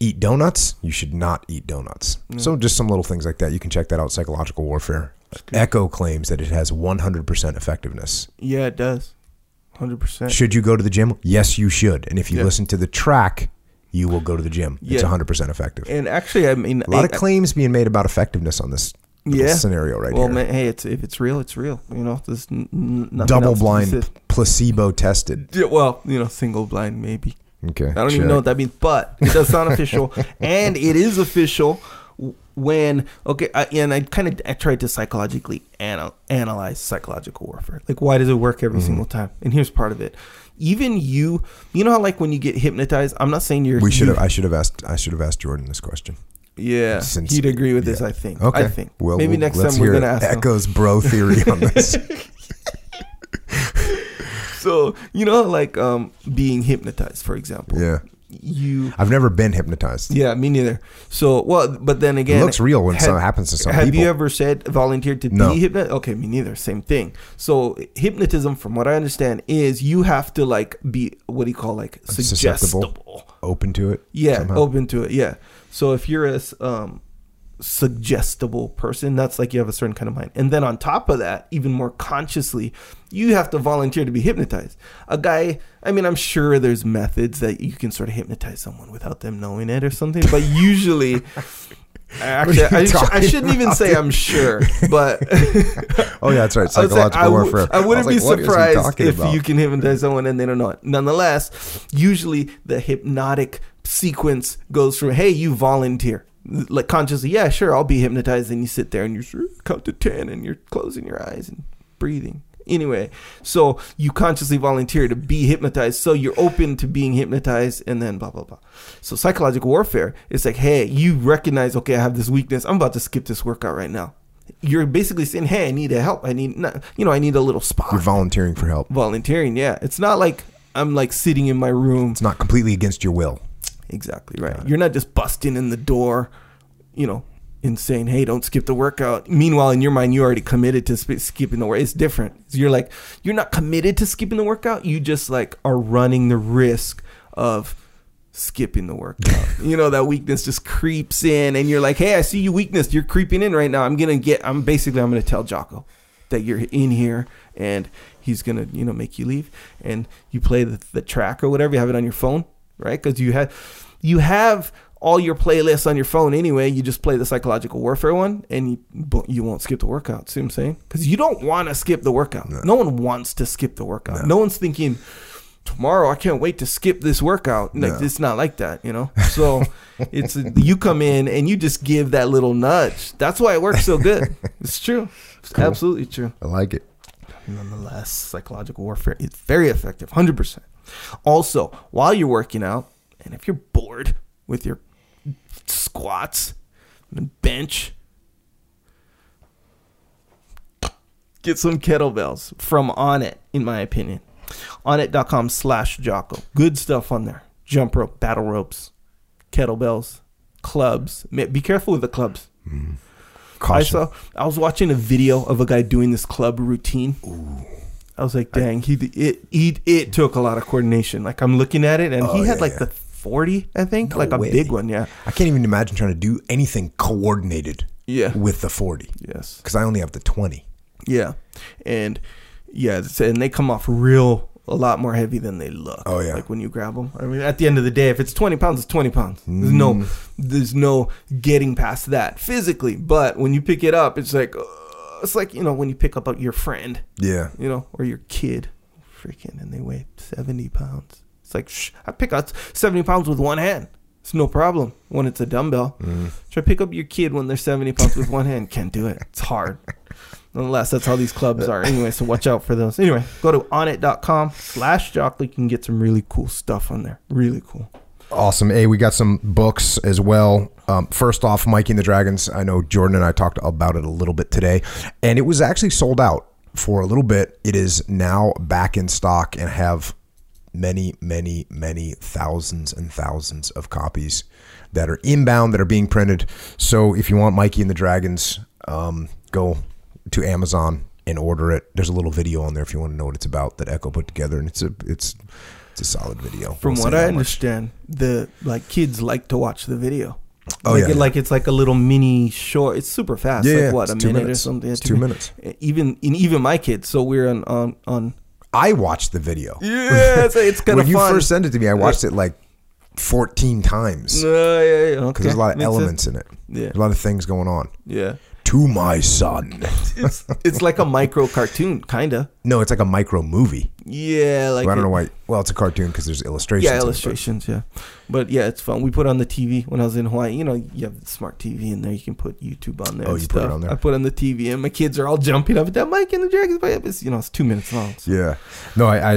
Eat donuts. You should not eat donuts. So just some little things like that. You can check that out. Psychological Warfare. Echo claims that it has 100% effectiveness. Yeah. It does. Hundred percent. Should you go to the gym? Yes, you should. And if you Yeah. listen to the track, you will go to the gym. It's 100% effective. And actually, I mean, A lot of I- claims being made about effectiveness on this Yeah. scenario right well, here. man, hey, it's if it's real, it's real. You know, there's n- double blind, placebo tested. Yeah, well, you know, single blind maybe. Okay. I don't even know what that means, but it does sound official, and it is official when okay. I, and I kind of I tried to psychologically anal- analyze psychological warfare. Like, why does it work Mm-hmm. every single time? And here's part of it. Even you, you know how like when you get hypnotized. I'm not saying you're. We should have. I should have asked. I should have asked Jordan this question. Yeah, Since- he'd agree with this. I think. Okay. I think. Well, maybe we'll- next time we're gonna ask him. Echo's bro theory on this. So you know, like um, being hypnotized, for example. yeah, You. I've never been hypnotized. Yeah, me neither. So well, but then again, it looks real when something happens to some have people. you ever said volunteered to No. be hypnotized? Okay, me neither. Same thing. So hypnotism, from what I understand, is you have to like be what do you call like suggestible. open to it? Yeah, somehow? open to it. Yeah. So if you're a s- um, suggestible person, that's like you have a certain kind of mind. And then on top of that, even more consciously, you have to volunteer to be hypnotized. A guy, I mean, I'm sure there's methods that you can sort of hypnotise someone without them knowing it or something, but usually. Actually, I, sh- I shouldn't even say? I'm sure, but Oh yeah, that's right. I Psychological I, warfare. I wouldn't be like, he surprised if about? you can hypnotize someone and they don't know it. Nonetheless, usually the hypnotic sequence goes from "Hey, you volunteer." Like consciously, yeah, sure, I'll be hypnotized. And you sit there and you count to ten, and you're closing your eyes and breathing. Anyway, so you consciously volunteer to be hypnotized, so you're open to being hypnotized, and then blah blah blah. So psychological warfare is like, hey, you recognize, okay, I have this weakness. I'm about to skip this workout right now. You're basically saying, hey, I need a help. I need, not, you know, I need a little spot. You're volunteering for help. Volunteering, yeah. It's not like I'm like sitting in my room. It's not completely against your will. Exactly right. You're not just busting in the door, you know, and saying, "Hey, don't skip the workout." Meanwhile, in your mind, you already committed to sp- skipping the workout. It's different. You're like, you're not committed to skipping the workout. You just like are running the risk of skipping the workout. you know, that weakness just creeps in, and you're like, "Hey, I see you weakness. You're creeping in right now. I'm gonna get. I'm basically, I'm gonna tell Jocko that you're in here, and he's gonna, you know, make you leave, and you play the, the track or whatever. You have it on your phone, right? Because you have, you have all your playlists on your phone anyway. You just play the psychological warfare one, and you you won't skip the workout. See what I'm saying? Because you don't want to skip the workout. No. one wants to skip the workout. No, one's thinking tomorrow. I can't wait to skip this workout. Like No. it's not like that, you know. So it's you come in and you just give that little nudge. That's why it works so good. It's true. It's Cool. absolutely true I like it. nonetheless, psychological warfare is very effective, 100%. Also, while you're working out, and if you're bored with your squats and bench, get some kettlebells from Onnit, in my opinion. Onnit.com slash Jocko. Good stuff on there. Jump rope, battle ropes, kettlebells, clubs. Be careful with the clubs. Mm. I saw. I was watching a video of a guy doing this club routine. I was like, dang, he it it it took a lot of coordination. Like I'm looking at it, and Oh, he had yeah, like yeah. the forty, I think, No like a way. big one. Yeah, I can't even imagine trying to do anything coordinated yeah, with the 40 yes, because I only have the 20. yeah, and yeah, and they come off real a lot more heavy than they look. Oh, yeah. like when you grab them. I mean, at the end of the day, if it's twenty pounds, it's twenty pounds. There's no, Mm. there's no getting past that physically. But when you pick it up, it's like, uh, it's like you know when you pick up your friend. Yeah. you know, or your kid, freaking, and they weigh 70 pounds. It's like, shh, I pick up 70 pounds with one hand. It's no problem when it's a dumbbell. Mm. Try to pick up your kid when they're 70 pounds with one hand. Can't do it. It's hard. Nonetheless, that's how these clubs are. Anyway, so watch out for those. Anyway, go to onnit.com slash Jocko. You can get some really cool stuff on there. Really cool. Awesome. Hey, we got some books as well. Um, first off, Mikey and the Dragons. I know Jordan and I talked about it a little bit today, and it was actually sold out for a little bit. It is now back in stock and have many, many, many thousands and thousands of copies that are inbound that are being printed. So if you want Mikey and the Dragons, um, go to Amazon and order it. There's a little video on there if you want to know what it's about that Echo put together, and it's a it's it's a solid video. From We'll what I that much. understand, the like kids like to watch the video. Oh, like yeah, it, yeah. like it's like a little mini short. It's super fast. Yeah, like yeah, what it's a two minute minutes. or something. It's Yeah, two min- minutes. Even in even my kids. So we're on on on. I watched the video. Yeah, it's, it's kind of when you first sent it to me, I watched it like 14 times Uh, yeah, yeah, because Okay. there's a lot of Makes elements in it. Yeah, There's a lot of things going on. yeah. To my son. It's it's like a micro cartoon, kinda. No, it's like a micro movie. Yeah, like Well, I don't it- know why. Well, it's a cartoon because there's illustrations. Yeah, it, but- illustrations. Yeah, but yeah, it's fun. We put on the TV when I was in Hawaii. You know, you have the smart TV in there. You can put YouTube on there. Oh, and you put it stuff. on there? I put on the TV, and my kids are all jumping up at that Mikey and the Dragons, but it's you know, it's two minutes long. so- Yeah. No, I, I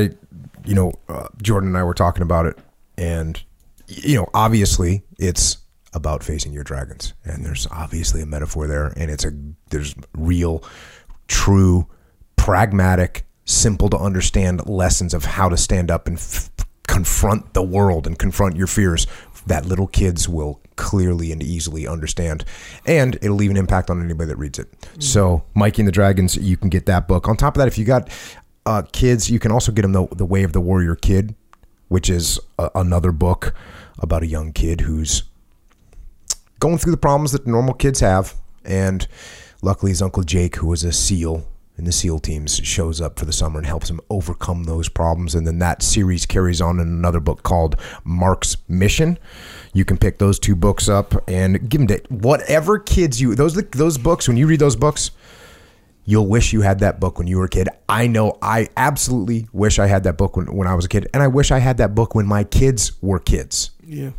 you know, uh, Jordan and I were talking about it, and you know, obviously, it's about facing your dragons. And there's obviously a metaphor there, and it's a there's real, true, pragmatic, simple to understand lessons of how to stand up and f- confront the world and confront your fears that little kids will clearly and easily understand. And it'll leave an impact on anybody that reads it. So, Mikey and the Dragons, you can get that book. On top of that, if you got uh, kids, you can also get them the, the Way of the Warrior Kid, which is a, another book about a young kid who's going through the problems that normal kids have. And luckily, his uncle Jake, who was a SEAL in the SEAL teams, shows up for the summer and helps him overcome those problems. And then that series carries on in another book called Mark's Mission. You can pick those two books up and give them to whatever kids you those those books. When you read those books, you'll wish you had that book when you were a kid. I know I absolutely wish I had that book when, when I was a kid. And I wish I had that book when my kids were kids Yeah.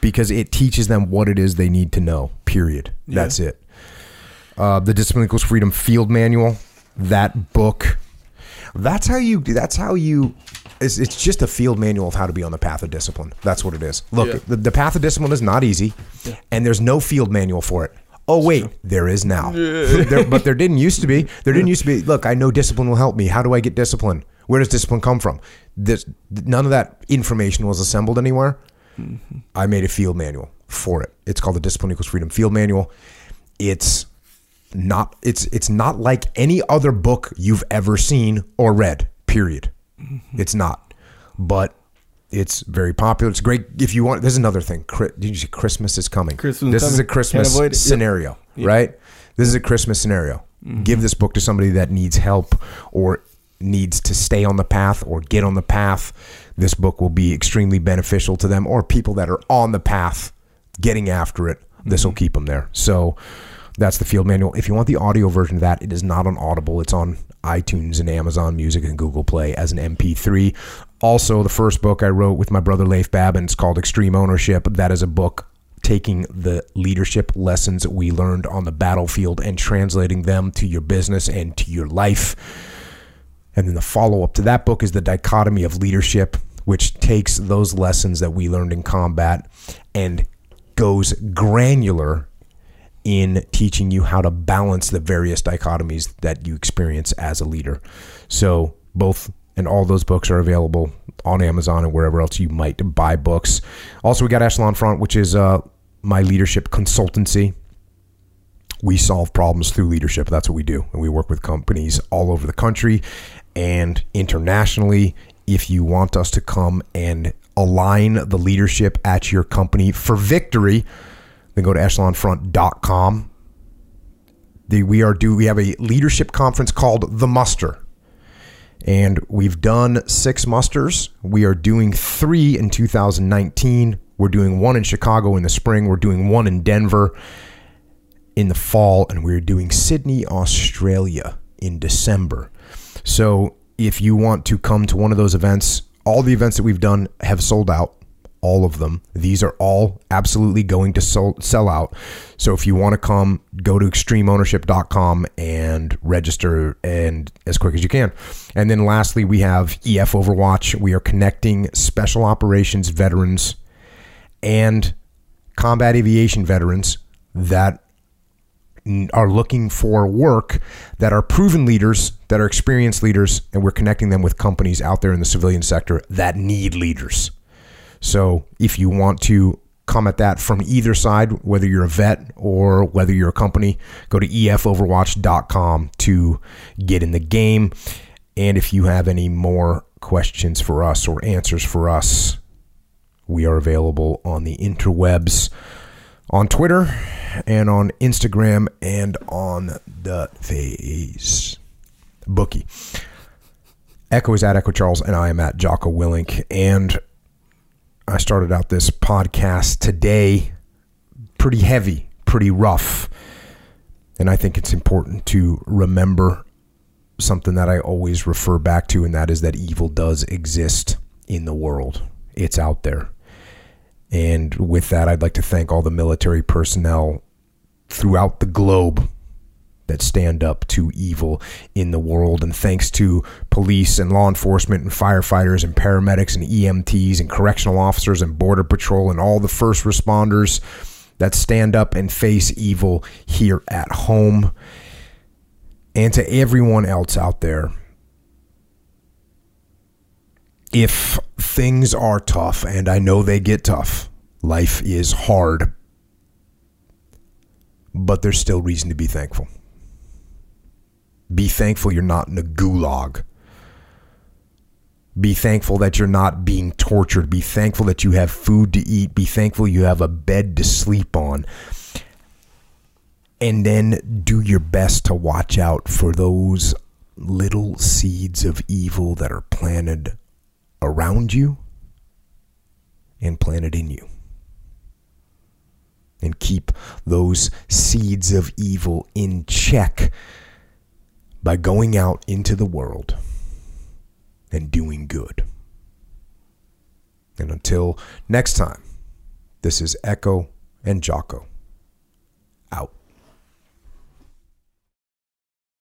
Because it teaches them what it is they need to know. Period. That's it. Uh, the Discipline Equals Freedom Field Manual. That book. That's how you. That's how you. It's, it's just a field manual of how to be on the path of discipline. That's what it is. Look, Yeah. the, the path of discipline is not easy, and there's no field manual for it. Oh wait, there is now. There- but there didn't used to be. There didn't used to be. Look, I know discipline will help me. How do I get discipline? Where does discipline come from? This none of that information was assembled anywhere. I made a field manual for it. It's called the Discipline Equals Freedom Field Manual. It's not it's it's not like any other book you've ever seen or read. Period. Mm-hmm. It's not. But it's very popular. It's great if you want. There's another thing. Chri- Did you see Christmas is coming? Christmas this is a Christmas it. Yep. scenario, right? This is a Christmas scenario. Give mm-hmm. this book to somebody that needs help or needs to stay on the path or get on the path. This book will be extremely beneficial to them or people that are on the path getting after it. This will mm-hmm. keep them there. So that's the field manual. If you want the audio version of that, it is not on Audible. It's on iTunes and Amazon Music and Google Play as an MP3. Also, the first book I wrote with my brother Leif Babin, it's called Extreme Ownership. That is a book taking the leadership lessons we learned on the battlefield and translating them to your business and to your life. And then the follow up to that book is The Dichotomy of Leadership, which takes those lessons that we learned in combat and goes granular in teaching you how to balance the various dichotomies that you experience as a leader. So, both and all those books are available on Amazon and wherever else you might buy books. Also, we got Echelon Front, which is uh, my leadership consultancy we solve problems through leadership. That's what we do. And we work with companies all over the country and internationally. If you want us to come and align the leadership at your company for victory, then go to echelonfront.com. The, we are do we have a leadership conference called The Muster. And we've done six musters. We are doing three in 2019. We're doing one in Chicago in the spring. We're doing one in Denver in the fall, and we're doing Sydney, Australia in December. So if you want to come to one of those events, all the events that we've done have sold out. All of them. These are all absolutely going to sell, sell out. So if you want to come, go to extremeownership.com and register and as quick as you can. And then lastly, we have EF Overwatch. We are connecting special operations veterans and combat aviation veterans that are looking for work that are proven leaders, that are experienced leaders, and we're connecting them with companies out there in the civilian sector that need leaders. So if you want to come at that from either side, whether you're a vet or whether you're a company, go to efoverwatch.com to get in the game. And if you have any more questions for us or answers for us, we are available on the interwebs on Twitter and on Instagram and on the face. Bookie. Echo is at Echo Charles, and I am at Jocko Willink. And I started out this podcast today pretty heavy, pretty rough. And I think it's important to remember something that I always refer back to, and that is that evil does exist in the world. It's out there. And with that, I'd like to thank all the military personnel throughout the globe that stand up to evil in the world. And thanks to police and law enforcement and firefighters and paramedics and EMTs and correctional officers and Border Patrol and all the first responders that stand up and face evil here at home. And to everyone else out there, if things are tough, and I know they get tough, life is hard, but there's still reason to be thankful. Be thankful you're not in a gulag. Be thankful that you're not being tortured. Be thankful that you have food to eat. Be thankful you have a bed to sleep on. And then do your best to watch out for those little seeds of evil that are planted around you and planted in you. And keep those seeds of evil in check by going out into the world and doing good. And until next time, this is Echo and Jocko.